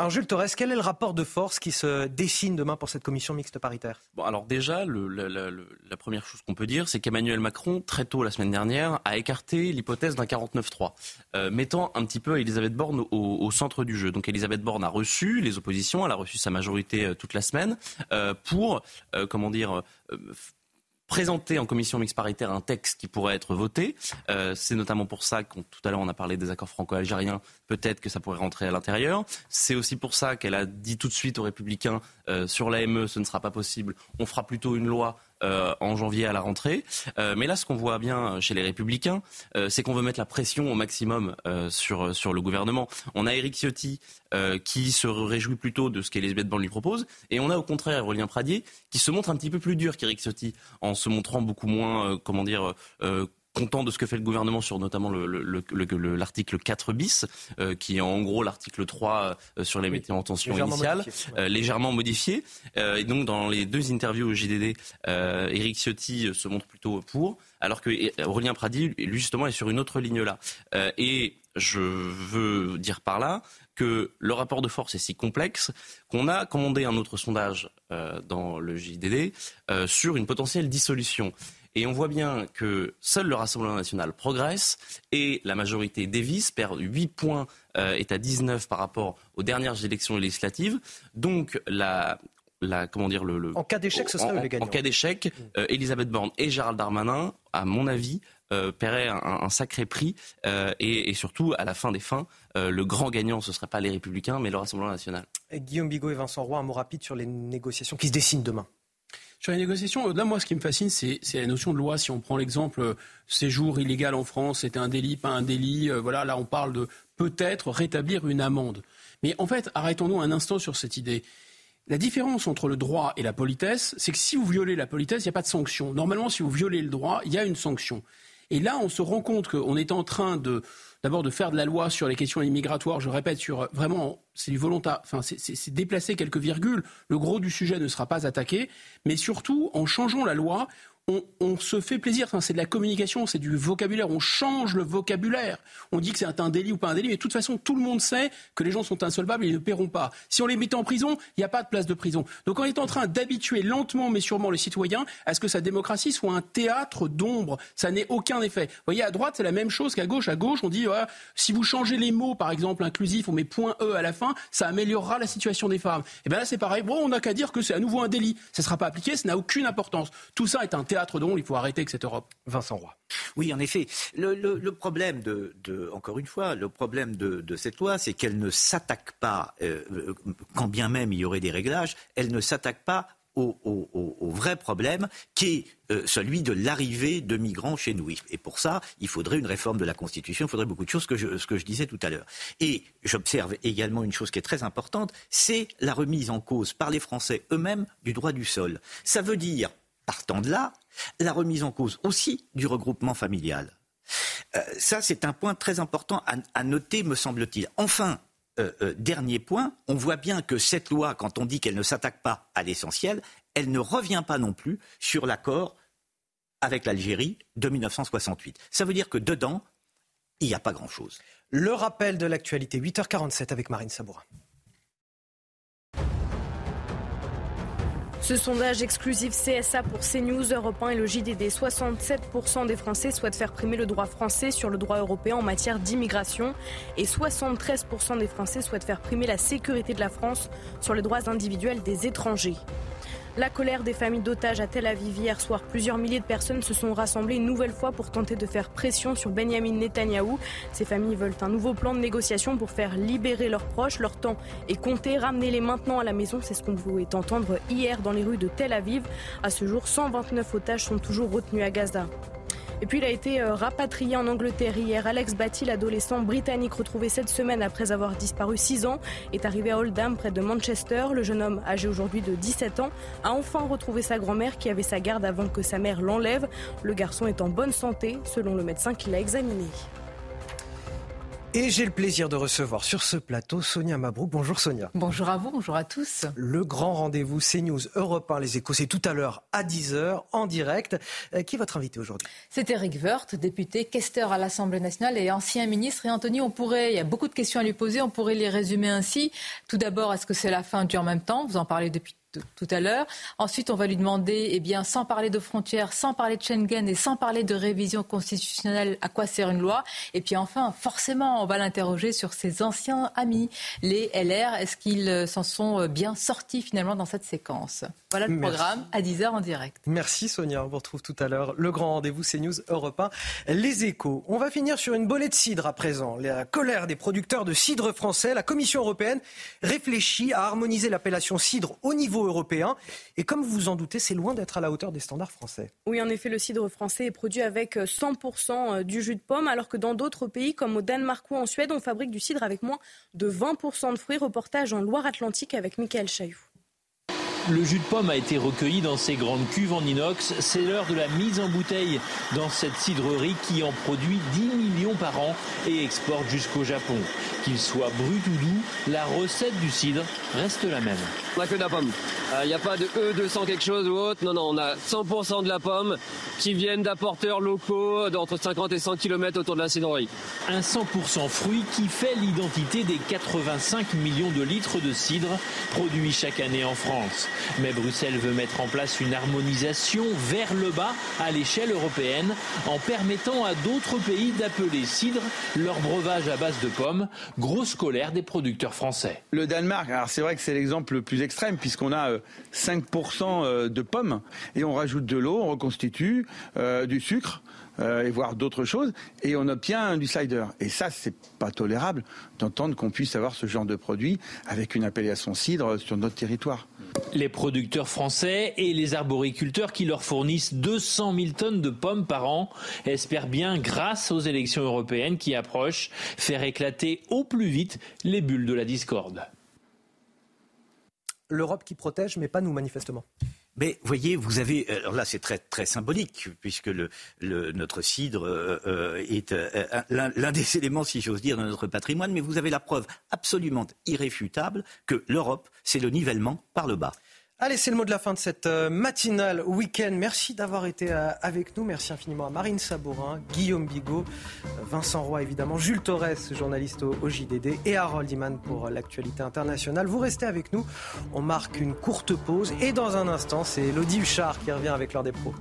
[SPEAKER 1] Alors Jules Torres, quel est le rapport de force qui se dessine demain pour cette commission mixte paritaire?
[SPEAKER 33] Bon, alors déjà, la, première chose qu'on peut dire, c'est qu'Emmanuel Macron, très tôt la semaine dernière, a écarté l'hypothèse d'un 49-3, euh, mettant un petit peu Elisabeth Borne au, au, centre du jeu. Donc Elisabeth Borne a reçu les oppositions, elle a reçu sa majorité euh, toute la semaine euh, pour, comment dire, présenter en commission mixte paritaire un texte qui pourrait être voté. Euh, c'est notamment pour ça que tout à l'heure on a parlé des accords franco-algériens, peut-être que ça pourrait rentrer à l'intérieur. C'est aussi pour ça qu'elle a dit tout de suite aux républicains euh, sur l'AME ce ne sera pas possible, on fera plutôt une loi euh, en janvier à la rentrée. Euh, mais là, ce qu'on voit bien chez les Républicains, euh, c'est qu'on veut mettre la pression au maximum euh, sur, sur le gouvernement. On a Éric Ciotti euh, qui se réjouit plutôt de ce qu'Elisabeth Borne lui propose, et on a au contraire Aurélien Pradier qui se montre un petit peu plus dur qu'Éric Ciotti, en se montrant beaucoup moins, comment dire, content de ce que fait le gouvernement sur notamment l'article le, 4 bis, euh, qui est en gros l'article 3 euh, sur les métiers en tension initiale, modifié, euh, légèrement modifié. et donc dans les deux interviews au JDD, Éric Ciotti se montre plutôt pour, alors que Aurélien Pradi, lui justement, est sur une autre ligne là. et je veux dire par là que le rapport de force est si complexe qu'on a commandé un autre sondage euh, dans le JDD euh, sur une potentielle dissolution. Et on voit bien que seul le Rassemblement national progresse et la majorité Davis perd 8 points, euh, est à 19 par rapport aux dernières élections législatives. Donc la, la, comment dire, le, le
[SPEAKER 1] en cas d'échec, ce serait
[SPEAKER 33] en,
[SPEAKER 1] le gagnant.
[SPEAKER 33] En cas d'échec, euh, Elisabeth Borne et Gérald Darmanin, à mon avis, euh, paieraient un, un, sacré prix. Euh, et, et, surtout, à la fin des fins, le grand gagnant, ce ne serait pas les Républicains, mais le Rassemblement national.
[SPEAKER 1] Et Guillaume Bigot et Vincent Roy, un mot rapide sur les négociations qui se dessinent demain.
[SPEAKER 4] Sur les négociations, au-delà, moi, ce qui me fascine, c'est la notion de loi. Si on prend l'exemple euh, séjour illégal en France, c'était un délit, pas un délit. Euh, voilà, là, on parle de peut-être rétablir une amende. Mais en fait, arrêtons-nous un instant sur cette idée. La différence entre le droit et la politesse, c'est que si vous violez la politesse, il n'y a pas de sanction. Normalement, si vous violez le droit, il y a une sanction. Et là, on se rend compte qu'on est en train de d'abord de faire de la loi sur les questions immigratoires, je répète, sur vraiment, c'est du volontaire, enfin, c'est déplacer quelques virgules. Le gros du sujet ne sera pas attaqué, mais surtout, en changeant la loi, on, se fait plaisir. C'est de la communication, c'est du vocabulaire. On change le vocabulaire. On dit que c'est un délit ou pas un délit, mais de toute façon, tout le monde sait que les gens sont insolvables et ils ne paieront pas. Si on les mettait en prison, il n'y a pas de place de prison. Donc on est en train d'habituer lentement mais sûrement les citoyens à ce que sa démocratie soit un théâtre d'ombre. Ça n'est aucun effet. Vous voyez, à droite, c'est la même chose qu'à gauche. À gauche, on dit si vous changez les mots, par exemple, inclusif, on met point E à la fin, ça améliorera la situation des femmes. Et bien là, c'est pareil. Bon, on n'a qu'à dire que c'est à nouveau un délit. Ça ne sera pas appliqué, ça n'a aucune importance. Tout ça est un théâtre d'ombre, il faut arrêter avec cette Europe.
[SPEAKER 1] Vincent Roy.
[SPEAKER 32] Oui, en effet. Le, problème de, encore une fois, le problème de, cette loi, c'est qu'elle ne s'attaque pas, euh, quand bien même il y aurait des réglages, elle ne s'attaque pas au, vrai problème qui est euh, celui de l'arrivée de migrants chez nous. Et pour ça, il faudrait une réforme de la Constitution, il faudrait beaucoup de choses, ce que je disais tout à l'heure. Et j'observe également une chose qui est très importante, c'est la remise en cause par les Français eux-mêmes du droit du sol. Ça veut dire partant de là, la remise en cause aussi du regroupement familial. Euh, ça, c'est un point très important à, noter, me semble-t-il. Enfin, euh, euh, dernier point, on voit bien que cette loi, quand on dit qu'elle ne s'attaque pas à l'essentiel, elle ne revient pas non plus sur l'accord avec l'Algérie de 1968. Ça veut dire que dedans, il n'y a pas grand-chose.
[SPEAKER 1] Le rappel de l'actualité, 8h47 avec Marine Sabourin.
[SPEAKER 8] Ce sondage exclusif CSA pour CNews, Europe 1 et le JDD, 67% des Français souhaitent faire primer le droit français sur le droit européen en matière d'immigration et 73% des Français souhaitent faire primer la sécurité de la France sur les droits individuels des étrangers. La colère des familles d'otages à Tel Aviv hier soir. Plusieurs milliers de personnes se sont rassemblées une nouvelle fois pour tenter de faire pression sur Benjamin Netanyahou. Ces familles veulent un nouveau plan de négociation pour faire libérer leurs proches. Leur temps est compté. Ramenez-les maintenant à la maison. C'est ce qu'on pouvait entendre hier dans les rues de Tel Aviv. À ce jour, 129 otages sont toujours retenus à Gaza. Et puis il a été euh, rapatrié en Angleterre hier. Alex Batty, l'adolescent britannique retrouvé cette semaine après avoir disparu 6 ans, est arrivé à Oldham près de Manchester. Le jeune homme, âgé aujourd'hui de 17 ans, a enfin retrouvé sa grand-mère qui avait sa garde avant que sa mère l'enlève. Le garçon est en bonne santé selon le médecin qui l'a examiné.
[SPEAKER 1] Et j'ai le plaisir de recevoir sur ce plateau Sonia Mabrouk. Bonjour Sonia.
[SPEAKER 44] Bonjour à vous, bonjour à tous.
[SPEAKER 1] Le grand rendez-vous CNews Europe 1, les échos, c'est tout à l'heure à 10h en direct. Euh, qui est votre invité aujourd'hui?
[SPEAKER 44] C'est Eric Woerth, député, questeur à l'Assemblée nationale et ancien ministre. Et Anthony, on pourrait, il y a beaucoup de questions à lui poser, on pourrait les résumer ainsi. Tout d'abord, est-ce que c'est la fin du en même temps? Vous en parlez depuis tout à l'heure. Ensuite, on va lui demander, eh bien, sans parler de frontières, sans parler de Schengen et sans parler de révision constitutionnelle, à quoi sert une loi? Et puis enfin, forcément, on va l'interroger sur ses anciens amis, les LR. Est-ce qu'ils euh, s'en sont euh, bien sortis finalement dans cette séquence? Voilà le programme à 10h en direct.
[SPEAKER 1] Merci Sonia, on vous retrouve tout à l'heure. Le grand rendez-vous CNews Europe 1, les échos. On va finir sur une bolée de cidre à présent. La colère des producteurs de cidre français. La Commission européenne réfléchit à harmoniser l'appellation cidre au niveau européen. Et comme vous vous en doutez, c'est loin d'être à la hauteur des standards français.
[SPEAKER 8] Oui, en effet, le cidre français est produit avec 100% euh, du jus de pomme, alors que dans d'autres pays, comme au Danemark ou en Suède, on fabrique du cidre avec moins de 20% de fruits. Reportage en Loire-Atlantique avec Michael Chailloux.
[SPEAKER 30] Le jus de pomme a été recueilli dans ces grandes cuves en inox. C'est l'heure de la mise en bouteille dans cette cidrerie qui en produit 10 millions par an et exporte jusqu'au Japon. Qu'il soit brut ou doux, la recette du cidre reste la même.
[SPEAKER 31] On n'a que de la pomme. Il n'y a pas de E200 quelque chose ou autre. Non, non, on a 100% de la pomme qui viennent d'apporteurs locaux d'entre 50 et 100 km autour de la cidrerie.
[SPEAKER 30] Un 100% fruit qui fait l'identité des 85 millions de litres de cidre produits chaque année en France. Mais Bruxelles veut mettre en place une harmonisation vers le bas à l'échelle européenne en permettant à d'autres pays d'appeler cidre leur breuvage à base de pommes. Grosse colère des producteurs français.
[SPEAKER 45] Le Danemark, alors c'est vrai que c'est l'exemple le plus extrême puisqu'on a 5% de pommes et on rajoute de l'eau, on reconstitue euh, du sucre. Euh, et voir d'autres choses, et on obtient du cider. Et ça, c'est pas tolérable d'entendre qu'on puisse avoir ce genre de produit avec une appellation cidre sur notre territoire.
[SPEAKER 30] Les producteurs français et les arboriculteurs qui leur fournissent 200 000 tonnes de pommes par an espèrent bien, grâce aux élections européennes qui approchent, faire éclater au plus vite les bulles de la discorde.
[SPEAKER 1] L'Europe qui protège, mais pas nous manifestement.
[SPEAKER 32] Mais voyez, vous avez, alors là c'est très très symbolique puisque le, notre cidre euh, euh est euh, l'un des éléments, si j'ose dire, de notre patrimoine. Mais vous avez la preuve absolument irréfutable que l'Europe, c'est le nivellement par le bas.
[SPEAKER 1] Allez, c'est le mot de la fin de cette euh, matinale week-end. Merci d'avoir été euh, avec nous. Merci infiniment à Marine Sabourin, Guillaume Bigot, Vincent Roy évidemment, Jules Torres, journaliste au, JDD, et Harold Iman pour euh, l'actualité internationale. Vous restez avec nous. On marque une courte pause et dans un instant, c'est Elodie Huchard qui revient avec l'heure des pros.